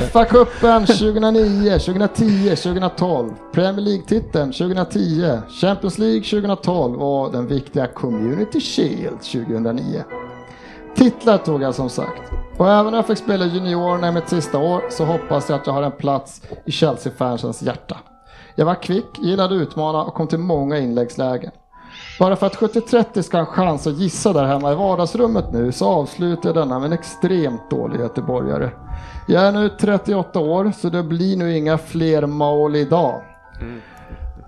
FA-cupen 2009, 2010, 2012. Premier League-titeln 2010. Champions League 2012 och den viktiga Community Shield 2009. Titlar tog jag som sagt. Och även om jag fick spela juniorerna i mitt sista år så hoppas jag att jag har en plats i Chelsea-fansens hjärta. Jag var kvick, gillade att utmana och kom till många inläggslägen. Bara för att 70-30 ska ha en chans att gissa där hemma i vardagsrummet nu så avslutar jag denna med en extremt dålig göteborgare. Jag är nu 38 år så det blir nu inga fler mål idag. Mm.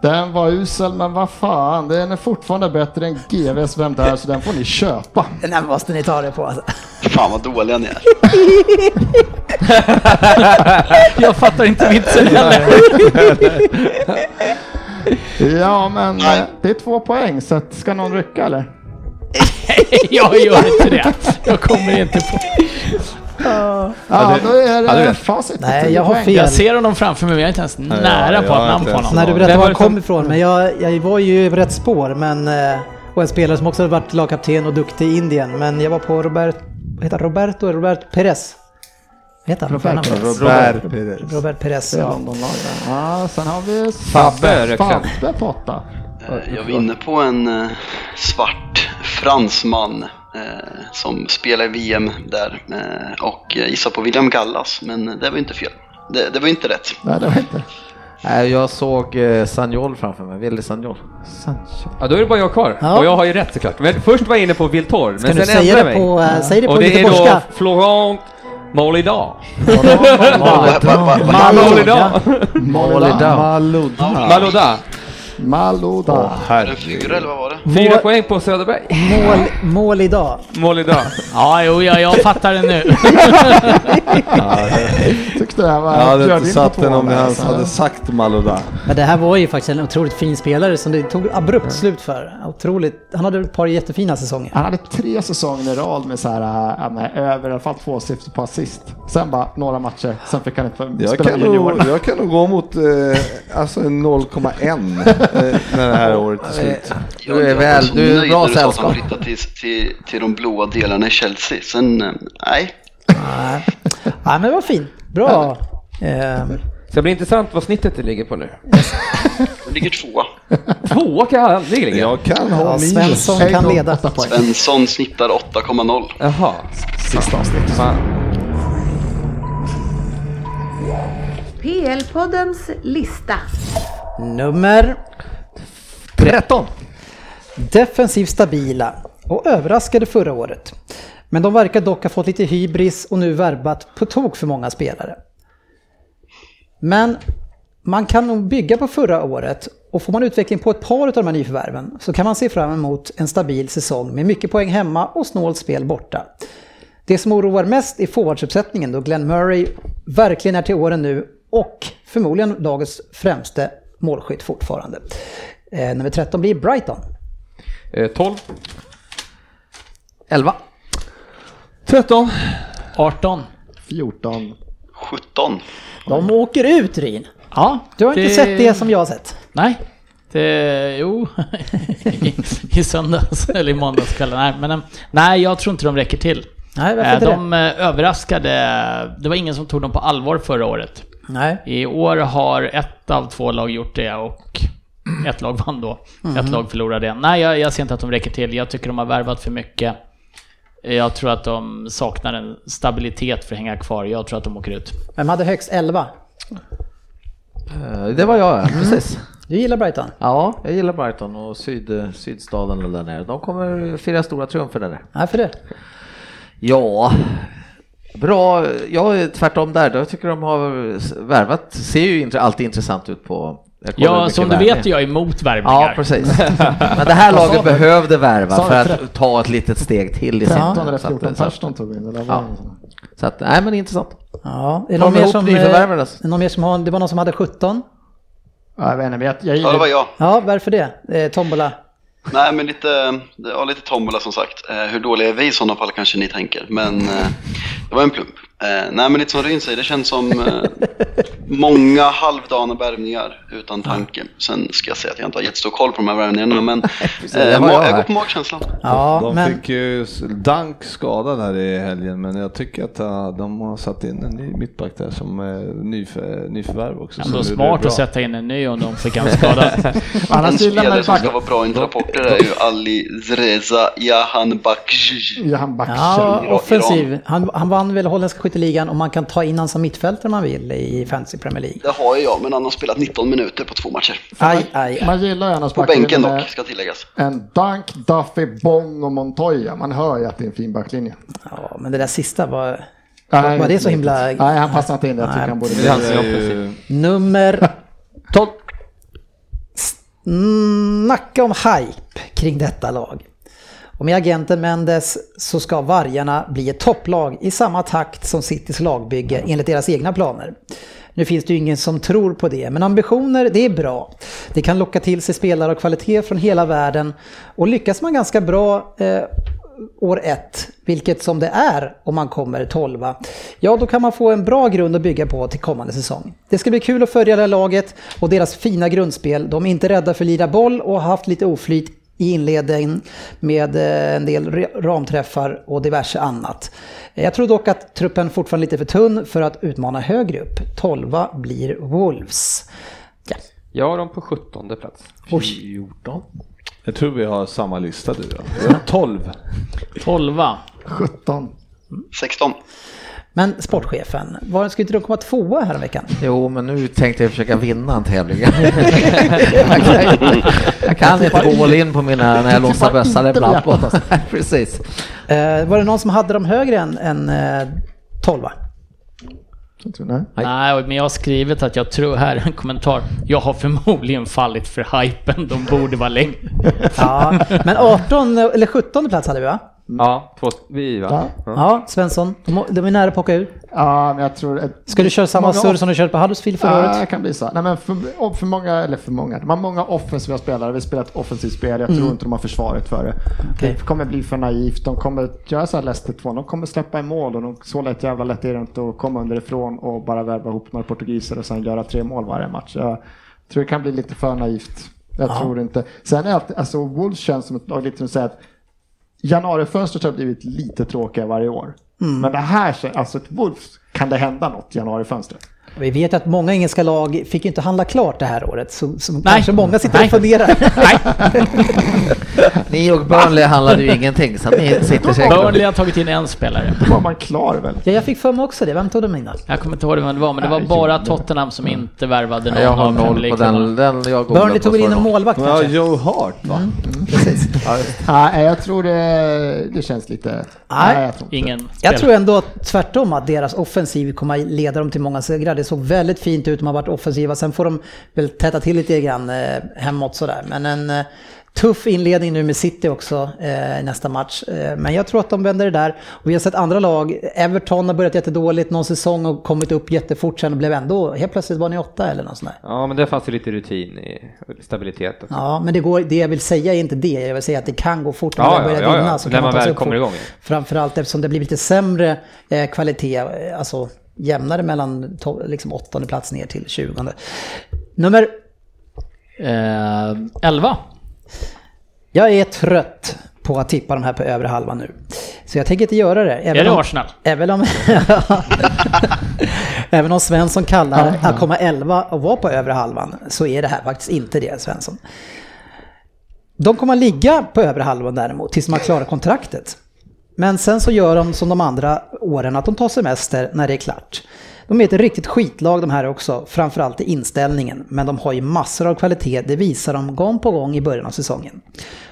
Den var usel men vad fan, den är fortfarande bättre än GVs Vem där så den får ni köpa. Den här måste ni ta det på alltså. Fan vad dåliga ni är. Jag fattar inte vitsen heller. Ja men Nej. eh, det är två poäng så ska någon rycka eller? Jag gör inte det. Jag kommer inte på. Ja, Hade- då är det rätt. facit. Nej, jag har fel. Jag ser honom framför mig men jag är inte ens nära jag på har ett namn på honom. När du berättade var han kom ifrån, men jag, jag var ju i rätt spår, men... eh, Och en spelare som också har varit lagkapten och duktig i Indien, men jag var på Robert... Vad heter? Roberto? Robert Perez? Heter han? Robert Perez. Robert Perez, Det är ja. Ja, sen har vi Fabbe. Fabbe på åtta. Jag var inne på en eh, svart fransman. Eh, som spelar i VM där eh, och gissade på William Gallas, men det var inte fel. Det, det var inte rätt. Nej, det var inte. Nej, jag såg eh, Sanjol framför mig, Willy Sanjol. Ja, då är det bara jag kvar. Ja. Och jag har ju rätt såklart. Men först var jag inne på Viltor, men Kan sen du säga ändrade det jag på, mig. äh, säg det på Och det är då Florent Molida. Va- va- Molida. Molida. Malouda. Maloda. Malouda. En fyra eller vad var det? Fyra Mål- poäng på Söderberg. Mål, mål idag. Molida. Ja, jo, ja, jag fattar det nu. Tyckte det här var... Jag hade inte satt den om ni där, ens hade sagt Malouda. Men det här var ju faktiskt en otroligt fin spelare som det tog abrupt slut för. Otroligt. Han hade ett par jättefina säsonger. Han hade tre säsonger i rad med så här, ja, med över i alla fall två siffror på assist. Sen bara några matcher, sen fick han inte Jag spela kan, nog, juniorerna. jag kan nog gå mot eh, alltså en 0,1 eh, när det här året är slut. Du är Jag var väl- du är nöjd bra sällskap. han flyttade till, till, till de blåa delarna i Chelsea. Sen, eh, nej. Nej, men det var fint. Bra. Ehm, Så det blir intressant vad snittet ligger på nu. Det ligger tvåa. Tvåa kan jag aldrig ligga. Jag kan ha ja. Svensson En kan leda. Svensson snittar 8,0. Jaha. Sista avsnittet. PL-poddens lista. Nummer 13. defensivt stabila och överraskade förra året. Men de verkar dock ha fått lite hybris och nu värvat på tok för många spelare. Men man kan nog bygga på förra året och får man utveckling på ett par av de här nyförvärven så kan man se fram emot en stabil säsong med mycket poäng hemma och snålt spel borta. Det som oroar mest är forwardsuppsättningen då Glenn Murray verkligen är till åren nu och förmodligen lagets främste målskytt fortfarande. Eh, nummer 13 blir Brighton. Eh, 12. 11. 13. 18. 14. 17. De åker ut Rin. Ja, Du har inte sett det som jag har sett. Nej. Det, jo, I, i söndags eller i måndagskväll. Nej, men eh, nej, jag tror inte de räcker till. Nej, varför Eh, De eh, överraskade. Det var ingen som tog dem på allvar förra året. det? Nej. I år har ett av två lag gjort det och ett lag vann då. Ett lag förlorade en. Nej, jag, jag ser inte att de räcker till. Jag tycker de har värvat för mycket. Jag tror att de saknar en stabilitet för att hänga kvar. Jag tror att de åker ut. Vem hade högst 11? Eh, Det var jag, ja. precis. Du gillar Brighton? Ja, jag gillar Brighton och syd, sydstaden där nere. De kommer fira stora triumfer där nere. Varför det? Ja, bra. Jag är tvärtom där. Jag tycker de har värvat. Ser ju inte alltid intressant ut på... jag Ja, som du värvning. vet är jag emot värvningar. Ja, precis. Men det här laget behövde värva för att ta ett litet steg till i sin... 15 eller så att- 14 så att- Persson tog in. Eller Ja. Så att, nej men intressant. Ja, är det någon mer som... eh, är någon mer som har... Det var någon som hade 17? Ja, jag vet inte, men jag, jag Ja, det var jag. Ja, varför det? Eh, tombola. Nej, men lite, ja, lite tombola som sagt. Eh, hur dåliga är vi i sådana fall kanske ni tänker. Men eh, det var en plump. Eh, nej, men lite som Ryn säger, det känns som eh, många halvdana värvningar utan tanke. Sen ska jag säga att jag inte har jättestor koll på de här värvningarna, men eh, jag jag går på magkänslan. Ja, de men... fick ju Dank skadad här i helgen, men jag tycker att uh, de har satt in en ny mittback där som uh, nyför, nyförvärv också. Det är smart att sätta in en ny om de fick en skada. Annars En spelare som ska vara bra enligt rapporter är ju Ali Zreza Jahan Baksh. Jahan Baksh. Ja, offensiv. Han, han vann väl holländska skytteligan och man kan ta in honom som mittfältare om man vill i Fantasy Premier League. Det har ju jag, men han har spelat 19 minuter på två matcher. Aj, aj, aj. Man gillar annars På bänken dock, ska tilläggas. En Dunk, Duffy, Bong och Montoya. Man hör ju att det är en fin backlinje. Ja, men det där sista var... Nej, Var det så himla- Nej, han passar inte in det. Jag tycker Nej. han borde... Det är ju- Nummer 12. Snacka om hype kring detta lag. Och med agenten Mendes så ska Vargarna bli ett topplag i samma takt som Citys lagbygge enligt deras egna planer. Nu finns det ju ingen som tror på det, men ambitioner det är bra. Det kan locka till sig spelare av kvalitet från hela världen och lyckas man ganska bra eh, år ett, vilket som det är om man kommer tolva, ja då kan man få en bra grund att bygga på till kommande säsong. Det ska bli kul att följa det här laget och deras fina grundspel. De är inte rädda för att lira boll och har haft lite oflyt i inledningen med eh, en del ramträffar och diverse annat. Jag tror dock att truppen fortfarande är lite för tunn för att utmana högre upp. 12 blir Wolves. Ja. Jag har dem på 17 plats. 14. Jag tror vi har samma lista du då. Vi har 12. 12. 17. 16. Men sportchefen, var ska inte du komma tvåa här veckan? Jo, men nu tänkte jag försöka vinna en tävling. jag, kan, jag kan inte gå all in på mina när jag låtsar bössa det ibland. Precis. Eh, var det någon som hade dem högre än, än eh, 12? Jag tror, nej. Nej, men jag har skrivit att jag tror, här är en kommentar, jag har förmodligen fallit för hypen, de borde vara längre. Ja, men 18 eller 17 plats hade vi va? Ja, två, vi va? Ja. Ja, Svensson, de, de är nära att plocka ur. Ja, men jag tror... Ett, Ska du köra samma surr som du körde på Huddersfield förra Ja, det året? kan bli så. Nej, men för, för många, eller för många, de har många offensiva spelare. Vi spelar ett offensivt spel. Jag tror inte de har försvaret för det. Okej. Det kommer bli för naivt. De kommer göra så här Leicester 2. De kommer släppa i mål och de, så lätt jävla lätt är det inte att komma underifrån och bara värva ihop några portugiser och sen göra tre mål varje match. Jag tror det kan bli lite för naivt. Jag tror inte. Sen är alltid, alltså Wolves känns som ett lag lite som att säga att januarifönstret har blivit lite tråkigare varje år. Men det här, alltså ett Wolves, kan det hända något januarifönstret? Vi vet att många engelska lag fick inte handla klart det här året, så, så Nej. kanske många sitter och Nej. funderar. Ni och Burnley handlade ju ingenting, så ni sitter säkert Burnley har tagit in en spelare. Då var man klar väl? Ja, jag fick för mig också det. Vem tog de in då? Jag kommer inte ihåg vem det var, men det var bara Tottenham som inte värvade någon Jag har noll på den. den jag Burnley tog in en målvakt Ja, kanske? Joe Hart va? Precis. Nej, jag tror det, det känns lite... Nej. jag tror inte. Ingen Jag spelare. tror ändå att tvärtom att deras offensiv kommer att leda dem till många segrar. Det såg väldigt fint ut, de har varit offensiva. Sen får de väl täta till lite grann eh, hemåt sådär. Men en eh, tuff inledning nu med City också eh, i nästa match. Eh, men jag tror att de vänder det där. Och vi har sett andra lag. Everton har börjat jättedåligt någon säsong och kommit upp jättefort sen och blev ändå, helt plötsligt var ni åtta eller något sånt där. Ja, men det fanns ju lite rutin i stabilitet också. Ja, men det, går, det jag vill säga är inte det. Jag vill säga att det kan gå fort när Ja, man ja, börjar ja, ja. vinna. Så När man sig väl kommer fort. igång. Framförallt eftersom det blir lite sämre eh, kvalitet, eh, alltså jämnare mellan to- liksom åttonde plats ner till tjugonde. Nummer, Eh, 11. jag är trött på att tippa de här på övre halvan nu. Så jag tänker inte göra det. Även Är det om- Arsenal? Även om, även om Svensson kallar att komma 11 och vara på övre halvan så är det här faktiskt inte det Svensson. De kommer att ligga på övre halvan däremot tills man klarar kontraktet. Men sen så gör de som de andra åren att de tar semester när det är klart. De är ett riktigt skitlag de här också, framförallt i inställningen. Men de har ju massor av kvalitet, det visar de gång på gång i början av säsongen.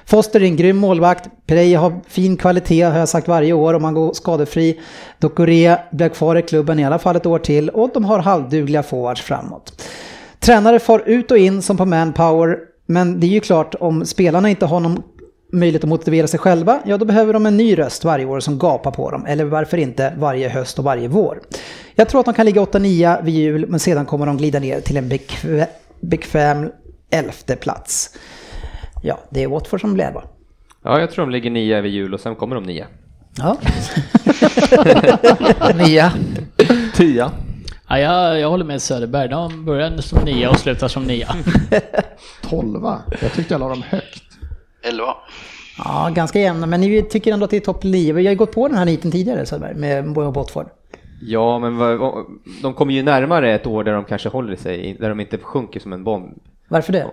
Foster är en grym målvakt, Pereira har fin kvalitet har jag sagt varje år om man går skadefri. Dokore blir kvar i klubben i alla fall ett år till och de har halvdugliga forwards framåt. Tränare far ut och in som på manpower, men det är ju klart om spelarna inte har någon möjlighet att motivera sig själva, ja då behöver de en ny röst varje år som gapar på dem. Eller varför inte varje höst och varje vår. Jag tror att de kan ligga 8-9 vid jul, men sedan kommer de glida ner till en bekvä bekväm elfte plats. Ja, det är Watford som blir elva. Ja, jag tror de ligger nia vid jul och sen kommer de nia. Ja. Nia. Tia. Ja, jag, jag håller med Söderberg. De börjar som nia och slutar som nia. 12 Jag tyckte jag la dem högt. 11. ja, ganska jämna, men ni tycker ändå att det är topp 9. Vi har ju gått på den här niten tidigare Söderberg, med Watford. Ja, men vad, de kommer ju närmare ett år där de kanske håller sig, där de inte sjunker som en bomb. Varför det?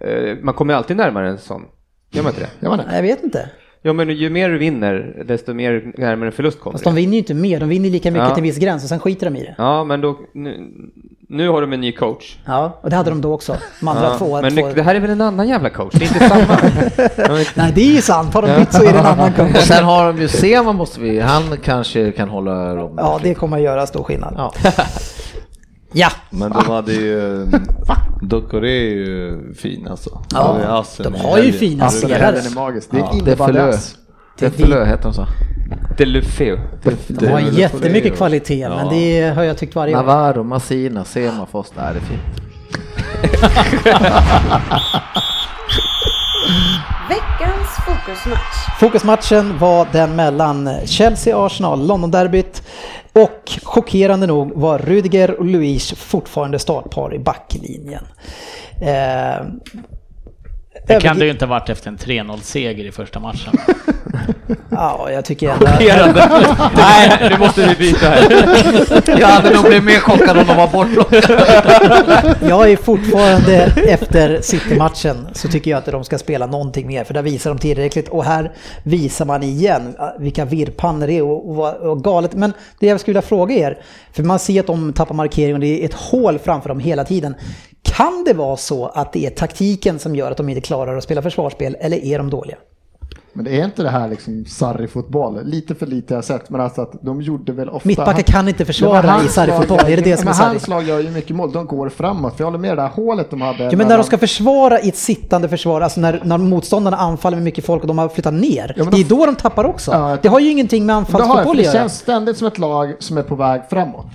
Eh, Man kommer alltid närmare en sån. Gör man inte det? Det. Jag vet inte. Ja, men ju mer du vinner, desto mer närmare en förlust kommer Fast de vinner ju inte mer, de vinner lika mycket Ja. till en viss gräns och sen skiter de i det. Ja, men då, nu, nu har de en ny coach. Ja, och det hade de då också. De andra Ja, två. men två... det, det här är väl en annan jävla coach? Det är inte samma. Nej, det är ju sant. Har de bytt så är det en annan Och coach. sen har de ju Sema måste vi, han kanske kan hålla dem. Ja, det kommer att göra stor skillnad. Ja. Ja, Men de hade ju... Dokore är ju fin alltså. Ja, Det de har ju fina spelare. den är magisk. Det är Ja, det innebandyas. Deflö heter de så. Delufeu. De har Det- jättemycket kvalitet, men det har jag tyckt varje år. Navarro, Massina, Sema, Foster. Nej, det är fint. Veckans fokusmatch. Fokusmatchen var den mellan Chelsea-Arsenal, London-derbyt. Och chockerande nog var Rudiger och Luis fortfarande startpar i backlinjen. Eh, Det kan det ju inte ha varit efter en 3-0-seger i första matchen. Ja, jag tycker ändå... Chockerande. Nej, nu måste vi byta här. Jag hade nog blivit mer chockad om de var bortplockade. Jag är fortfarande efter City-matchen så tycker jag att de ska spela någonting mer för där visar de tillräckligt och här visar man igen vilka virrpannor det är och, och, och galet. Men det jag skulle vilja fråga er, för man ser att de tappar markering och det är ett hål framför dem hela tiden. Kan det vara så att det är taktiken som gör att de inte klarar att spela försvarsspel eller är de dåliga? Men det är inte det här liksom sarri-fotboll. Lite för lite jag har sett, men alltså att de gjorde väl ofta... Mittbackar kan inte försvara Ja, i sarri-fotboll, är det det som är sarri? hans lag gör ju mycket mål, de går framåt. För jag håller med det där hålet de hade. Ja, men när de ska försvara i ett sittande försvar, alltså när, när motståndarna anfaller med mycket folk och de har flyttat ner. Ja, men det är de- då de tappar också. Ja, det har ju ingenting med det, jag, anfallsfotboll att det göra. känns ständigt som ett lag som är på väg framåt.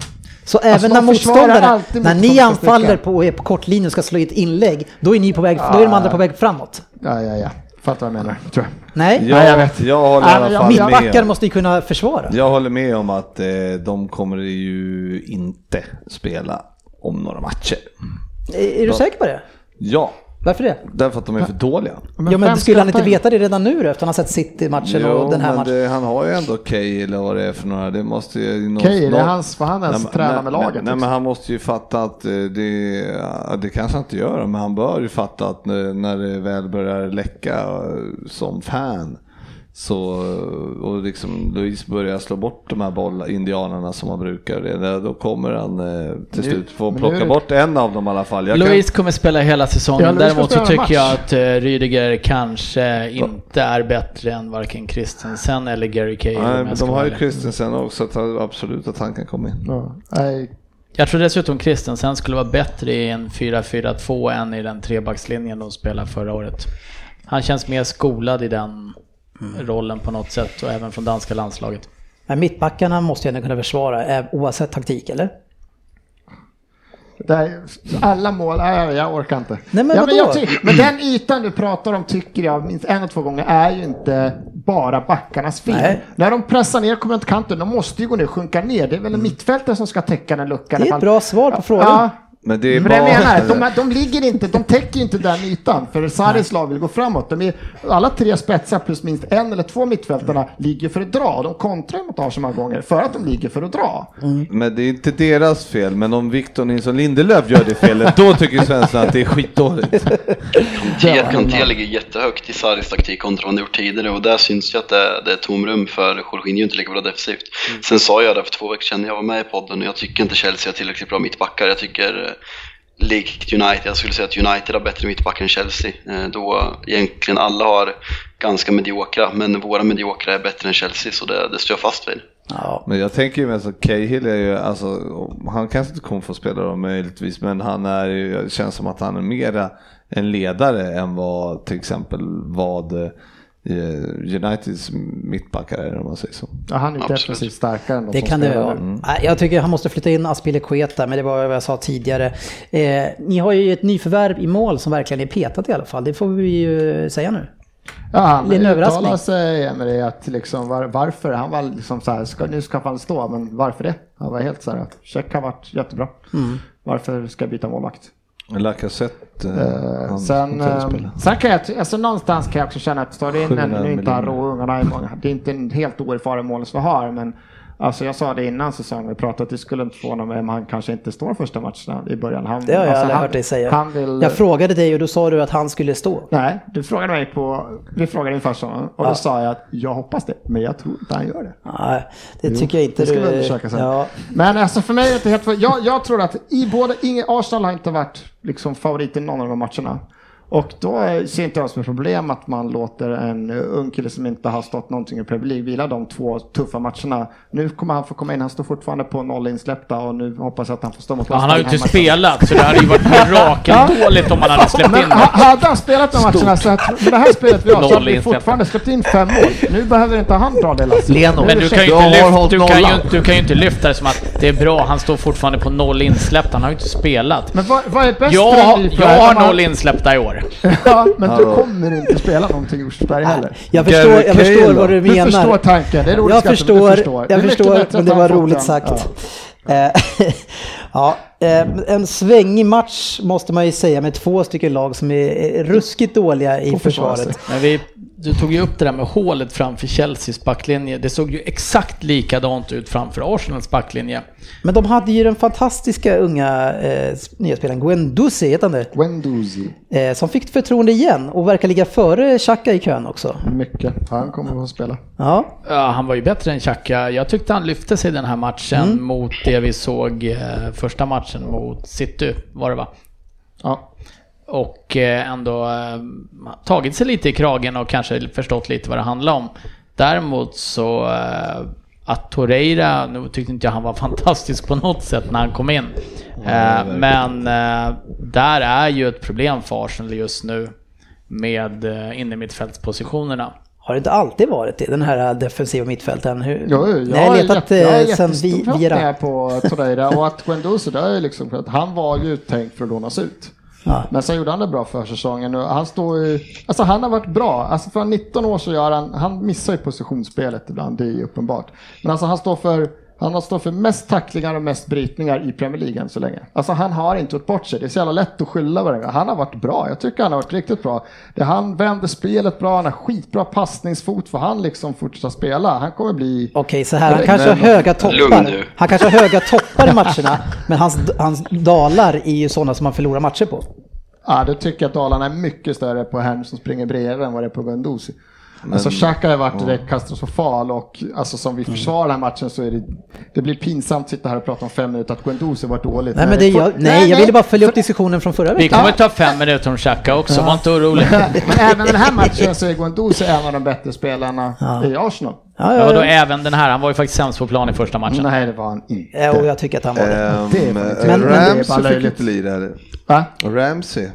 Så Alltså, även de när motståndarna, när ni anfaller på, och är på kortlinjen och ska slå i ett inlägg, då är, ni på väg, då är de andra på väg framåt. Ja, ja, ja. Fattar vad jag menar, tror jag. Nej, Ja, Nej, jag vet. Jag håller i alla jag- fall med. mittbackar om- måste ju kunna försvara. Jag håller med om att eh, de kommer ju inte spela om några matcher. Är, är du säker på det? Ja, Varför det? därför att de är för dåliga. ja, men skulle han inte veta det redan nu då, efter han har sett City-matchen och den här men matchen? det, han har ju ändå Kay eller vad det är för några. Det måste ju... någon- Okej, det är någon- hans, för han ens men- tränar nej, med laget. Nej, nej, liksom. men han måste ju fatta att eh, det, det kanske han inte gör, men han bör ju fatta att när, när det väl börjar läcka eh, som fan så, och liksom Louise börjar slå bort de här boll, indianerna som han brukar, det, då kommer han eh, till slut få nu plocka det- bort en av dem i alla fall. Jag Louise kommer spela hela säsongen, Ja, däremot så tycker jag match. att uh, Rydiger kanske inte är bättre än varken Christensen eller Gary Cahill. Nej, jag de har ju. Christensen också, att han- absolut att han kan komma in. Ja, nej, Jag tror dessutom Christensen skulle vara bättre i en 4-4-2 än i den trebackslinjen de spelade förra året. Han känns mer skolad i den rollen på något sätt och även från danska landslaget. Men mittbackarna måste ju ändå kunna försvara eh, oavsett taktik, eller? det är, alla mål, nej, jag orkar inte. Nej, men ja, men, jag ty- men den ytan du pratar om tycker jag minst en och två gånger är ju inte bara backarnas fel. Nej. När de pressar ner kommer inte kanten, de måste ju gå ner och sjunka ner. Det är väl en mittfältare som ska täcka den luckan. Det är ett bra svar på frågan. Ja, Men det är men det jag bara... menar, de, de ligger inte, de täcker inte den ytan. För Saris lag vill gå framåt. De är, alla tre spetsar plus minst en eller två mittfältarna ligger för att dra. De kontrar mot Arsenal många gånger för att de ligger för att dra. Men det är inte deras fel, men om Victor Nilsson Lindelöf gör det felet, då tycker Svensson att det är skitdåligt. Kanté, ligger jättehögt i Sarris taktik kontra vad han gjort tidigare och där syns ju att det, det är tomrum för Jorginho inte lika bra defensivt. Sen sa jag det för två veckor sedan, jag var med i podden och jag tycker inte Chelsea har tillräckligt bra mittbackar. Jag tycker likt United, jag skulle säga att United har bättre mittbackar än Chelsea. Eh, Då egentligen alla har ganska mediokra, men våra mediokra är bättre än Chelsea så det, det står jag fast vid. Ja. Men jag tänker ju mest att Cahill är ju, alltså, han kanske inte kommer få spela då möjligtvis, men han är ju, känns som att han är mera en ledare än vad till exempel vad eh, Uniteds mittbackar är om man säger så. Ja, han är Absolut. defensivt starkare än de Det kan det vara. Nej, Jag tycker han måste flytta in Aspilicueta, men det var vad jag sa tidigare. Eh, ni har ju ett nyförvärv i mål som verkligen är petat i alla fall. Det får vi ju säga nu. Ja, han Det är en uttalar överraskning. sig Emery att liksom var, varför, han var liksom så här, ska, nu ska han stå, men varför det? Han var helt så här att check har varit jättebra. Mm. Varför ska jag byta målvakt? Lacazette, eh, Eh, sen, eh, sen kan jag, alltså någonstans kan jag också känna att står det in en, 700 nu är inte han miljoner. rå ungarna i många, det är inte en helt oerfaren målsförhör, men Alltså jag sa det innan säsongen, vi pratade att det skulle inte förvåna mig om han kanske inte står första matcherna i början. Han, Det har jag alltså, aldrig han, hört dig säga. Han vill, Jag frågade dig och då sa du att han skulle stå. Nej, du frågade mig på, vi frågade inför säsongen och då sa jag att jag hoppas det, men jag tror inte han gör det. Nej, det tycker jag inte det ska du... vi undersöka sen. Ja. Men alltså för mig är det helt... Jag, jag tror att i båda... Ingen, Arsenal har inte varit liksom favorit i någon av de matcherna. Och då ser inte jag som ett problem att man låter en ung kille som inte har stått någonting i Premier League vila de två tuffa matcherna. Nu kommer han få komma in, han står fortfarande på noll insläppta och nu hoppas jag att han får stå mot Ja, han har ju inte spelat, så det hade ju varit mirakeldåligt om han hade släppt Men in det. hade han spelat de matcherna så att med det här spelet vi har så hade vi fortfarande släppt in fem mål. Nu behöver inte han dra det lasset. Leno, Men du kan ju inte, har lyfta, hållit du, kan ju, du kan ju inte lyfta det som att det är bra, han står fortfarande på noll insläppta, han har ju inte spelat. Men vad, vad är bäst Jag, för jag har noll insläppta i år. Ja, men du kommer inte spela någonting i Rosersberg heller. Jag förstår, jag förstår vad du Du menar. förstår tanken, det är roligt jag förstår, du förstår. Jag förstår, men det var roligt sagt. Eh, ja, eh, en svängig match måste man ju säga med två stycken lag som är ruskigt dåliga i försvaret. Men vi du tog ju upp det där med hålet framför Chelseas backlinje. Det såg ju exakt likadant ut framför Arsenals backlinje. Men de hade ju den fantastiska unga eh, nya spelaren Guendouzi, heter han det? Guendouzi. Eh, som fick förtroende igen och verkar ligga före Xhaka i kön också. Mycket. Han kommer att spela. Ja, Ja, han var ju bättre än Xhaka. Jag tyckte han lyfte sig den här matchen mot det vi såg eh, första matchen mot City, var det va? Ja. Och eh, ändå eh, tagit sig lite i kragen och kanske förstått lite vad det handlar om. Däremot så eh, att Torreira, nu tyckte inte jag han var fantastisk på något sätt när han kom in. Men där är ju ett problem för Arsenal just nu med innermittfältspositionerna. har det inte alltid varit det, den här defensiva mittfältaren? Hur, Jo, jag, Nej, har letat jätte, jag har sen jättestor vi, Vira. på Torreira och att Guendouzi, det är ju liksom för att han var ju tänkt för att lånas ut. Ja. Men sen gjorde han det bra för säsongen och han står ju, alltså han har varit bra. Alltså för 19 år så gör han, han missar ju positionsspelet ibland, det är ju uppenbart. Men alltså han står för, han har stått för mest tacklingar och mest brytningar i Premier League än så länge. Alltså han har inte gjort bort sig, det är så jävla lätt att skylla varandra. Han har varit bra, jag tycker han har varit riktigt bra. Det, han vänder spelet bra, han har skitbra passningsfot för han liksom fortsätta spela. Han kommer bli... Okej, så här, han kanske har höga toppar. Han kanske har höga toppar i matcherna, men hans, hans dalar är ju sådana som man förlorar matcher på. Ja, då tycker jag att Dalarna är mycket större på Hem som springer bredvid än vad det är på Guendouzi. Alltså Xhaka har varit direkt katastrofal och alltså som vi försvarar den här matchen så är det, det blir pinsamt att sitta här och prata om fem minuter att Guendouzi varit dåligt. Nej, Men men det, jag, nej, jag ville bara följa upp diskussionen från förra Vi veckan. kommer ta fem minuter om Xhaka också, var inte orolig. Men även den här matchen så är Guendouzi en av de bättre spelarna i Arsenal. Ja, Ja, ja, vadå, ja. även den här, han var ju faktiskt sämst på plan i första matchen. Nej, det var han inte. Ja, och jag tycker att han var det. Ehm, det är fan inte- Men- men det är Ramsey bara fick löjligt. inte lira? Ramsey,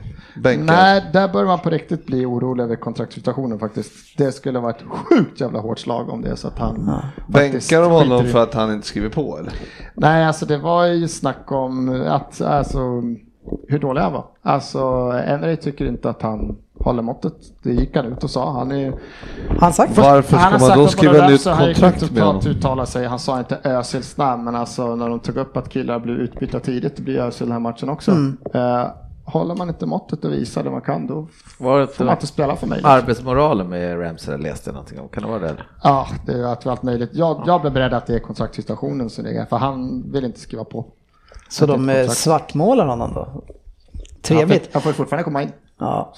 bänkad. Nej, där bör man på riktigt bli orolig över kontraktssituationen faktiskt. Det skulle vara ett sjukt jävla hårt slag om det är så att han... faktiskt Bänkar de honom för att han inte skriver på eller? Nej, alltså det var ju snack om att, alltså, hur dålig han var. Alltså, Emery tycker inte att han håller måttet. Det gick han ut och sa. Han är Han sagt Varför ska man då skriva nytt kontrakt med honom? uttala sig. Han sa inte Özils namn, men alltså när de tog upp att killar blev utbytta tidigt, det blir Özil den här matchen också. Mm. Eh, håller man inte måttet och visar det man kan, då Var får man inte spela för mig. arbetsmoralen med Ramsey läste jag någonting om? Kan det vara det? Ja, det är allt, allt möjligt. Jag, jag blev beredd att det är kontraktssituationen som ligger, för han vill inte skriva på. Så Att det är de eh, svartmålar honom då? Han Trevligt. får, han får fortfarande komma in. Ja,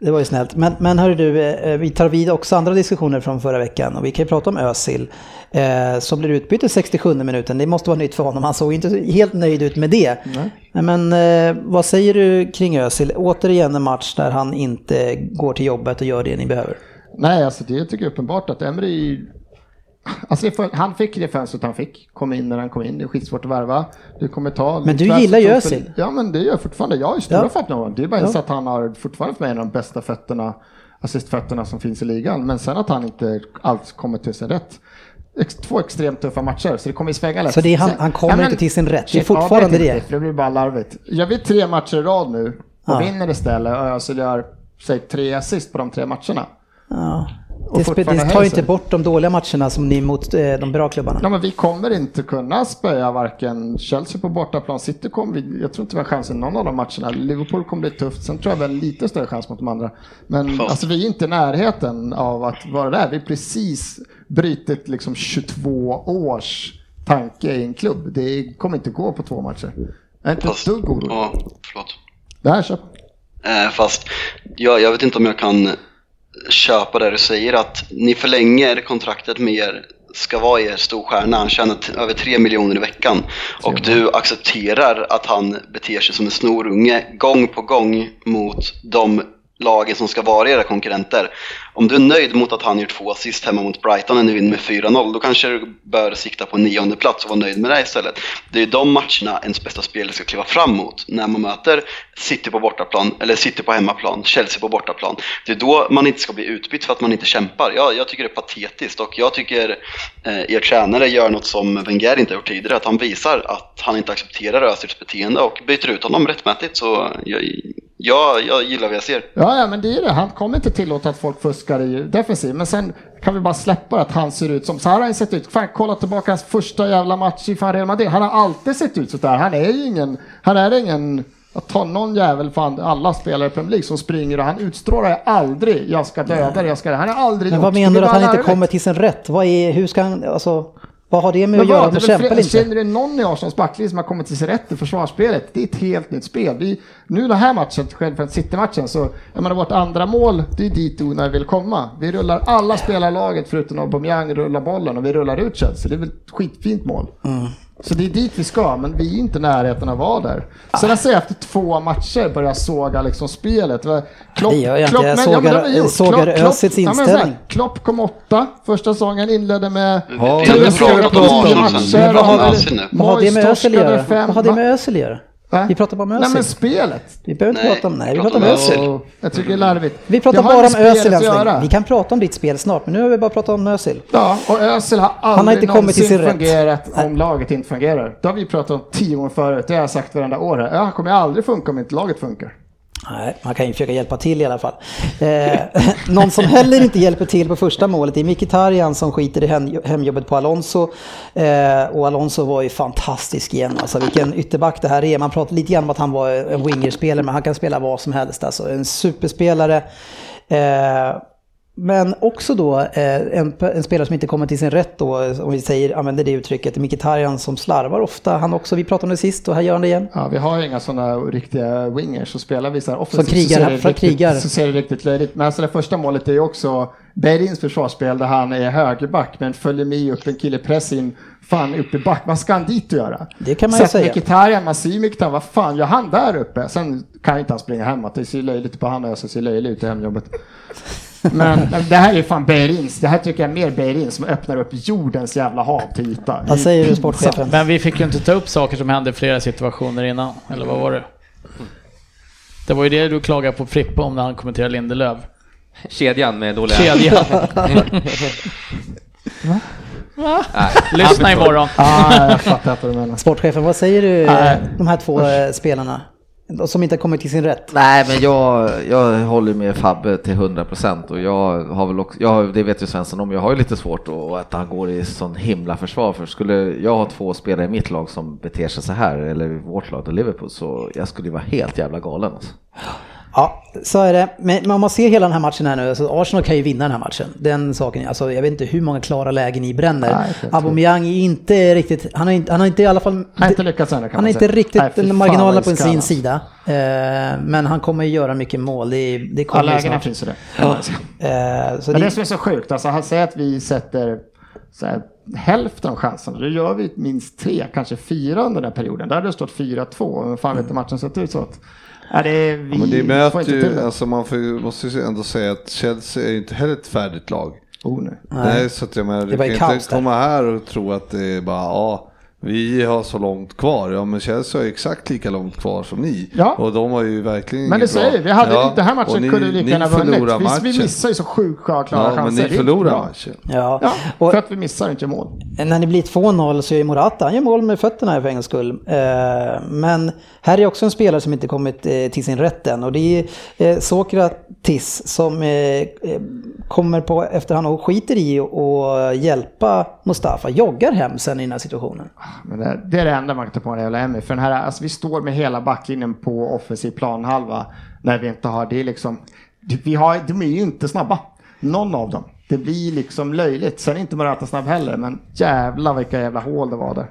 det var ju snällt. Men, men hörru du, eh, vi tar vid också andra diskussioner från förra veckan och vi kan ju prata om Özil. Eh, som blir utbytt i 67 minuten, det måste vara nytt för honom. Han såg inte helt nöjd ut med det. Nej. Men eh, vad säger du kring Özil? Återigen en match där han inte går till jobbet och gör det ni behöver. Nej, alltså det tycker jag är uppenbart att Emery Alltså för, han fick det fönstret han fick, kom in när han kom in, det är skitsvårt att värva. Det kommer ta... Men du gillar ju Özil. Ja men det gör jag fortfarande, jag har ju stora Ja. förhoppningar om honom. Det är bara Ja. så att han har fortfarande för mig en av de bästa fötterna, assistfötterna som finns i ligan. Men sen att han inte alls kommer till sin rätt. Två extremt tuffa matcher, så det kommer i svänga lätt. Så det är han- han kommer inte till sin rätt. Det är fortfarande det. inte, För det blir bara larvigt. Gör vi tre matcher i rad nu och Ja. vinner istället och Özil gör, säg tre assist på de tre matcherna. Ja. Det, det tar inte bort de dåliga matcherna som ni mot eh, de bra klubbarna. Ja, men vi kommer inte kunna spöa varken Chelsea på bortaplan, City kommer vi, jag tror inte vi har chansen i någon av de matcherna. Liverpool kommer bli tufft, sen tror jag vi har en lite större chans mot de andra. Men Fast- alltså, vi är inte i närheten av att vara där. Vi har precis brutit liksom 22 års tanke i en klubb. Det kommer inte gå på två matcher. Jag är inte ett dugg orolig. ja, förlåt. Det här köper Eh, fast jag, jag vet inte om jag kan köpa det du säger att ni förlänger kontraktet med er ska vara er storstjärna, han tjänar över 3 miljoner i veckan. Och du accepterar att han beter sig som en snorunge gång på gång mot de lagen som ska vara era konkurrenter. Om du är nöjd mot att han gör två assist hemma mot Brighton när ni vinner med 4-0, då kanske du bör sikta på en nionde plats och vara nöjd med det istället. Det är de matcherna ens bästa spelare ska kliva fram mot, när man möter City på bortaplan, eller City på hemmaplan, Chelsea på bortaplan. Det är då man inte ska bli utbytt för att man inte kämpar. Jag, jag tycker det är patetiskt och jag tycker eh, er tränare gör något som Wenger inte har gjort tidigare, att han visar att han inte accepterar Özils beteende och byter ut honom rättmätigt. Så jag, jag, jag gillar vad jag ser. Ja, ja, men det är det. Han kommer inte tillåta att folk fuskar i defensiv. Men sen kan vi bara släppa att han ser ut som, så här har han sett ut. Fan, kolla tillbaka hans första jävla match i fan Real Madrid. Han har alltid sett ut så där. Han är ju ingen, han är ingen, Att ta någon jävel, fan alla spelare i Premier League som springer och han utstrålar aldrig jag ska döda dig, jag ska Han har aldrig Men vad Det menar du att han inte kommer till sin rätt? Vad är, hur ska han, alltså, vad har det med att göra väl kämpar inte? Känner du någon i Arsenals backlinje som har kommit till sin rätt i försvarsspelet? Det är ett helt nytt spel. Vi, nu den här matchen, själv City-matchen, så jag menar vårt andra mål, det är dit Una vill komma. Vi rullar alla spelarlaget förutom Aubameyang rullar bollen och vi rullar ut Chelsea. Det är väl ett skitfint mål. Mm. Så det är dit vi ska, men vi är inte i närheten av att vara där. Sen jag säger efter två matcher börjar jag såga liksom spelet. Klopp, Det gör jag inte. Klopp, Jag men- sågar- men sågar Klopp- Özils ja, men så här, inställning. Klopp kom åtta första säsongen, inledde med inte pratat om matcher, sen. Vad har det med Özil att göra? Özil? Va? Vi pratar bara om Nej men Özil. spelet. Vi behöver inte Nej, prata om, nej, vi pratar om Özil. Özil. Jag tycker det är larvigt. Vi pratar bara om Özil än så länge. göra. Vi kan prata om ditt spel snart, men nu har vi bara pratat om Özil. Ja, och Özil har aldrig Han har inte kommit till sin rätt. fungerat om laget inte fungerar. Det har vi pratat om tio gånger förut, det har jag sagt varenda år. här. Ja, han kommer aldrig funka om inte laget funkar. Nej, man kan ju försöka hjälpa till i alla fall. Eh, någon som heller inte hjälper till på första målet är Mkhitaryan som skiter i hemjobbet på Alonso. Eh, och Alonso var ju fantastisk igen. Alltså vilken ytterback det här är. Man pratar lite grann om att han var en wingerspelare, men han kan spela vad som helst. Alltså en superspelare. Eh, men också då eh, en, en spelare som inte kommer till sin rätt då, om vi säger, använder det uttrycket, Mkhitaryan som slarvar ofta. Han också, vi pratade om det sist och här gör han det igen. Ja, vi har ju inga sådana riktiga wingers så spelar vi så här offensivt krigar, så ser riktigt, krigar. Så ser det riktigt löjligt. Men alltså det första målet är ju också Berins försvarsspel där han är högerback men följer med upp en kille press in fan upp i back. Vad ska han dit och göra? Det kan man ju säga. Mkhitaryan, man ser ju Mkhitaryan, vad fan gör han där uppe? Sen kan inte han springa hemåt, det ser löjligt ut på han och jag så ser löjligt ut i hemjobbet. Men det här är fan Beirins, det här tycker jag är mer Beirin som öppnar upp jordens jävla hav till yta. Vad säger du sportchefen? Men vi fick ju inte ta upp saker som hände i flera situationer innan, eller vad var det? Det var ju det du klagade på Frippe om när han kommenterade Lindelöf. Kedjan med dåliga... Kedja. Nej, Lyssna imorgon. Ah, jag fattar inte vad du menar. Sportchefen, vad säger du Nej. de här två eh, spelarna? Som inte har kommit till sin rätt. Nej, men jag, jag håller med Fabbe till 100% och jag har väl också, jag, det vet ju Svensson om, jag har ju lite svårt att, att han går i sån himla försvar för skulle jag ha två spelare i mitt lag som beter sig så här, eller i vårt lag, Liverpool, så jag skulle ju vara helt jävla galen alltså. Ja, så är det. Men man ser hela den här matchen här nu, alltså Arsenal kan ju vinna den här matchen. Den saken, alltså jag vet inte hur många klara lägen ni bränner. Nej, Aubameyang är inte riktigt, han har inte, han har inte i alla fall... Han har inte lyckats ännu kan Han man har inte riktigt Nej, marginalerna på sin sida. Eh, men han kommer ju göra mycket mål, det, det Ja, kommer ju lägena finns ju det. Eh, så Men det som är så sjukt, alltså han säger att vi sätter här, hälften av chanserna, då gör vi minst tre, kanske fyra under den här perioden. Där hade det stått 4-2, men fan vet inte matchen sett ut så att... Ja, det är, vi men det får möter ju, alltså man får, måste ju ändå säga att Chelsea är ju inte heller ett färdigt lag. Oh, nej. Nej, så att jag menar, Det du kan inte komma här och tro att det är bara, ja, vi har så långt kvar. Ja, men Chelsea har exakt lika långt kvar som ni. Ja. Och de har ju verkligen Men det säger vi, hade Ja, den här matchen ni- kunde vi lika ni gärna vunnit. förlorar Vi, vi matchen. missar ju så sjukt klara Ja, men chanser. ni är inte förlorar bra. matchen. ja. Ja, Och, för att vi missar inte mål. När det blir 2-0 så är Morata, han gör mål med fötterna för en skull. Eh, Men här är också en spelare som inte kommit eh, till sin rätt än och det är eh, Sokratis som kommer på efterhand och skiter i att hjälpa Mustafa, joggar hem sen i den här situationen. Men det, det är det enda man kan ta på en jävla Emmy. För den här, alltså vi står med hela backlinjen på offensiv planhalva när vi inte har det liksom. Vi har, de är ju inte snabba. Någon av dem. Det blir liksom löjligt. Sen är inte Morata snabb heller, men jävla vilka jävla hål det var där.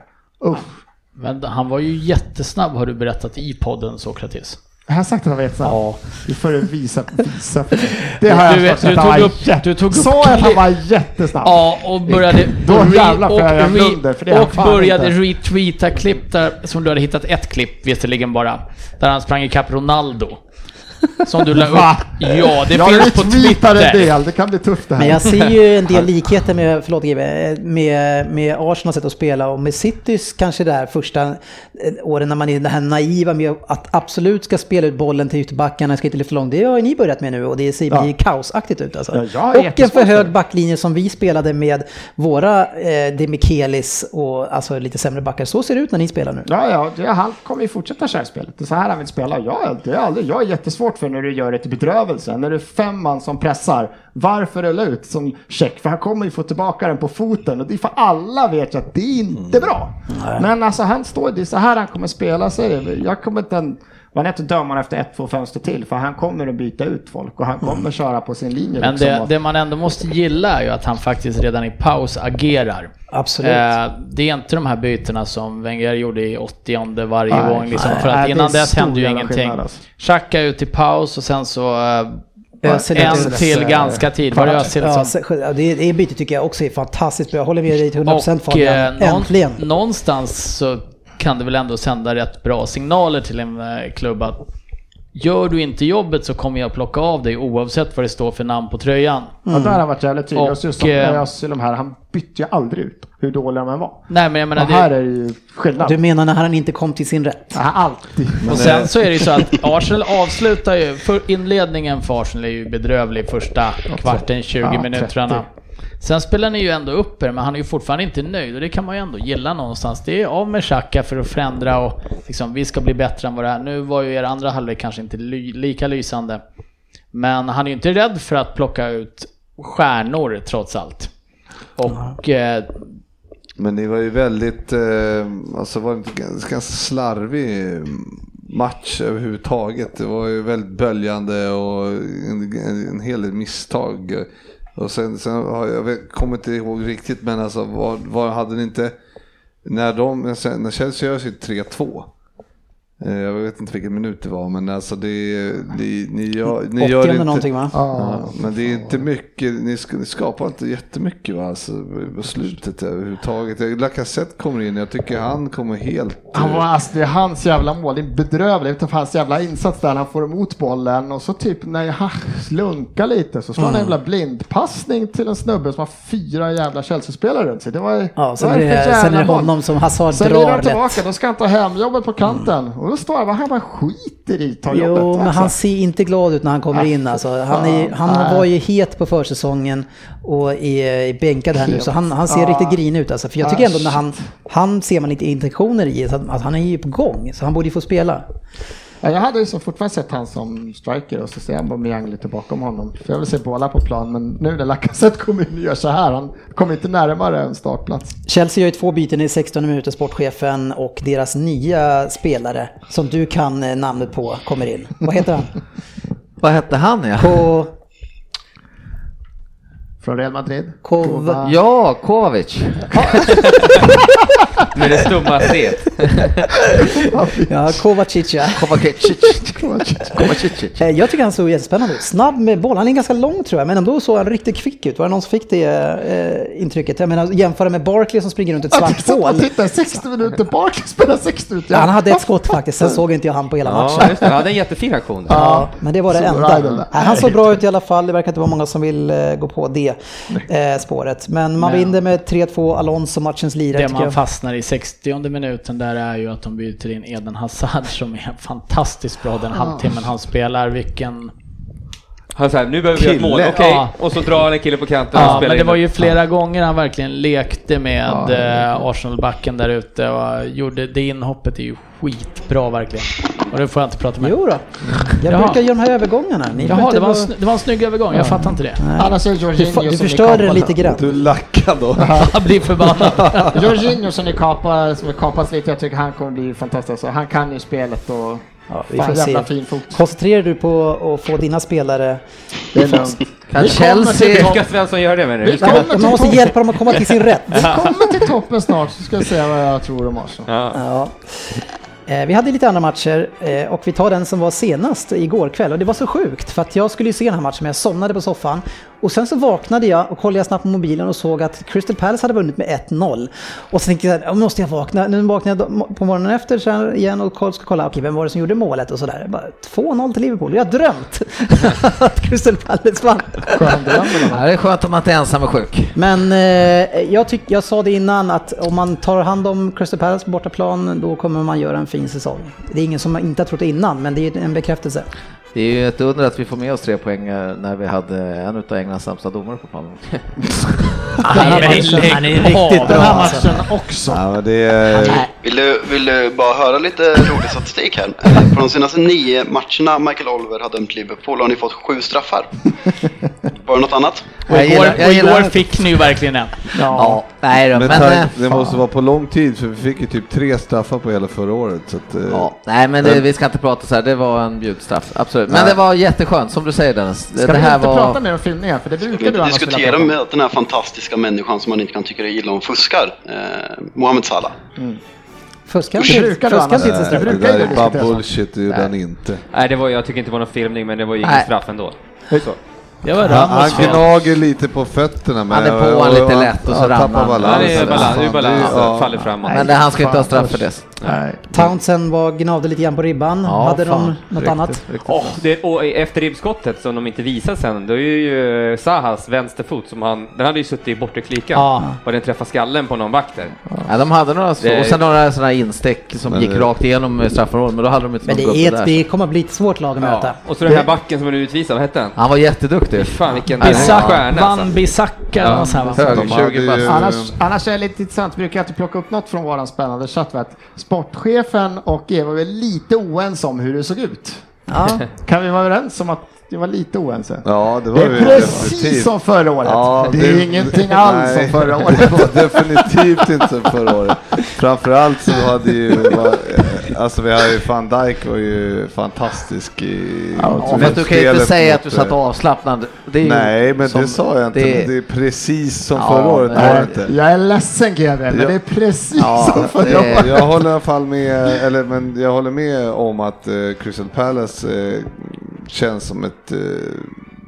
Usch. Men han var ju jättesnabb har du berättat i podden Sokrates. Jag har sagt att han var jättesnabb. Ja. Du får visa, visa för det. Det har jag Du- sagt du han tog upp- du tog upp Sa jag att han var jättesnabb? Ja, och började, Då jävlar får jag blunder, för det och började inte. retweeta klipp där, som du hade hittat ett klipp visserligen bara, där han sprang ikapp Ronaldo. Som du la upp. Ja, det jag finns på retweetar en Twitter. del, det kan bli tufft det här. Men jag ser ju en del likheter med, förlåt GB, med, med Arsenals sätt att spela och med Citys kanske där första eh, åren när man är det här naiva med att absolut ska spela ut bollen till ytterbackarna, ska inte för långt. Det har ju ni börjat med nu och det ser Ja. kaosaktigt ut alltså. Ja, och en för hög backlinje som vi spelade med våra eh, Demichelis och alltså lite sämre backar. Så ser det ut när ni spelar nu. Ja, ja, det, han kommer ju fortsätta köra spelet. Det är så här han vill spela. Jag, det är aldrig, jag är jättesvårt för när du gör det till bedrövelse. När det är fem man som pressar. Varför rulla ut som check? För han kommer ju få tillbaka den på foten. Och det är för alla vet ju att det är inte bra. Men alltså han står, det är så här han kommer spela. Det. Jag kommer inte en, Man är inte döma efter ett, två fönster till för han kommer att byta ut folk och han kommer köra på sin linje. Men liksom. det, Och- det man ändå måste gilla är ju att han faktiskt redan i paus agerar. Absolut. Eh, det är inte de här bytena som Wenger gjorde i 80 varje Nej, gång. Liksom, nej, för att nej, det innan dess hände ju ingenting. skillnad, alltså. Ut i paus och sen så eh, Özil en till ganska tid. Var det Özil Ja, som... så- ja, det, det bytet tycker jag också är fantastiskt bra. Jag håller med dig till 100% Och Fabian. eh, Äntligen. någonstans så kan det väl ändå sända rätt bra signaler till en eh, klubb att gör du inte jobbet så kommer jag plocka av dig oavsett vad det står för namn på tröjan. Ja, där har han varit jävligt tydlig. Och, Och just som eh, de här, han bytte ju aldrig ut hur dåliga de än var. Nej men jag menar och här det, är det ju skillnad. Du menar när han inte kom till sin rätt? Ja, alltid. och sen så är det ju så att Arsenal avslutar ju, för inledningen för Arsenal är ju bedrövlig första kvarten, 20 Ja, minuterna. 30. Sen spelar ni ju ändå upp er, men han är ju fortfarande inte nöjd och det kan man ju ändå gilla någonstans. Det är av med Xhaka för att förändra och liksom, vi ska bli bättre än vad det är. Nu var ju er andra halvlek kanske inte ly- lika lysande. Men han är ju inte rädd för att plocka ut stjärnor trots allt. Och eh, Men det var ju väldigt, eh, alltså var det inte ganska, slarvig match överhuvudtaget. Det var ju väldigt böljande och en, en, en hel del misstag. Och sen, sen har jag, jag kommer inte ihåg riktigt men alltså vad, vad hade ni inte, när de, när Chelsea gör sitt 3-2 eh, Jag vet inte vilken minut det var men alltså det, ni, ni gör, ni gör 80 inte... någonting va? Ja, men det är inte mycket, ni, sk- ni skapar inte jättemycket va, alltså, på slutet överhuvudtaget. Lacazette kommer in, jag tycker han kommer helt... Han var, alltså, det är hans jävla mål, det är bedrövligt för hans jävla insats där han får emot bollen och så typ när han slunkar lite så slår han en Mm. jävla blindpassning till en snubbe som har fyra jävla Chelsea-spelare runt sig. Det var, Ja, sen det var är det, sen är det honom som Hazard Sen drar han tillbaka, lätt. då ska han ta hem jobbet på kanten. Och då står han bara, skiter i ta jobbet. Jo, men alltså. han ser inte glad ut när han kommer Ah, in alltså. Han, är, han var ju het på försäsongen och är, bänkad här nu, så han, han ser Ja. riktigt grinig ut alltså. För jag tycker Ah, ändå när han, han ser man lite intentioner i, så att, att han är ju på gång. Så han borde ju få spela. Ja, jag hade ju så fortfarande sett han som striker och så ser jag Aubameyang lite bakom honom. För jag vill se båda på plan, men nu när Lacazette kommer in och gör så här, han kommer inte närmare en startplats. Chelsea gör ju två byten i 16 minuter, sportchefen och deras nya spelare, som du kan eh, namnet på, kommer in. Vad heter han? Vad hette han ja? Ko... Från Real Madrid. Kova... Ja, Kovacic. Med det stumma C. Ja, Kovacic ja. Kovacic. Kovacic. Eh, Jag tycker han såg jättespännande ut. Snabb med boll. Han är ganska lång tror jag, men ändå såg han riktigt kvick ut. Var det någon som fick det eh, intrycket? Jag menar, jämföra med Barkley som springer runt ett svart hål. och tittade, 60 minuter bak, spelar 60 minuter. Ja, han hade ett skott faktiskt, sen såg inte jag han på hela Ja, matchen. just det. Han hade en jättefin aktion. Ja, men det var det Så enda. Han såg bra ut i alla fall. Det verkar inte vara många som vill eh, gå på det eh, spåret. Men man Men- vinner med 3-2, Alonso matchens lirare det man jag. fastnar i 60 minuten där är ju att de byter in Eden Hazard som är fantastiskt bra den halvtimmen han spelar. Vilken... Han sa nu behöver vi göra ett mål, okej. Ja. Och så drar han en kille på kanten och Ja, spelar men det in var ju flera gånger han verkligen lekte med eh, Arsenal-backen där ute och gjorde det inhoppet är ju skitbra verkligen. Och det får jag inte prata med. Jo då. jag Jaha. brukar göra de här övergångarna. Ni Jaha, det var, en, det var en snygg övergång, jag fattar inte det. Annars är Du, Jorginho fa- du ni förstörde den lite grann. Du lackar då. Jag blir förbannad. Jorginho som ni kapar, som kapas lite, jag tycker han kommer bli fantastisk. Så Han kan ju spelet och Ja, vi fan får jävla se. fin fot. Koncentrerar du på att få dina spelare... Det är lugnt. Kan Chelsea... Ska Svensson göra det du? kommer Man måste hjälpa dem att komma till sin rätt. Vi kommer till toppen snart så ska vi se vad jag tror om Arsenal. Ja. Ja. Eh, Vi hade lite andra matcher eh, och vi tar den som var senast igår kväll och det var så sjukt för att jag skulle ju se den här matchen men jag somnade på soffan och sen så vaknade jag och kollade snabbt på mobilen och såg att Crystal Palace hade vunnit med 1-0 och så tänkte jag "Ja, måste jag vakna, nu vaknade jag på morgonen efter igen och ska kolla okej vem var det som gjorde målet och sådär. Bara 2-0 till Liverpool, jag har drömt att Crystal Palace vann. Det är skönt om man inte är ensam och sjuk. Men eh, jag, tyck, jag sa det innan att om man tar hand om Crystal Palace på bortaplan då kommer man göra en fin säsong. Det är ingen som inte har trott innan men det är en bekräftelse. Det är ju ett under att vi får med oss tre poäng eh, när vi hade en av Englands sämsta domare på planen. Han är, han är riktigt bra Den här alltså. matchen också. Ja, är... Vill du, vill du bara höra lite rolig statistik här? Eh, På de senaste nio matcherna Michael Oliver har dömt Liverpool har ni fått sju straffar. Var det något annat? Och igår, och igår fick ni ju verkligen en. Ja, nej då, Men, men... tack, eh, det måste vara på lång tid för vi fick ju typ tre straffar på hela förra året. Så att, Ja, nej men det, vi ska inte prata så här, det var en bjudstraff, absolut. Men Nej. det var jätteskönt, som du säger Dennis. Ska det vi här inte var... prata mer om filmningen? För det brukar du annars diskutera med den här fantastiska människan som man inte kan tycka är illa om fuskar? Eh, Mohamed Salah. Fuskar Det brukar du fuskar annars- straff. det det där är bara bullshit, det gjorde han inte. Nej, det var, jag tycker inte det var någon filmning, men det var ju ingen straff ändå. Så. Han, gnager lite på fötterna. Men Han är på han lite lätt och så ramlar tappar han. balans. Ja, det är balans, det är balans, det är- ja. faller framåt. Men det, han ska inte ha straff för det. Nej. Townsend var gnavde lite grann på ribban. Ja, Hade fan. de något Riktigt, annat? riktigt Åh, bra. det, och efter ribbskottet som de inte visar sen, då är ju Sahas vänsterfot som han, den hade ju suttit i bortre klykan. Ja. Och den träffade skallen på någon vakt där. Ja, de hade några så, och sen några sådana här instick som Men gick det- rakt igenom straffområdet, men då hade de inte Men det, är ett, där. det kommer att bli ett svårt lag att möta. Och så den här backen som är utvisad, vad hette han? Han var jätteduktig. Fan vilken Bisak, stjärna Van alltså. Bissaka eller något sånt här, va? Höger, De hade 20 ju- bast. Annars, annars är det lite intressant, brukar jag alltid plocka upp något från våran spännande chatt. att Sportchefen och Eva var väl lite oense om hur det såg ut. Ja. Kan vi vara överens om att det var lite oense? Ja, det var Det är precis definitivt. som förra året. Ja, det är ingenting alls nej, som förra Det året. var definitivt inte som förra året. Framförallt så hade ju, var, alltså vi har ju van Dijk var ju fantastisk i... Ja, men du kan ju inte säga att du satt avslappnad. Det Nej, men som- det sa jag inte. det- Det är precis som Ja, förra året. det Nej, inte. Jag är ledsen GW, men det är precis Ja, som förra det- året. Jag håller i alla fall med, eller men jag håller med om att eh, Crystal Palace eh, känns som ett eh,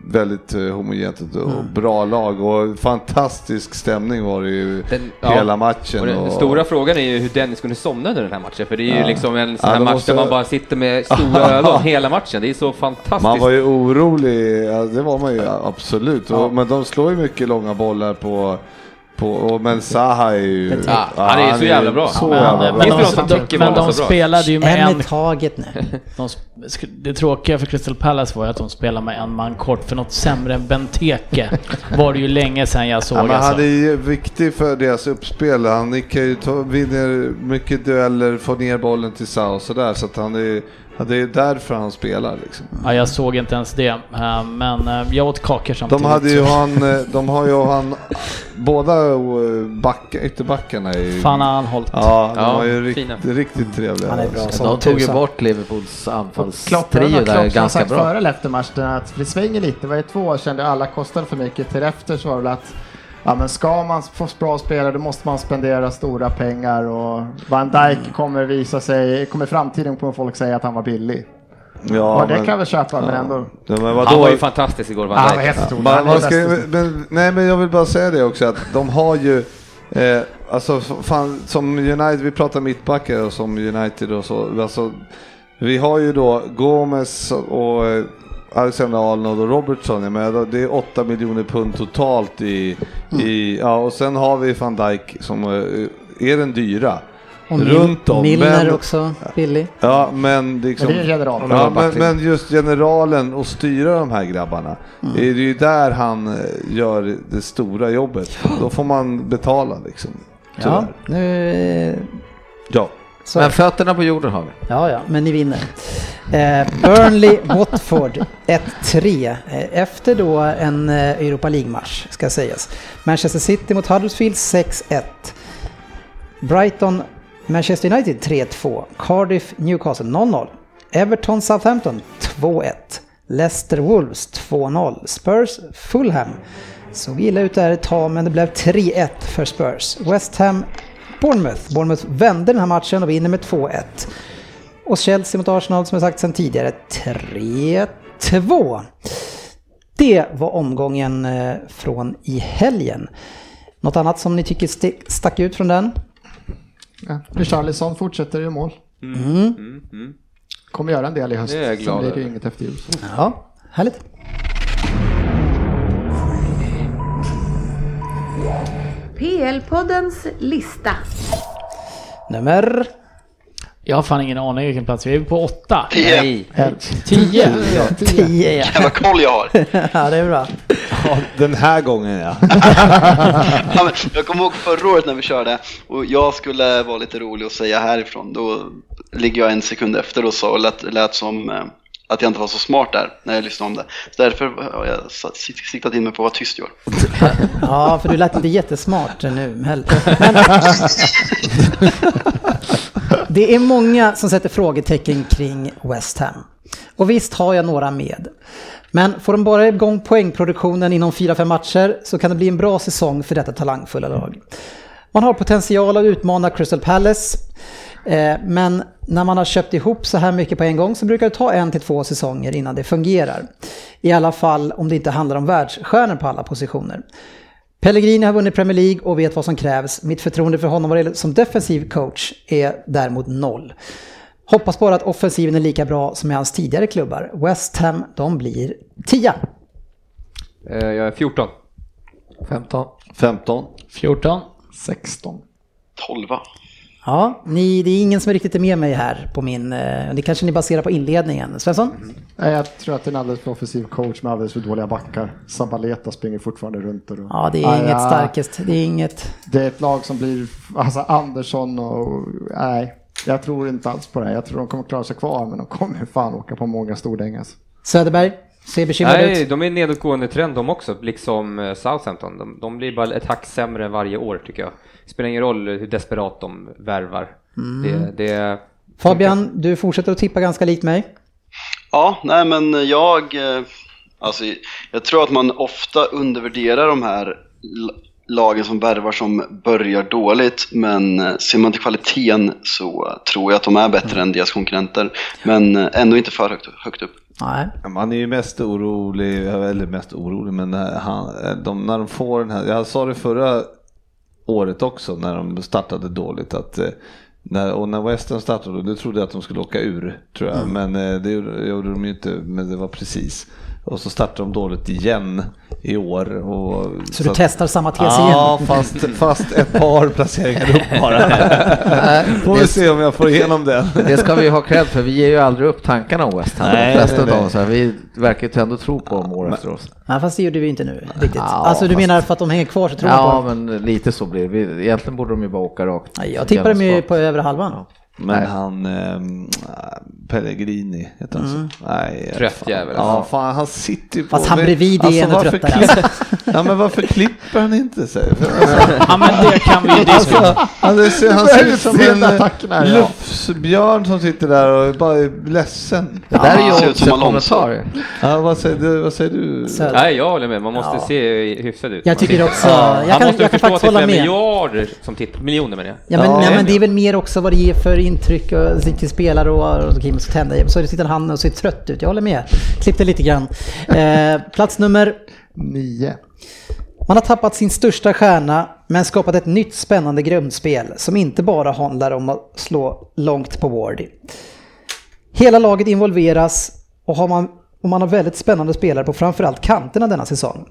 väldigt eh, homogent och Mm. bra lag och fantastisk stämning var det ju Den- hela ja. matchen. Och den och- stora frågan är ju hur Dennis kunde somna under den här matchen, för det är ju Ja. liksom en sån Ja, här det match måste- där man bara sitter med stora ögon hela matchen. Det är så fantastiskt. Man var ju orolig, ja, det var man ju absolut. Och, men de slår ju mycket långa bollar på, på och, men Zaha är ju... Ja, han är ju så jävla bra. Så Men, jävla men, bra. Finns det de, de, men de bra? spelade ju med En taget nu. Det tråkiga för Crystal Palace var ju att de spelade med en man kort, för något sämre än Benteke var det ju länge sedan jag såg Ja, men alltså. han är ju viktig för deras uppspel. Han kan ju ta, vinner mycket dueller, får ner bollen till Sa och sådär. Så att han är, ja, det är därför han spelar liksom. Ja, jag såg inte ens det, eh, men eh, jag åt kakor samtidigt. De, hade ju han, eh, de har ju han, båda back, ytterbackarna är ju... Fan har han hållit. Ja, de Ja, var ju fina. riktigt, riktigt trevliga. Han är bra som De tog ju bort Liverpools anfallstrio där Klopp ganska sagt bra. före eller efter matchen att det svänger lite. Varje två år sedan det alla kostade för mycket. Till efter så var det att ja, men ska man få bra spelare då måste man spendera stora pengar och Van Dijk kommer visa sig, kommer i framtiden kommer folk säga att han var billig. Ja, och det men- kan väl köpa men ändå. Ja, men? Han var ju fantastisk igår, Ja, Van Dijk. helt otrolig. Man, man ska, men, nej men jag vill bara säga det också att de har ju eh, Alltså fan, som United, vi pratar mittbackar och som United och så. Alltså, vi har ju då Gomes och eh, Alexander Arnold och Robertson är med. Det är 8 miljoner pund totalt i, i ja och sen har vi van Dijk som eh, är den dyra. Och Runt om. Milner men- också billig. Ja men liksom, Men det är en general. Ja, men, men just generalen och styra de här grabbarna. Det är ju där han eh, gör det stora jobbet. Då får man betala liksom. Ja, Tyvärr. nu... eh, Ja. Så, Men fötterna på jorden har vi. ja, ja, men ni vinner. Eh, Burnley, Watford 1-3. Eh, efter då en eh, Europa League-match, ska sägas. Manchester City mot Huddersfield 6-1. Brighton, Manchester United 3-2. Cardiff, Newcastle 0-0. Everton, Southampton 2-1. Leicester Wolves 2-0. Spurs, Fulham. Såg illa ut där ett tag men det blev 3-1 för Spurs. West Ham, Bournemouth. Bournemouth vände den här matchen och vinner med 2-1. Och Chelsea mot Arsenal som jag sagt sedan tidigare 3-2. Det var omgången eh, från i helgen. Något annat som ni tycker stack ut från den? Ja. Richarlison fortsätter ju mål. Kommer göra en del i höst. Det är jag glad Sen blir det ju inget efter jul. Ja, härligt. PL-poddens lista. Nummer... Jag har fan ingen aning vilken plats vi är. På åtta. Är Nej. Tio. 10 ja. jävla koll jag har. ja, det är bra. Den här gången ja. Ja, men jag kommer ihåg förra året när vi körde och jag skulle vara lite rolig och säga härifrån. Då ligger jag en sekund efter och sa och lät, lät som eh, att jag inte var så smart där när jag lyssnade om det. Så därför har jag siktat in mig på att vara tyst i år. Ja, för du lät inte jättesmart nu heller. Men... Det är många som sätter frågetecken kring West Ham. Och visst har jag några med. Men får de bara igång poängproduktionen inom 4-5 matcher så kan det bli en bra säsong för detta talangfulla lag. Man har potential att utmana Crystal Palace. eh, Men när man har köpt ihop så här mycket på en gång så brukar det ta en till två säsonger innan det fungerar. I alla fall om det inte handlar om världsstjärnor på alla positioner. Pellegrini har vunnit Premier League och vet vad som krävs. Mitt förtroende för honom vad gäller som defensiv coach är däremot noll. Hoppas bara att offensiven är lika bra som i hans tidigare klubbar. West Ham, de blir 10. Eh, Jag är 14. 15. 15. 14. 16. 12. Ja, ni, det är ingen som riktigt är med mig här på min... eh, Det kanske ni baserar på inledningen. Svensson? Nej, jag tror att det är en alldeles för offensiv coach med alldeles för dåliga backar. Sabaleta springer fortfarande runt. Och Ja, det är Ja, inget ja. starkast. Det är inget... Det är ett lag som blir, alltså Andersson och, nej, jag tror inte alls på det. Jag tror de kommer klara sig kvar, men de kommer fan åka på många stordängas. Söderberg, ser bekymrad Nej, ut. de är i nedåtgående trend de också, liksom eh, Southampton. De, de blir bara ett hack sämre varje år tycker jag. Spelar ingen roll hur desperat de värvar. Det, det, Fabian, du fortsätter att tippa ganska likt mig. Ja, nej men jag, eh, alltså jag tror att man ofta undervärderar de här lagen som värvar som börjar dåligt, men eh, ser man till kvaliteten så tror jag att de är bättre än deras konkurrenter, men ändå inte för högt, högt upp. Nej. Man är ju mest orolig, eller mest orolig, men när, han, de, när de får den här, jag sa det förra året också när de startade dåligt att eh, när, och när Western startade, då trodde jag att de skulle åka ur, tror jag. Men eh, det gjorde gjorde de ju inte, men det var precis. Och så startade de dåligt igen i år. Och, Så du att- testar samma tes Ja, igen? fast, fast ett par placeringar upp bara. Får vi se om jag får igenom den. Det ska vi ha cred för, vi ger ju aldrig upp tankarna om West Ham. Nej, De flesta nej, nej. oss här, vi verkar ju ändå tro på dem år efter år. Nej, fast det gjorde vi inte nu riktigt. Ja, alltså du fast- menar för att de hänger kvar så tror jag på Ja, dem? men lite så blir det. Vi- Egentligen borde de ju bara åka rakt. Jag tippar dem ju på över halvan. Men Nej. han, ehm, Pellegrini, heter han så? Nej, Trött fan. jävel. Ja, fan han sitter ju på... Fast han bredvid är ännu varför tröttare, klipp- Ja, men varför klipper han inte sig? Alltså, Ja men det kan vi ju diskutera. alltså, han, ser, han ser ut som en eh, ja. lufsbjörn som sitter där och bara är ledsen. Det där är Ja, ser ju ut som också Alonso. kommentar. Ja, vad, säger du, vad säger du? Nej, jag håller med. Man måste Ja. se hyfsad ut. Jag tycker också- Ja, jag han kan- måste jag kan förstå faktiskt att det är hålla flera med. miljarder som tittar, miljoner menar jag. Ja men, Ja, det är väl mer också vad det ger för intryck och, till spelare och, och Kim så tända. Så sitter han och ser trött ut. Jag håller med. Klippte lite grann. Eh, plats nummer... Nio. Man har tappat sin största stjärna men skapat ett nytt spännande grundspel som inte bara handlar om att slå långt på Wardy. Hela laget involveras och, har man, och man har väldigt spännande spelare på framförallt kanterna denna säsong.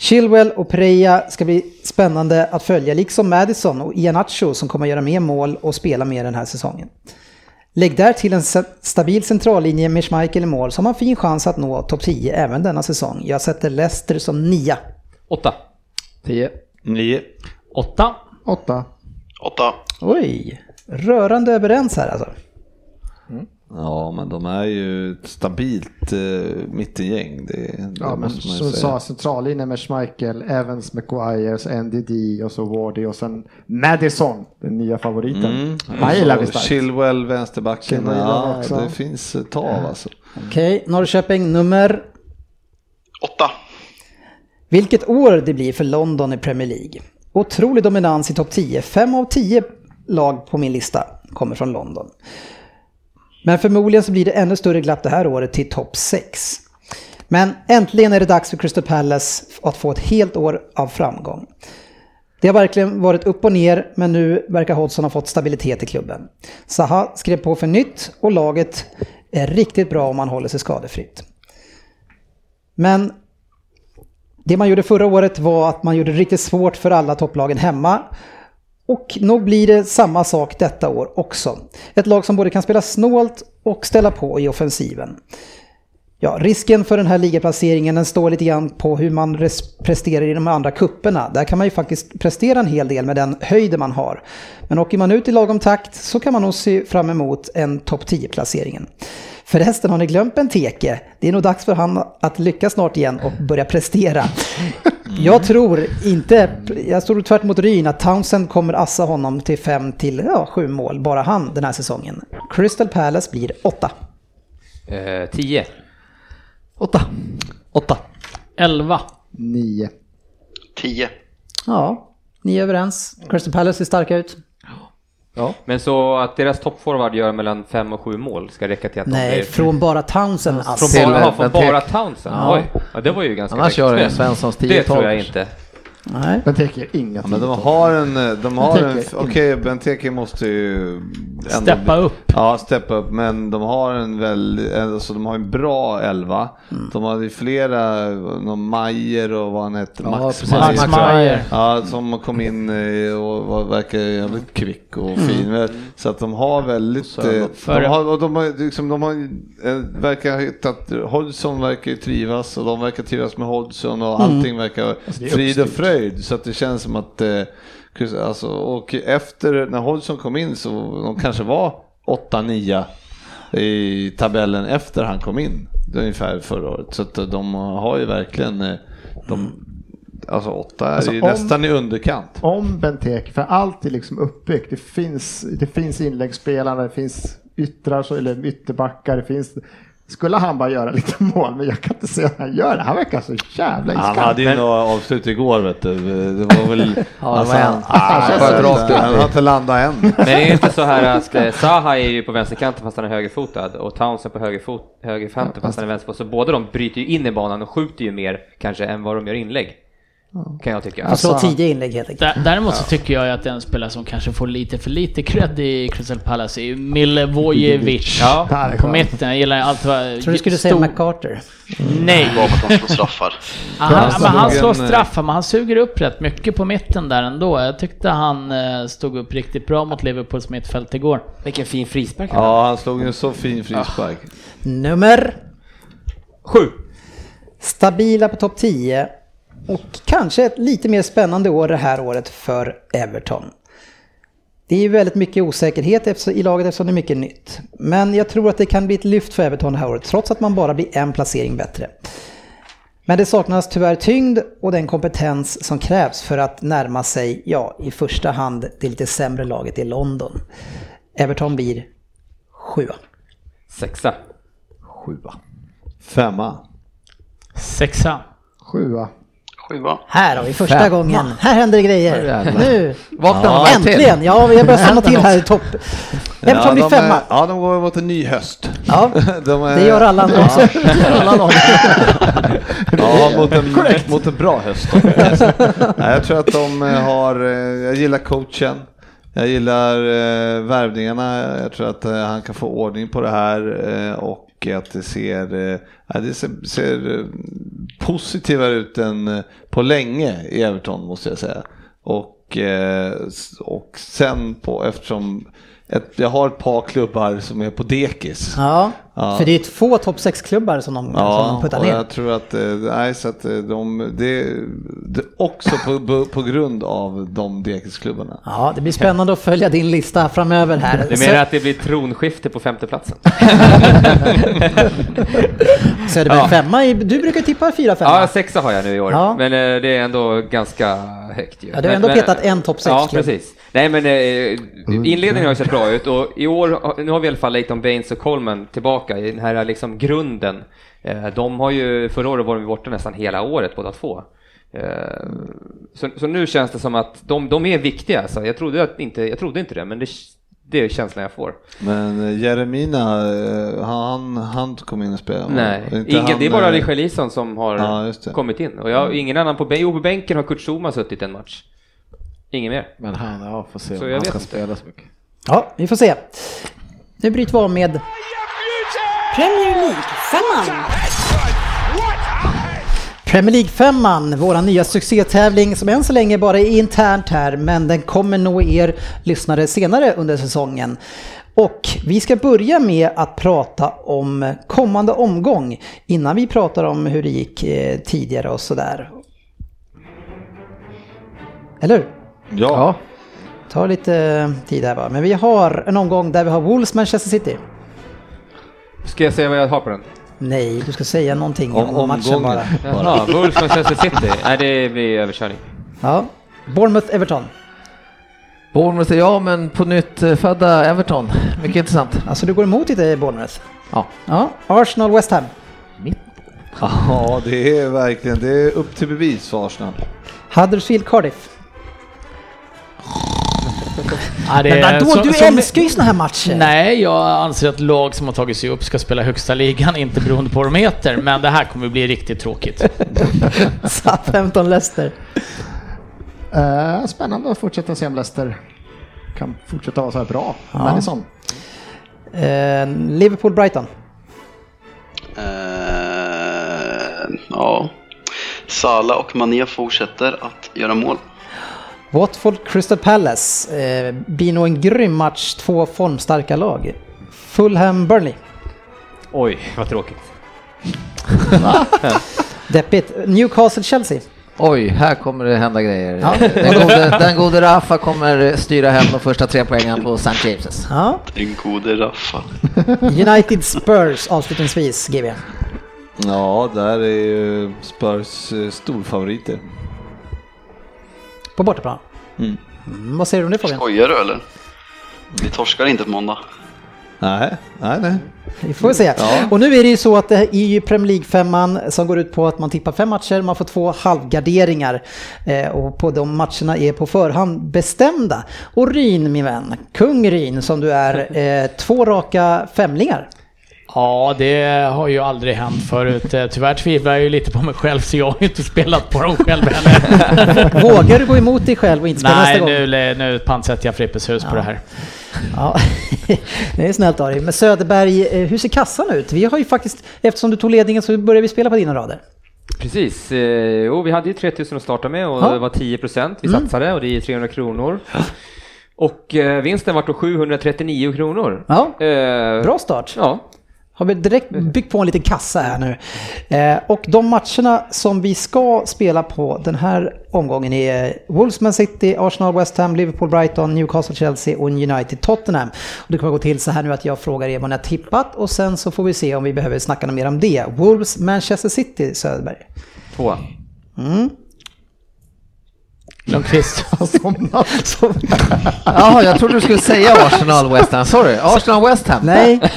Chilwell och Preja ska bli spännande att följa, liksom Madison och Ianacho som kommer att göra mer mål och spela mer den här säsongen. Lägg där till en stabil centrallinje med Schmeichel i mål så har man fin chans att nå topp 10 även denna säsong. Jag sätter Leicester som nia. Åtta. 10. Nio. Åtta. Åtta. Åtta. Oj, rörande överens här alltså. Ja, men de är ju ett stabilt uh, mittengäng. Det, det Ja, men måste man ju som säga. sa centrallinjen med Schmeichel, Evans, McGuire, NDD och så Wardy och sen Madison, den nya favoriten. Mm. Han gillar vi starkt. Chilwell, vänsterbacken. Chilwell Ja, det finns ett av alltså. Okej, Norrköping nummer... Åtta. Vilket år det blir för London i Premier League. Otrolig dominans i topp 10. Fem av tio lag på min lista kommer från London. Men förmodligen så blir det ännu större glapp det här året till topp 6. Men äntligen är det dags för Crystal Palace att få ett helt år av framgång. Det har verkligen varit upp och ner, men nu verkar Hodgson ha fått stabilitet i klubben. Zaha skrev på för nytt och laget är riktigt bra om man håller sig skadefritt. Men det man gjorde förra året var att man gjorde det riktigt svårt för alla topplagen hemma. Och nog blir det samma sak detta år också. Ett lag som både kan spela snålt och ställa på i offensiven. Ja, risken för den här ligaplaceringen den står lite grann på hur man presterar i de andra kupperna. Där kan man ju faktiskt prestera en hel del med den höjden man har. Men åker man ut i lagom takt så kan man nog se fram emot en topp 10-placeringen. Förresten, har ni glömt Benteke? Det är nog dags för han att lyckas snart igen och börja prestera. Jag tror inte, jag tror tvärt mot Ryn, att Townsend kommer assa honom till fem till ja, sju mål, bara han den här säsongen. Crystal Palace blir åtta. Eh, 10. Åtta. Åtta. 11. Nio. 10. Ja, ni är överens. Crystal Palace ser starka ut. Men så att deras toppforward gör mellan 5 och 7 mål ska räcka till att de Nej, blir... från bara Townsend Från alltså. bara, jaha, från bara Townsend? Ja. Oj, ja, det var ju ganska Annars högt. jag Svenssons 10-12. Det tror jag inte. Nej. Den täcker inga Ja, men de har en, de har en, Benteke. okej Benteke måste ju ändå Steppa upp. Ja, steppa upp, men de har en väldigt, alltså de har en bra elva. De har ju flera, någon Majer och vad han hette, Ja, Max precis. Majer. Max Meyer. Ja, som kom in eh, och var, verkar jävligt kvick och fin. Men- Så att de har väldigt, eh, de Före. har, och de har, liksom, de har eh, verkar ha hittat, Hodgson verkar ju trivas och de verkar trivas med Hodgson och allting verkar det är frid och uppstyrt. Fröjd. Så att det känns som att, eh, alltså, och efter när Hodgson kom in så de kanske var 8-9 i tabellen efter han kom in. Ungefär förra året. Så att de har ju verkligen, eh, de, alltså åtta är Alltså, ju om- nästan i underkant. Om Benteke, för allt är liksom uppbyggt. Det finns, det finns inläggsspelare, det finns yttrar, eller ytterbackar, det finns... Skulle han bara göra lite mål, men jag kan inte se att han gör det. Han verkar så jävla Han iskall. hade ju några avslut igår vet du. Det var väl... Ja, det var en. rakt upp. Han har inte landat än. Men det är inte så här att eh, Zaha är ju på vänsterkanten fast han är högerfotad och Townsend på högerfot, högerkanten fast han är vänsterfotad. Så båda de bryter ju in i banan och skjuter ju mer kanske än vad de gör inlägg. Kan jag tycka. Han slår Alltså- tidiga inlägg helt enkelt. Dä- Däremot så tycker jag att en spelare som kanske får lite för lite cred i Crystal Palace är Milivojevic. Ja. Det På mitten, jag gillar allt vad... Jag tror du skulle säga McCarter. Nej! Bara för att de slår straffar. Han, men han slår Slog en, straffar, men han suger upp rätt mycket på mitten där ändå. Jag tyckte han eh, stod upp riktigt bra mot Liverpools mittfält igår. Vilken fin frispark han Ja, han slog en så fin frispark. Nummer Sju. stabila på topp 10 och kanske ett lite mer spännande år det här året för Everton. Det är ju väldigt mycket osäkerhet i laget eftersom det är mycket nytt. Men jag tror att det kan bli ett lyft för Everton det här året trots att man bara blir en placering bättre. Men det saknas tyvärr tyngd och den kompetens som krävs för att närma sig, ja, i första hand det lite sämre laget i London. Everton blir sjua. Sexa. Sjua. Femma. Sexa. Sjua. Sjua. Här har vi första gången. Här händer det grejer. Jävlar. Nu! Vakna Ja, ja, till. Äntligen! Ja, vi har börjat stanna till här i topp. Everton blir de femma. Är, ja, de går mot en ny höst. Ja, De är, det gör alla andra också. Alla lag. Ja, mot en, mot en bra höst. Nej, jag tror att de har, eh, jag gillar coachen. Jag gillar eh, värvningarna. Jag tror att eh, han kan få ordning på det här eh, och att det ser, eh, det ser, ser eh, positivare ut än eh, på länge i Everton måste jag säga. Och, eh, och sen på, eftersom ett, jag har ett par klubbar som är på dekis. Ja, Ja. för det är två topp 6-klubbar som de, som de Ja, puttar och ner. jag tror att, eh, nej, så att eh, de, det, det också på, på, grund av de dekisklubbarna. Ja, det blir spännande att följa din lista framöver här. Du menar att det blir tronskifte på femteplatsen? Söderberg Ja. femma, i, du brukar tippa fyra femma. Ja, sexa har jag nu i år. Ja. Men eh, det är ändå ganska högt ju. Ja, du har ändå men, petat en topp Ja, sex-klubb. precis. Nej, men inledningen har ju sett bra ut och i år, nu har vi i alla fall Leighton Baines och Coleman tillbaka i den här liksom grunden. Eh, de har ju, förra året var de borta nästan hela året båda två. Eh, så, så nu känns det som att de, de är viktiga. Så jag, trodde att inte, jag trodde inte det, men det, det är känslan jag får. Men eh, Jeremina, han, han kom in och spelade. Nej, Inte ingen, han, det är bara Richarlison som har Ja, kommit in. Och jag, ingen annan på bänken. Jo, på bänken har Kurt Schuma suttit en match. Ingen mer. Men han, ja, får se Så om jag han ska inte. spela så mycket. Ja, vi får se. Nu bryter vi av med Premier League-femman. Premier League-femman, våra nya succétävling som än så länge bara är internt här, men den kommer nå er lyssnare senare under säsongen. Och vi ska börja med att prata om kommande omgång innan vi pratar om hur det gick eh, tidigare och sådär. Eller hur? Ja, tar lite tid här bara. Men vi har en omgång där vi har Wolves Manchester City. Ska jag säga vad jag har på den? Nej, du ska säga någonting om, Om matchen bara. Jaha, Wolves Manchester City. Nej, det blir överkörning. Ja. Bournemouth-Everton. Bournemouth, ja men på nytt eh, födda Everton. Mycket intressant. Alltså du går emot lite Bournemouth. Ja. Ja. Arsenal-West Ham. Ja, det är verkligen, det är upp till bevis för Arsenal. Huddersfield-Cardiff. Ja, det Men är vadå, så- du som- älskar ju såna här matcher. Nej, jag anser att lag som har tagit sig upp ska spela högsta ligan, inte beroende på vad de heter. Men det här kommer bli riktigt tråkigt. Southampton-Leicester. Eh, spännande att fortsätta se om Leicester kan fortsätta vara så här bra. Madison. Eh, Liverpool-Brighton. Eh, ja. Sala och Mané fortsätter att göra mål. Watford Crystal Palace. Eh, blir nog en grym match, två formstarka lag. Fulham Burnley. Oj, vad tråkigt. Deppigt. Newcastle Chelsea. Oj, här kommer det hända grejer. Ja. Den, gode, den gode Rafa kommer styra hem de första tre poängen på St. James's. Ja. Den gode Raffa. United Spurs avslutningsvis, GB. Ja, där är ju Spurs eh, storfavoriter. På bortaplan. Mm. Mm, vad säger du om det Fabian? Skojar du eller? Vi torskar inte på måndag. Nej, nej, nej. Vi får väl se. Och nu är det ju så att det är ju Premier League-femman som går ut på att man tippar fem matcher, man får två halvgarderingar eh, och på de matcherna är på förhand bestämda. Och Ryn, min vän, kung Ryn som du är, eh, två raka femlingar. Ja, det har ju aldrig hänt förut. Eh, Tyvärr tvivlar jag ju lite på mig själv, så jag har ju inte spelat på dem själv än. Vågar du gå emot dig själv och inte spela nästa Nej, gång? nu, nu pantsätter jag Frippes hus på det här. Ja, det är snällt av dig. Men Söderberg, eh, hur ser kassan ut? Vi har ju faktiskt, eftersom du tog ledningen så börjar vi spela på dina rader. Precis. Eh, jo, vi hade ju 3000 att starta med och Ja. det var 10 procent vi Mm. satsade och det är 300 kronor. Och vinsten var då 739 kronor. Ja, Eh, bra start. Ja, Har vi direkt byggt på en liten kassa här nu. Eh, och de matcherna som vi ska spela på den här omgången är Wolves Man City, Arsenal West Ham, Liverpool Brighton, Newcastle Chelsea och United Tottenham. Och det kommer gå till så här nu att jag frågar er vad ni har tippat och sen så får vi se om vi behöver snacka mer om det. Wolves Manchester City, Söderberg. tvåa. Lundqvist. Så, Jaha, jag trodde du skulle säga Arsenal West Ham. Sorry, Arsenal West Ham. nej.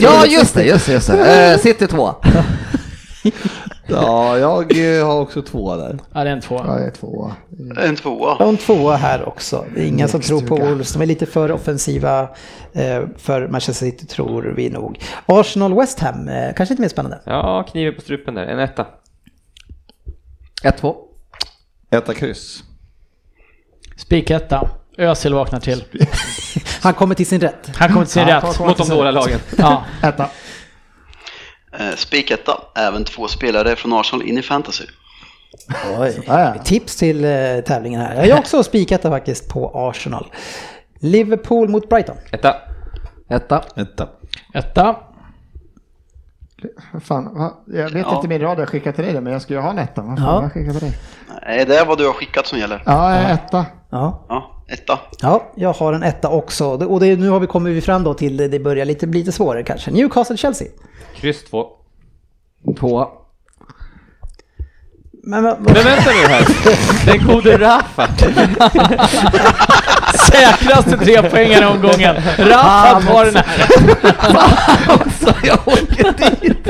Ja, just det, just det. Just det. Eh, City 2. Ja, jag eh, har också två där. Ja, det är en två. Ja, det är två. En tvåa. En tvåa här också. Det är ingen som tror på Lekstuga. Wolves. De är lite för offensiva eh, för Manchester City tror vi nog. Arsenal West Ham, eh, kanske inte mer spännande. Ja, kniven på strupen där. En etta. 1-2. Etta kryss. Spiketta. Özil vaknar till. Han kommer till sin rätt. Han kommer till sin Ja, rätt. Mot de dåliga lagen. Ja. Etta. Eh, Spiketta. Även två spelare från Arsenal in i fantasy. Oj. Tips till eh, tävlingen här. Jag har också spikat det faktiskt på Arsenal. Liverpool mot Brighton. Etta. Etta. Etta. Etta. Fan, jag vet Ja. inte min rad jag skickade till dig men jag ska ju ha en etta. Vad fan, Ja. jag skickade till dig? Nej, det är vad du har skickat som gäller. Ja, etta. Ja. Ja, etta. ja, jag har en etta också. Och det, nu har vi kommit vi fram då till det, det börjar lite, bli lite svårare kanske. Newcastle-Chelsea. Kryss två. Tvåa. Men, men, Men vänta nu här. Den gode Rafa. Säkraste trepoängaren i omgången. Rafa tar den här. Så jag åker dit.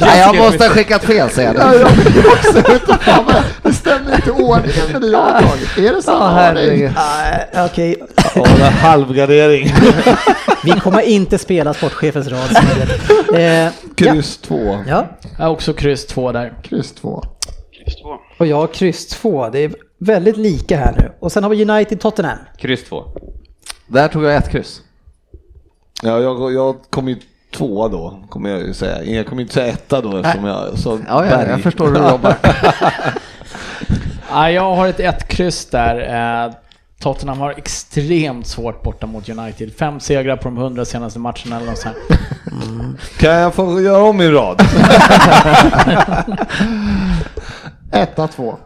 Nej, jag måste ha skickat fel säger Ja, jag. jag också. Fan, men Det stämmer inte ordningen med det jag har tagit. Är det samma ordning? Ah, Okej, Ja, halvgardering. vi kommer inte spela sportchefens rad. Eh, ja. Kryss två. ja, Jag har också kryss två där. Kryss två. Kryss två. och jag har kryss två. Det är väldigt lika här nu. Och sen har vi United-Tottenham. Kryss två. Där tog jag ett kryss. Ja, jag, jag kom ju tvåa då, kommer jag ju säga. Jag kommer inte säga etta då eftersom jag så Ja, ja, jag förstår hur du jobbar. Ja, jag har ett ett kryss där. Eh, Tottenham har extremt svårt borta mot United. Fem segrar på de hundra senaste matcherna eller något sånt. här. Kan jag få göra om min rad? Etta, två.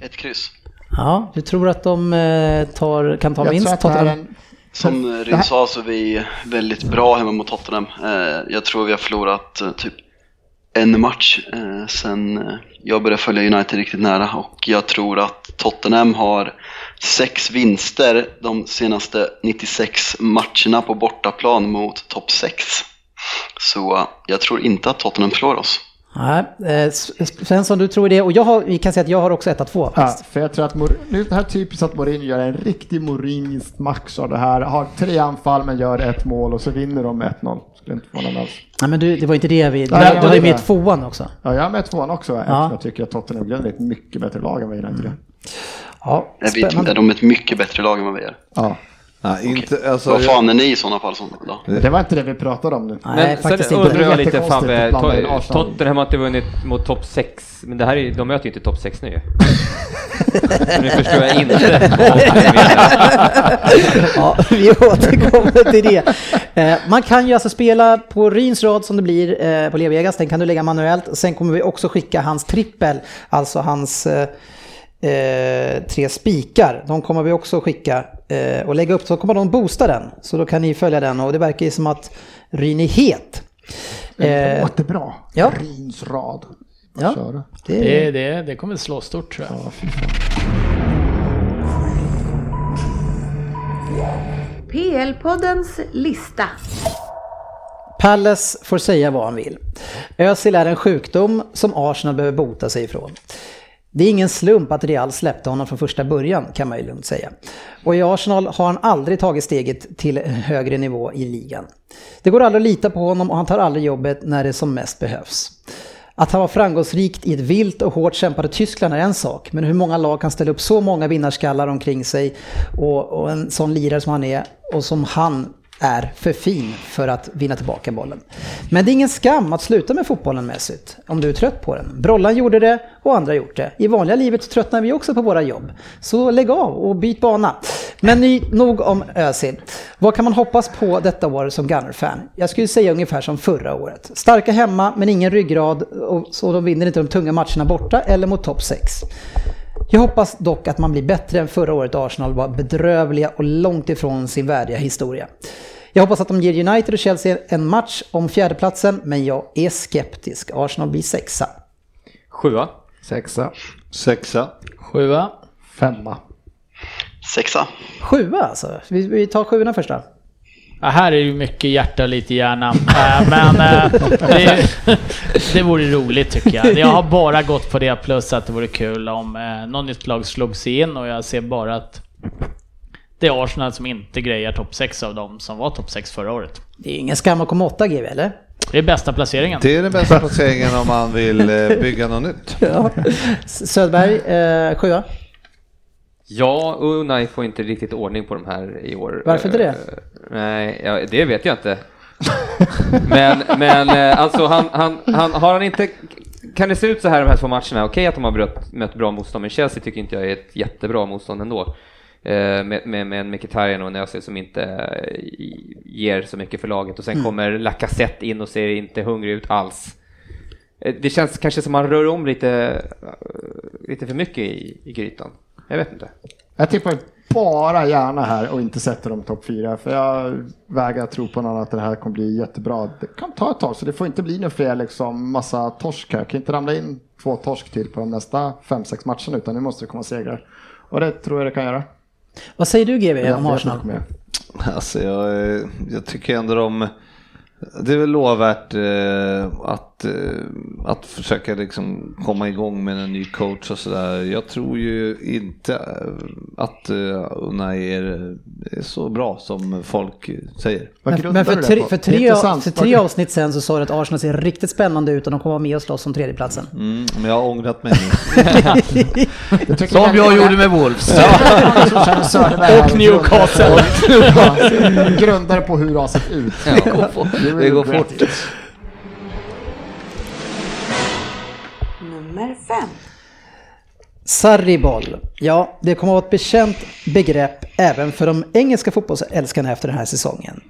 Ett kryss. Ja, du tror att de eh, tar, kan ta Jag är Tottenham? en Som Ryn sa så är vi väldigt bra hemma mot Tottenham. Eh, Jag tror vi har förlorat eh, typ en match sen jag började följa United riktigt nära och jag tror att Tottenham har sex vinster de senaste 96 matcherna på bortaplan mot topp 6. Så jag tror inte att Tottenham slår oss. Nej, eh, Svensson du tror det och jag har, vi kan säga att jag har också 1 2 Ja, för jag tror att Mor- nu är det här typiskt att Mourinho gör en riktig Mourinhos match av det här. Har tre anfall men gör ett mål och så vinner de med 1-0. Skulle inte förvåna mig alls. Nej men du, det var inte det. Du, Nej, du har ju med tvåan också. Ja, jag är med tvåan också Ja. jag tycker att Tottenham blir ett mycket bättre lag än vad United är. Ja, Jag vet inte, de är ett mycket bättre lag än vad vi är. Ja, Nej, inte, alltså, Vad fan är ni i sådana fall? Som, då? det var inte det vi pratade om nu. Nej, Men faktiskt sen inte. undrar jag lite Fabbe, Arsenal. Tottenham har inte vunnit mot topp 6, men det här är, de möter ju inte topp 6 nu Så nu förstår jag inte. Ja, vi återkommer till det. Eh, Man kan ju alltså spela på Ryns rad som det blir eh, på Levegas, den kan du lägga manuellt. Sen kommer vi också skicka hans trippel, alltså hans eh, tre spikar. De kommer vi också skicka eh, och lägga upp, så kommer de boosta den. Så då kan ni följa den och det verkar ju som att Ryn är het. Det Eh, låter bra. ja. Rins rad. Ja. Köra. det Det, är, det, det kommer slå stort tror jag. PL-poddens lista. Palace får säga vad han vill. Özil är en sjukdom som Arsenal behöver bota sig ifrån. Det är ingen slump att Real släppte honom från första början kan man ju lugnt säga. Och i Arsenal har han aldrig tagit steget till högre nivå i ligan. Det går aldrig att lita på honom och han tar aldrig jobbet när det som mest behövs. Att han var framgångsrikt i ett vilt och hårt kämpande Tyskland är en sak, men hur många lag kan ställa upp så många vinnarskallar omkring sig och, och en sån lirare som han är och som han är för fin för att vinna tillbaka bollen. Men det är ingen skam att sluta med fotbollen mässigt, om du är trött på den. Brollan gjorde det och andra har gjort det. I vanliga livet tröttnar vi också på våra jobb. Så lägg av och byt bana. Men ny, nog om Özil. Vad kan man hoppas på detta år som Gunner-fan? Jag skulle säga ungefär som förra året. Starka hemma men ingen ryggrad och så de vinner inte de tunga matcherna borta eller mot topp 6. Jag hoppas dock att man blir bättre än förra året Arsenal var bedrövliga och långt ifrån sin värdiga historia. Jag hoppas att de ger United och Chelsea en match om fjärdeplatsen, men jag är skeptisk. Arsenal blir sexa. Sjua. Sexa. sexa. Sjua. Femma. Sexa. Sjua alltså? Vi, vi tar sjuorna först då. Ja, här är ju mycket hjärta och lite hjärna. Äh, men äh, det, det vore roligt tycker jag. Jag har bara gått på det plus att det vore kul om äh, något nytt lag slog sig in och jag ser bara att det är Arsenal som inte grejar topp 6 av dem som var topp 6 förra året. Det är ingen skam att komma åtta GV, eller? Det är bästa placeringen. Det är den bästa placeringen om man vill eh, bygga något nytt. Ja. Söderberg, eh, sjua. Ja, Unai får inte riktigt ordning på de här i år. Varför inte det? Eh, Nej, ja, det vet jag inte. men, men eh, alltså han, han, han, har han inte, kan det se ut så här de här två matcherna? Okej att de har mött, mött bra motstånd, men Chelsea tycker inte jag är ett jättebra motstånd ändå. Eh, Med, med, med en Mkhitaryan och en Özil som inte ger så mycket för laget och sen kommer Lacazette in och ser inte hungrig ut alls. Det känns kanske som man rör om lite, lite för mycket i, i grytan. Jag vet inte. Jag tippar bara gärna här och inte sätter dem topp fyra. För jag vägrar tro på någon att det här kommer bli jättebra. Det kan ta ett tag så det får inte bli några fler liksom massa torsk här. Kan inte ramla in två torsk till på de nästa fem sex matcherna utan nu måste det komma segrar. Och det tror jag det kan göra. Vad säger du GV Jag om Arsenal? Alltså jag, eh, jag tycker ändå de, det är väl lovvärt eh, att, eh, att försöka liksom komma igång med en ny coach och sådär. Jag tror ju inte eh, att uh, Unai är, är så bra som folk säger. Men, för, tre, för, tre, för tre avsnitt sen så sa du att Arsenal ser riktigt spännande ut och de kommer vara med och slåss om tredjeplatsen. Mm, men jag har ångrat mig nu. Som jag gjorde med Wolves. Och Newcastle. grundar- Grundar på hur det har sett ut. Det går fort. Nummer fem. Sarriboll. Ja, det kommer att vara ett bekänt begrepp även för de engelska fotbollsälskarna efter den här säsongen.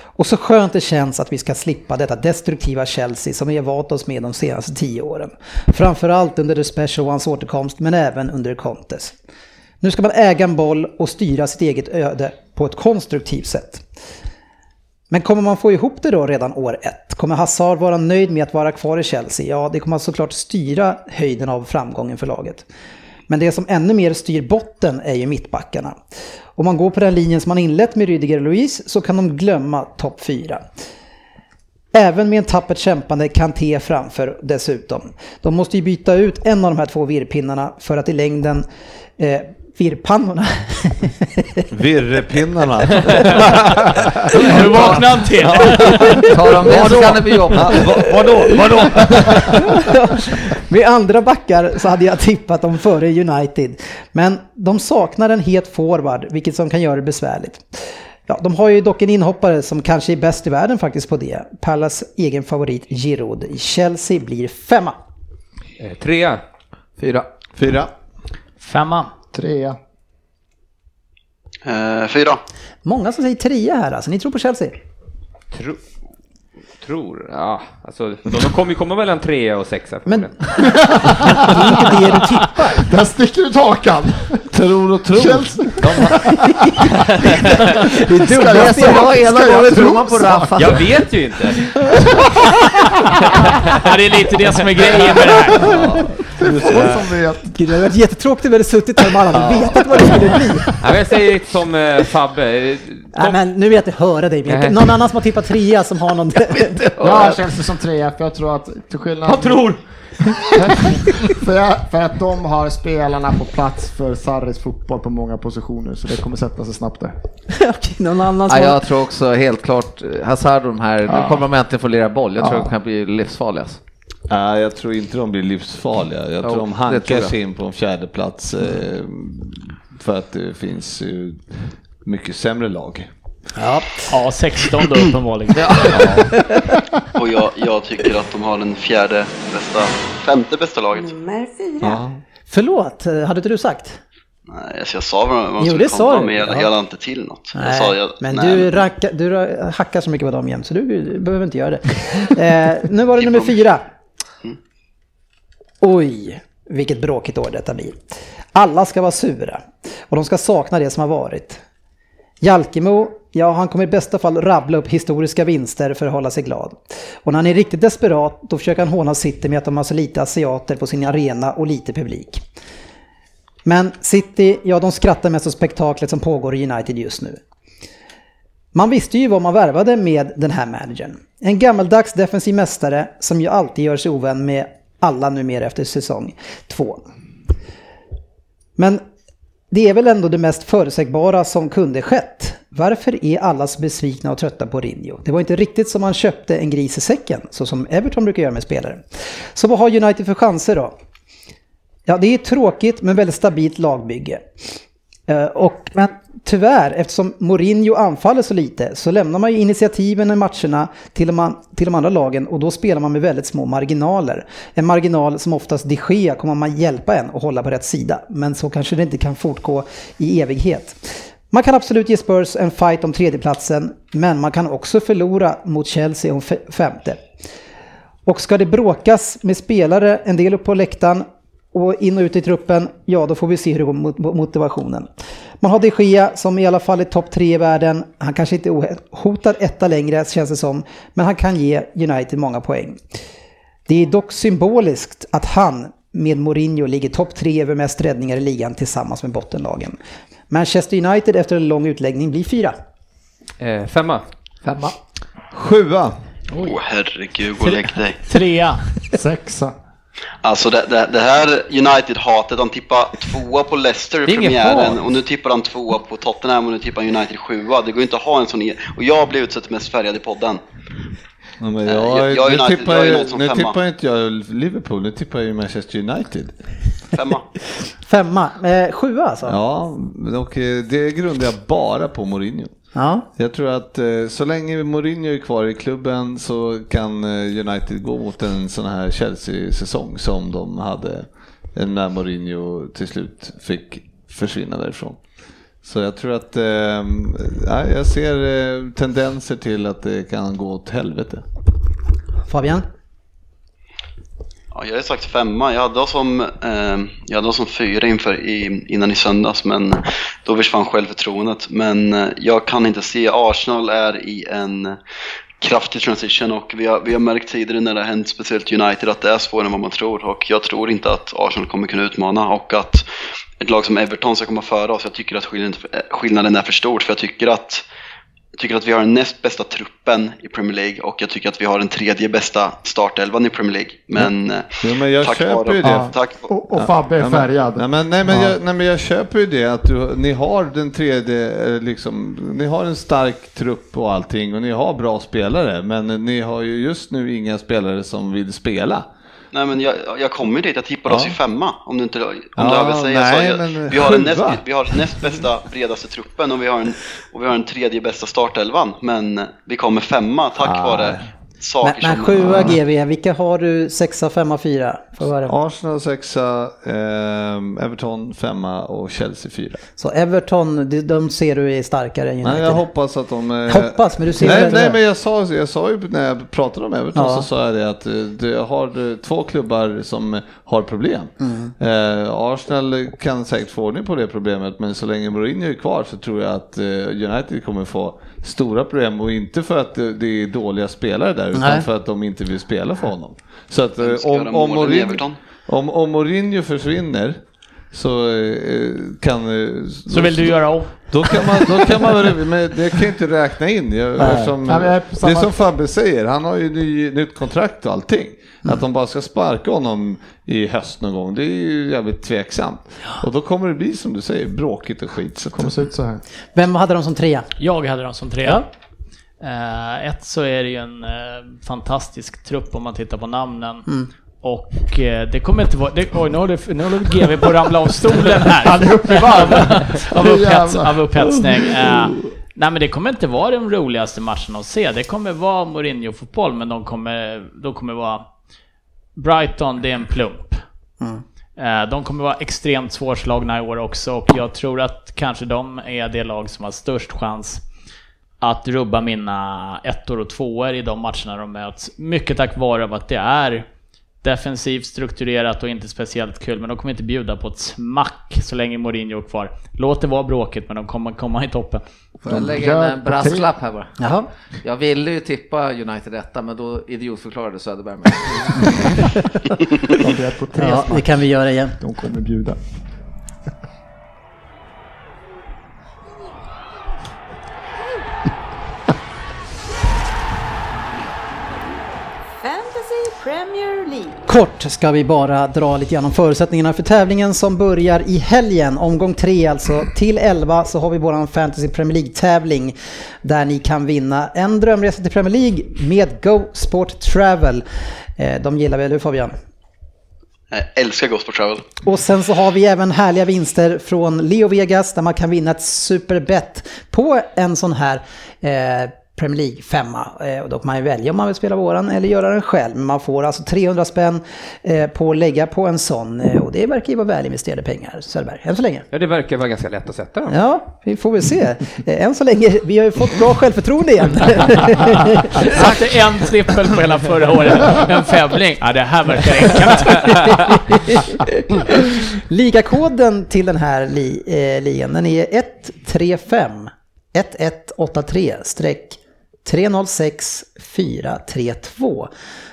Och så skönt det känns att vi ska slippa detta destruktiva Chelsea som vi har valt oss med de senaste tio åren. Framförallt under The Special Ones återkomst men även under Contes. Nu ska man äga en boll och styra sitt eget öde på ett konstruktivt sätt. Men kommer man få ihop det då redan år ett? Kommer Hazard vara nöjd med att vara kvar i Chelsea? Ja, det kommer såklart styra höjden av framgången för laget. Men det som ännu mer styr botten är ju mittbackarna. Om man går på den linjen som man inlett med Rydiger och Louise så kan de glömma topp 4. Även med en tappert kämpande Kanté framför dessutom. De måste ju byta ut en av de här två virrpinnarna för att i längden eh, virrpannorna. Virrepinnarna. Nu vaknade han till. Tar de det så kan det bli jobbigt. Vadå? Vadå? Med andra backar så hade jag tippat dem före United. Men de saknar en het forward, vilket som kan göra det besvärligt. Ja, de har ju dock en inhoppare som kanske är bäst i världen faktiskt på det. Pallas egen favorit Giroud. Chelsea blir femma. Eh, Trea. Fyra. Fyra. Femma. Trea. Eh, fyra. Många som säger trea här alltså. Ni tror på Chelsea? Tro, tror, ja, alltså de, de kommer ju komma mellan trea och sexa. Men det är inte det du tippar. Där sticker ut hakan! Tror och tror. Chelsea. Det är dumt. Det som jag hela gången tror man på Rafa. Jag vet ju inte. Ja, det är lite det som är grejen med det här. Få som vet. Gud, det hade varit jättetråkigt om vi hade suttit här med alla och vetat vad det skulle bli. Ja, jag säger lite som eh, Fabbe. Nej, men nu vill jag inte höra dig. Nej. Någon annan som har tippat trea som har någon... Jag har Chelsea som trea för jag tror att till skillnad... jag tror! för, jag, för att de har spelarna på plats för Sarris fotboll på många positioner så det kommer sätta sig snabbt där. Okej, någon annan som Ja, jag tror också helt klart eh, Hazard och de här, nu kommer de äntligen få lira boll. Jag tror Ja. de kan bli livsfarliga. alltså. Nej, jag tror inte de blir livsfarliga. Jag Jo, tror de hankar sig in på en fjärde plats eh, för att det finns ju mycket sämre lag. Ja. Ja, 16 då uppenbarligen. Och jag, jag tycker att de har den fjärde bästa, femte bästa laget. Nummer fyra. Förlåt, eh, hade inte du sagt? Nej, så jag sa vad de Jo, skulle det sa komma du. med, jag, Ja. jag la inte till något. Jag Nej, sa, jag, men nej, du, rackar, du hackar så mycket på dem jämt så du behöver inte göra det. Eh, nu var det nummer fyra. Oj, vilket bråkigt år detta blir. Alla ska vara sura och de ska sakna det som har varit. Jalkemo, ja han kommer i bästa fall rabbla upp historiska vinster för att hålla sig glad. Och när han är riktigt desperat då försöker han håna City med att de har så lite asiater på sin arena och lite publik. Men City, ja de skrattar mest åt spektaklet som pågår i United just nu. Man visste ju vad man värvade med den här managern. En gammaldags defensiv mästare som ju alltid gör sig ovän med alla numera efter säsong två. Men det är väl ändå det mest förutsägbara som kunde skett. Varför är alla så besvikna och trötta på Rinjo? Det var inte riktigt som man köpte en gris i säcken, så som Everton brukar göra med spelare. Så vad har United för chanser då? Ja, det är tråkigt men väldigt stabilt lagbygge. Eh, och, men tyvärr, eftersom Mourinho anfaller så lite så lämnar man ju initiativen i matcherna till de, till de andra lagen och då spelar man med väldigt små marginaler. En marginal som oftast de Gea kommer man hjälpa en och hålla på rätt sida. Men så kanske det inte kan fortgå i evighet. Man kan absolut ge Spurs en fight om tredjeplatsen men man kan också förlora mot Chelsea om femte. Och ska det bråkas med spelare, en del upp på läktaren och in och ut i truppen, ja då får vi se hur det går mot mot motivationen. Man har de Gea som i alla fall är topp tre i världen. Han kanske inte är hotad etta längre känns det som, men han kan ge United många poäng. Det är dock symboliskt att han med Mourinho ligger topp tre över mest räddningar i ligan tillsammans med bottenlagen. Manchester United efter en lång utläggning blir fyra. Eh, femma. Femma. Sjua. Åh herregud, gå och lägg dig. Trea. Sexa. Alltså det, det, det här United-hatet, de tippar tvåa på Leicester i premiären och nu tippar de tvåa på Tottenham och nu tippar United sjua. Det går inte att ha en sån... Och jag blir utsett mest färgad i podden. Ja, men Eh, jag, jag- jag är nu United, tippar, jag nu femma. tippar inte jag Liverpool, nu tippar jag ju Manchester United. Femma. Femma. Eh, sjua alltså? Ja, och eh, det grundar jag bara på Mourinho. Ja. Jag tror att eh, så länge Mourinho är kvar i klubben så kan eh, United gå mot en sån här Chelsea-säsong som de hade när Mourinho till slut fick försvinna därifrån. Så jag tror att, eh, ja, jag ser eh, tendenser till att det kan gå åt helvete. Fabian? Ja, jag har sagt femma. Jag hade oss som, eh, jag hade oss som fyra inför i, innan i söndags, men då försvann självförtroendet. Men eh, jag kan inte se, Arsenal är i en kraftig transition och vi har, vi har märkt tidigare när det har hänt, speciellt United, att det är svårare än vad man tror. Och jag tror inte att Arsenal kommer kunna utmana och att ett lag som Everton ska komma före oss. Jag tycker att skillnaden, eh, skillnaden är för stor, för jag tycker att tycker att vi har den näst bästa truppen i Premier League och jag tycker att vi har den tredje bästa startelvan i Premier League. Men, eh, Jo, men jag tack köper ju det. Ja, tack, Och, och Fabbe är Ja, färgad. Nej men, nej, men, Ja. jag, nej, men jag köper ju det att du, ni har den tredje, eh, liksom, ni har en stark trupp och allting och ni har bra spelare men ni har ju just nu inga spelare som vill spela. Nej men jag, jag kommer dit, jag tippade oss Ja. i femma om du inte om Ja, du hör vad jag säger. nej, så jag, men vi, har den näst, vi har näst bästa, bredaste truppen och vi har, en, och vi har den tredje bästa startelvan. Men vi kommer femma tack Ah. vare saker Men, men som... sjua GV, vilka har du? Sexa, femma, fyra? Arsenal sexa, eh, Everton femma och Chelsea fyra. Så Everton, de, de ser du är starkare än United? Nej, jag hoppas att de... eh, Hoppas, men du ser nej, det. nej, men jag sa, jag sa ju när jag pratade om Everton Ja. så sa jag det att eh, du har eh, två klubbar som har problem. Mm. Eh, Arsenal kan säkert få ordning på det problemet men så länge Mourinho är kvar så tror jag att eh, United kommer få stora problem och inte för att det, är dåliga spelare där utan Nej. för att de inte vill spela för honom. Så att eh, om, om, Mourinho, om, om Mourinho försvinner så eh, kan... eh, Så vill du göra om? då kan man, då kan man men det kan jag inte räkna in. Jag, Nej. eftersom, Nej, men jag är på det är som Fabbe säger, han har ju ny, nytt kontrakt och allting. Att de bara ska sparka honom i höst någon gång, det är ju jävligt tveksamt. Och då kommer det bli som du säger, bråkigt och skit. Så Det kommer se ut så här. Vem hade de som trea? Jag hade dem som trea. Eh, ett så är det ju en eh, fantastisk trupp om man tittar på namnen. Och eh, det kommer inte vara... Det, oj, nu håller, nu håller GV på att ramla av stolen här. Han är uppe i varv. av, upphets, av upphetsning. Eh, nej men det kommer inte vara de roligaste matcherna att se. Det kommer vara Mourinho-fotboll men de kommer, de kommer vara... Brighton, det är en plump. Eh, De kommer vara extremt svårslagna i år också och jag tror att kanske de är det lag som har störst chans att rubba mina ettor och tvåor i de matcherna de möts. Mycket tack vare att det är defensivt strukturerat och inte speciellt kul, men de kommer inte bjuda på ett smack så länge Mourinho är kvar. Låt det vara bråkigt, men de kommer komma i toppen. Får jag lägga in en brasklapp här bara? Jaha. Jag ville ju tippa United etta, men då idiotförklarade Söderberg mig. Ja, det kan vi göra igen. De kommer bjuda. Kort ska vi bara dra lite grann om förutsättningarna för tävlingen som börjar i helgen. Omgång 3 alltså. Till 11 så har vi våran Fantasy Premier League-tävling där ni kan vinna en drömresa till Premier League med Go Sport Travel. Eh, De gillar väl du Fabian? Jag älskar Ghost Travel. Och sen så har vi även härliga vinster från Leo Vegas där man kan vinna ett superbett på en sån här eh, Premier League femma. Eh, och då kan man ju välja om man vill spela våran eller göra den själv. Men man får alltså 300 spänn eh, på att lägga på en sån. Eh, och det verkar ju vara välinvesterade pengar, Söderberg, än så länge. Ja, det verkar vara ganska lätt att sätta dem. Ja, vi får väl se. Eh, än så länge, vi har ju fått bra självförtroende igen. Satte en trippel på hela förra året, en femling. Ja, det här verkar enkelt. Ligakoden till den här li, eh, ligan, den är 135 1183 streck 306 432.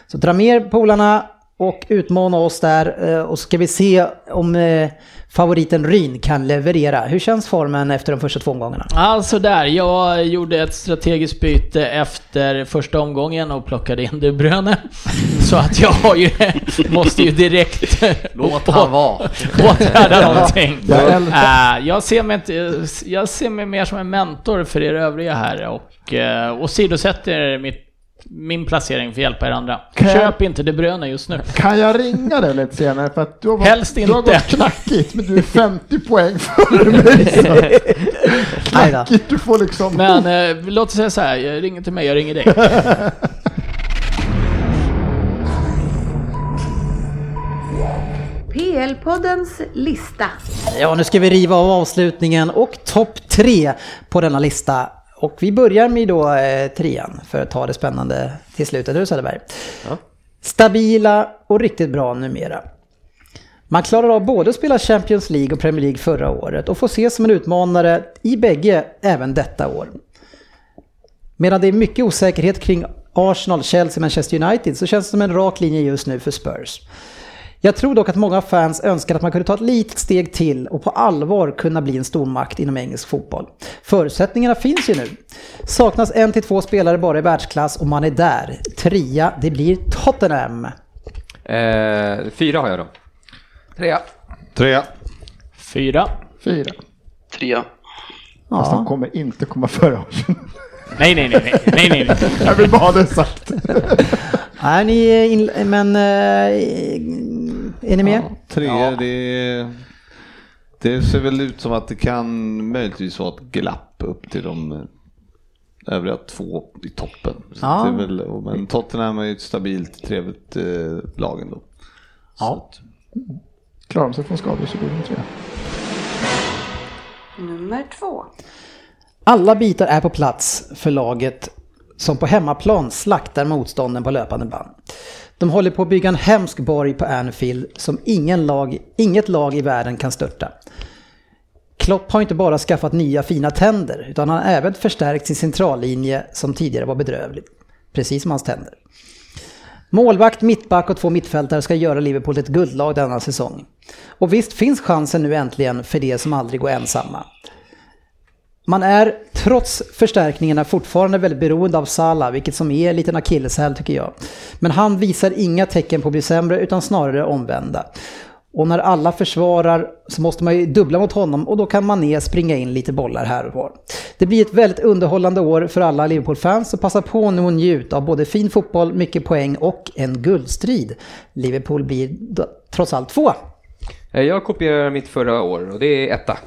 Så dra med er polarna och utmana oss där eh, och så ska vi se om eh, favoriten Ryn kan leverera. Hur känns formen efter de första två omgångarna? Alltså där, jag gjorde ett strategiskt byte efter första omgången och plockade in De Bruyne. Så att jag har ju, måste ju direkt Låt han vara. åtgärda någonting. Jag Äh, jag, ser mig inte, jag ser mig mer som en mentor för er övriga här och åsidosätter mitt min placering för att hjälpa er andra. Kan jag- Köp inte De Bruyne just nu. Kan jag ringa dig lite senare? För att du har, Helst du har inte. gått knackigt, men du är 50 poäng före mig. Så. Nej då. Knackigt, du får liksom... Men eh, låt oss säga så här, jag ringer till mig, jag ringer dig. PL-poddens lista. Ja, nu ska vi riva av avslutningen och topp tre på denna lista. Och vi börjar med då eh, trean för att ta det spännande till slutet. Du Söderberg. Stabila och riktigt bra numera. Man klarar av både att spela Champions League och Premier League förra året och får ses som en utmanare i bägge även detta år. Medan det är mycket osäkerhet kring Arsenal, Chelsea, Manchester United så känns det som en rak linje just nu för Spurs. Jag tror dock att många fans önskar att man kunde ta ett litet steg till och på allvar kunna bli en stormakt inom engelsk fotboll. Förutsättningarna finns ju nu. Saknas en till två spelare bara i världsklass och man är där. Trea, det blir Tottenham. Eh, fyra har jag då. Trea. Trea. Fyra. Fyra. Trea. Fast de kommer inte komma före Arsenal. Nej, nej, nej, nej, nej, nej. Jag vill bara ha det sagt. Är ni in, men eh, är ni med? Ja, tre, det, det ser väl ut som att det kan möjligtvis vara ett glapp upp till de övriga två i toppen. Så Ja. det är väl, men Tottenham är ju ett stabilt, trevligt eh, lag ändå. Ja. Klarar de sig från skador så blir de tre. Nummer två. Alla bitar är på plats för laget som på hemmaplan slaktar motstånden på löpande band. De håller på att bygga en hemsk borg på Anfield som ingen lag, inget lag i världen kan störta. Klopp har inte bara skaffat nya fina tänder utan han har även förstärkt sin centrallinje som tidigare var bedrövlig. Precis som hans tänder. Målvakt, mittback och två mittfältare ska göra Liverpool till ett guldlag denna säsong. Och visst finns chansen nu äntligen för de som aldrig går ensamma. Man är trots förstärkningarna fortfarande väldigt beroende av Salah, vilket som är en liten akilleshäl tycker jag. Men han visar inga tecken på att bli sämre utan snarare omvända. Och när alla försvarar så måste man ju dubbla mot honom och då kan Mané springa in lite bollar här och var. Det blir ett väldigt underhållande år för alla Liverpool-fans så passa på nu och njut av både fin fotboll, mycket poäng och en guldstrid. Liverpool blir trots allt tvåa. Eh, Jag kopierar mitt förra år och det är etta.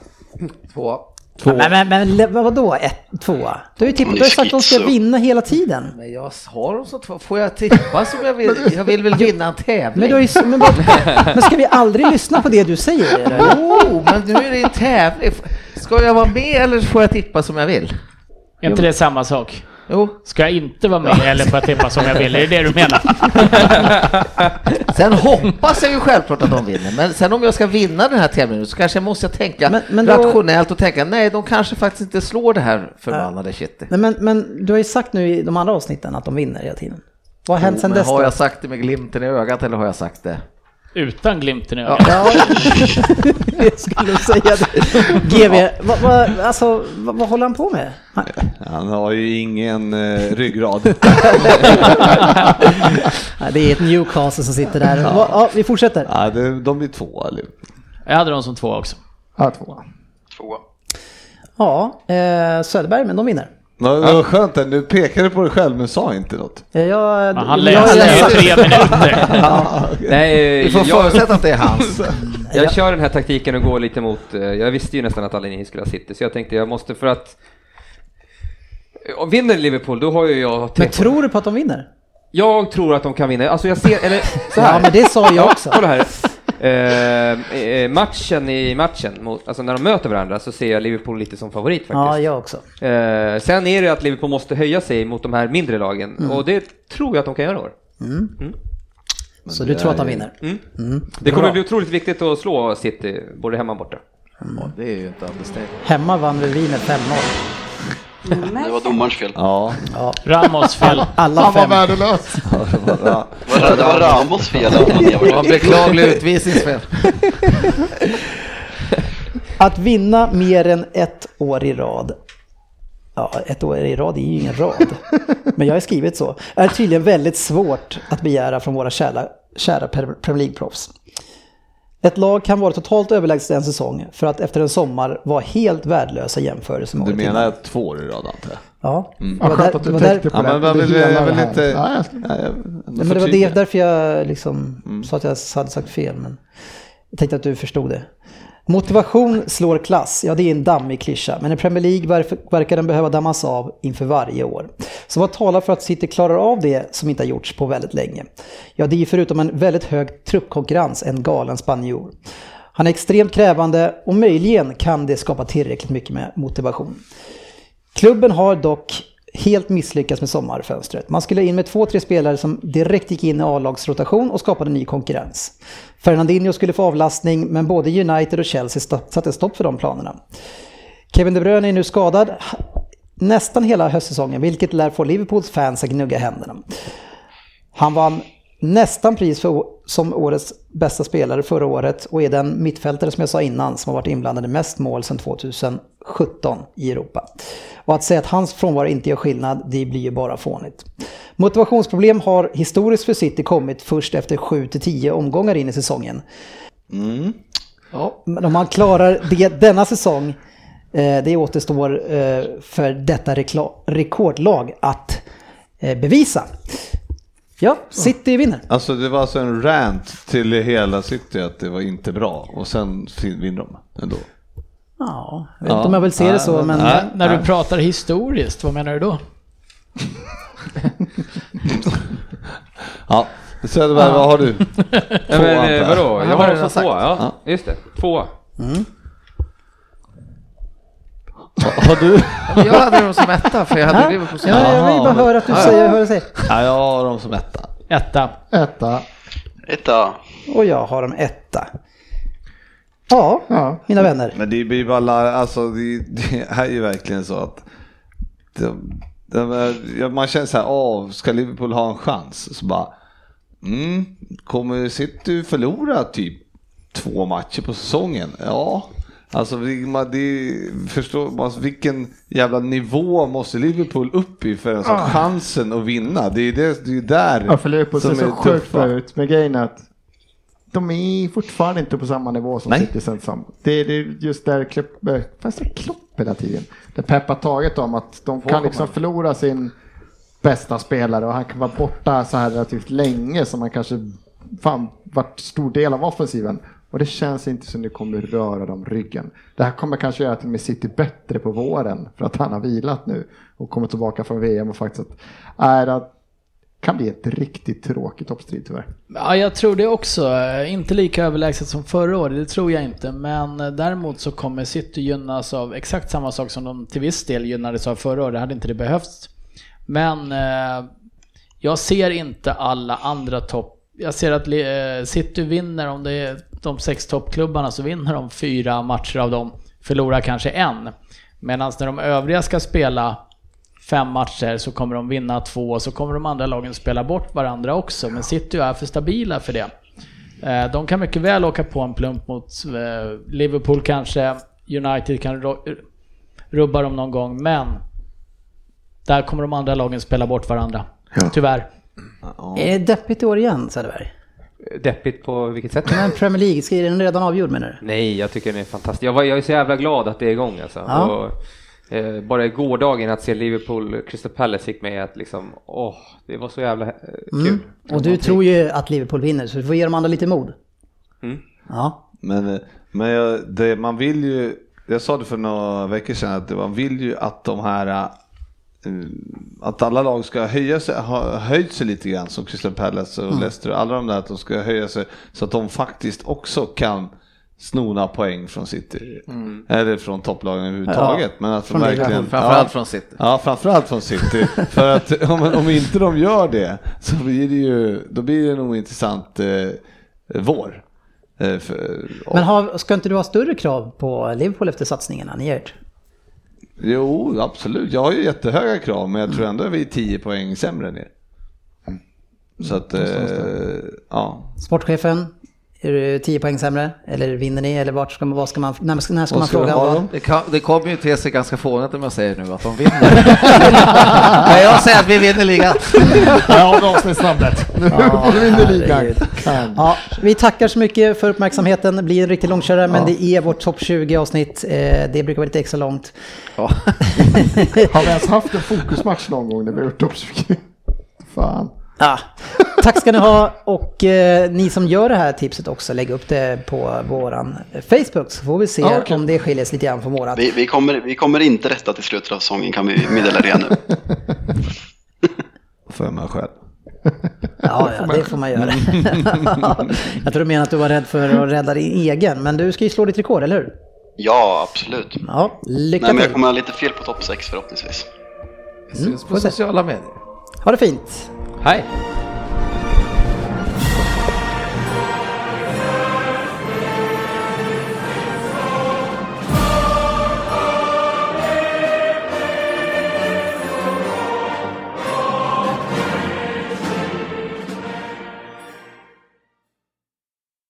Två. Ja, Men, men, men vadå ett, tvåa? Du har ju tippat, du har sagt att de ska vinna hela tiden. Men jag har dem som två. Får jag tippa som jag vill? Jag vill väl vinna en tävling? Men, du ju, men, men ska vi aldrig lyssna på det du säger? Eller? Oh, men nu är det en tävling. Ska jag vara med eller får jag tippa som jag vill? Är inte det samma sak? Jo, Ska jag inte vara med eller får jag tippa som jag vill? Är det det du menar? sen hoppas jag ju självklart att de vinner. Men sen om jag ska vinna den här tävlingen så kanske måste jag tänka Men- men då- rationellt och tänka nej, de kanske faktiskt inte slår det här förbannade shitet. Nej, men, men du har ju sagt nu i de andra avsnitten att de vinner hela tiden. Vad har hänt sen dess har jag sagt det med glimten i ögat eller har jag sagt det? Utan glimten i ögat. Ja, jag skulle säga det. GV, vad, vad, alltså, vad, vad håller han på med? Han, Han har ju ingen eh, ryggrad. det är ett Newcastle som sitter där. Ja. Ja, vi fortsätter. ja, det, de blir två. Eller? Jag hade dem som två också. Ja, tvåa. Tvåa. Ja, eh, Söderberg, men de vinner. Vad vad skönt, det. nu pekade du på dig själv men sa inte något. Eh, Jag, Ja, han läste jag- ju tre minuter. Nej, Vi får jag, förutsätta att det är hans. jag kör den här taktiken och går lite mot, eh, jag visste ju nästan att alla ni skulle ha City, så jag tänkte jag måste för att vinner Liverpool, då har ju jag Men tror du på att de vinner? Jag tror att de kan vinna. Alltså jag ser, eller så här. Ja, men det sa jag också. Kolla här. Eh, eh, matchen i matchen, mot, alltså när de möter varandra så ser jag Liverpool lite som favorit faktiskt. Ja, jag också. Eh, sen är det att Liverpool måste höja sig mot de här mindre lagen Mm. och det tror jag att de kan göra i år. Så du tror att de vinner? Det kommer bli otroligt viktigt att slå City både hemma och borta. Ja, det är ju inte understatement. Hemma vann vi med 5-0. Det var domarens fel. Ja, Ramos fel. Alla Han var fem. värdelös. ja. Det var, det var Ramos fel Det var beklaglig utvisningsfel. Att vinna mer än ett år i rad. Ja, ett år i rad är ju ingen rad. Men jag har skrivit så. Är tydligen väldigt svårt att begära från våra kära, kära Premier League-proffs. Ett lag kan vara totalt överlägset en säsong för att efter en sommar vara helt värdelösa jämförelser med Du året innan. menar två år i rad antar jag? Ja. Vad var, skönt att du tänkte på Ja, det. men jag Det vill, inte... Ja, jag- Nej, men det var därför jag liksom sa att jag hade sagt fel. Men jag tänkte att du förstod det. Motivation slår klass, ja det är en dammig klyscha. Men i Premier League verkar den behöva dammas av inför varje år. Så vad talar för att City klarar av det som inte har gjorts på väldigt länge? Ja, det är ju förutom en väldigt hög truppkonkurrens en galen spanjor. Han är extremt krävande och möjligen kan det skapa tillräckligt mycket med motivation. Klubben har dock helt misslyckats med sommarfönstret. Man skulle in med två, tre spelare som direkt gick in i A-lagsrotation och skapade ny konkurrens. Fernandinho skulle få avlastning, men både United och Chelsea satte stopp för de planerna. Kevin De Bruyne är nu skadad nästan hela höstsäsongen, vilket lär få Liverpools fans att gnugga händerna. Han vann nästan pris för, som årets bästa spelare förra året och är den mittfältare som jag sa innan som har varit inblandad i mest mål sedan 2017 i Europa. Och att säga att hans frånvaro inte gör skillnad, det blir ju bara fånigt. Motivationsproblem har historiskt för City kommit först efter 7-10 omgångar in i säsongen. Ja, men om man klarar det denna säsong, eh, det återstår eh, för detta rekordlag att eh, bevisa. Ja, City vinner. Alltså det var alltså en rant till hela City att det var inte bra och sen vinner de ändå. Ja, jag vet inte om jag vill se det så, men... Nej. När du pratar historiskt, vad menar du då? Ja, Söderberg vad har du? Ja, men, jag. eh, vadå? Ja, Jag har också sagt. två, ja. Just det. Två. Har du? Jag hade dem som etta för jag hade Liverpool som Ja, jag vill bara höra att du säger, hör säger. Ja, jag har dem som etta. Etta. Etta. Etta. Och jag har en etta. Ja, Ja. mina vänner. Men det blir bara, alltså det, det är ju verkligen så att de, de, man känner så här, åh, ska Liverpool ha en chans? Så bara, mm, kommer City förlora typ två matcher på säsongen? Ja, alltså man, det, förstår man vilken jävla nivå måste Liverpool upp i för att ha chansen att vinna? Det är det, det är där Ja, för Liverpool ser som så är sjukt bra ut. Men grejen är att de är fortfarande inte på samma nivå som. City sen som. Det är just där Klopp, äh, fast det är Klopp hela tiden. Det Pep har tagit om att de kan liksom förlora sin bästa spelare och han kan vara borta så här relativt länge som han kanske fan varit stor del av offensiven. Och det känns inte som det kommer röra dem ryggen. Det här kommer kanske göra att de sitter City bättre på våren för att han har vilat nu och kommer tillbaka från VM och faktiskt att, är att kan bli ett riktigt tråkigt toppstrid tyvärr. Ja, jag tror det också. Inte lika överlägset som förra året, det tror jag inte. Men däremot så kommer City gynnas av exakt samma sak som de till viss del gynnades av förra året. Det hade inte det behövts. Men eh, jag ser inte alla andra topp... Jag ser att eh, City vinner, om det är de sex toppklubbarna så vinner de fyra matcher av dem. Förlorar kanske en. Medan när de övriga ska spela fem matcher så kommer de vinna två och så kommer de andra lagen spela bort varandra också. Men City är för stabila för det. Eh, De kan mycket väl åka på en plump mot eh, Liverpool kanske, United kan rubba dem någon gång, men där kommer de andra lagen spela bort varandra. Tyvärr. Är det deppigt i år igen, Söderberg? Deppigt på vilket sätt? Men Premier League, ska den redan avgjord menar du? Nej, jag tycker den är fantastisk. Jag, var, jag är så jävla glad att det är igång alltså. Ja. Och, eh, bara i gårdagen att se Liverpool, Crystal Palace fick mig att liksom, åh, det var så jävla eh, kul. Mm. Och du tror ju att Liverpool vinner, så du får ge de andra lite mod. Mm. Ja. Men, eh, men jag, det, man vill ju, jag sa det för några veckor sedan, att man vill ju att de här att alla lag ska höja sig, ha höjt sig lite grann som Crystal Palace och Leicester och alla de där att de ska höja sig så att de faktiskt också kan snona poäng från City. Eller från topplagen överhuvudtaget. Men att Från verkligen... Framförallt från City. Ja, framförallt från City. För att om, om inte de gör det så blir det ju, då blir det nog intressant eh, vår. Eh, för, Men har, ska inte du ha större krav på Liverpool efter satsningarna ni gjort? Jo, absolut. Jag har ju jättehöga krav, men jag tror ändå att vi är 10 poäng sämre än er. Så att, eh, ja. Sportchefen, är du 10 poäng sämre? Eller vinner ni? Eller vart ska man, vad ska man, när, ska- när ska man ska fråga? vad-? Det, kan, det kommer ju te sig ganska fånigt om jag säger nu att de vinner. Men jag säger att vi vinner ligan. Ja, avsnittsnamnet. Nu vinner ligan. Ja, vi tackar så mycket för uppmärksamheten. Det blir en riktig långkörare, men det är vårt topp 20 avsnitt. Eh, Det brukar vara lite extra långt. Har vi ens haft en fokusmatch någon gång när vi har gjort topp 20? Fan. Ja. Tack ska ni ha och eh, ni som gör det här tipset också, lägg upp det på våran Facebook så får vi se okej. om det skiljer sig lite grann från vårat. Vi, vi, kommer, vi kommer inte rätta till slutet av säsongen kan vi meddela redan nu. För mig själv. Ja, ja, det får man göra. Jag tror du menar att du var rädd för att rädda din egen, men du ska ju slå ditt rekord, eller hur? Ja, absolut. Ja, lycka Nej, men jag kommer ha lite fel på topp 6 förhoppningsvis. Vi syns får på se. sociala medier. Ha det fint! Hi.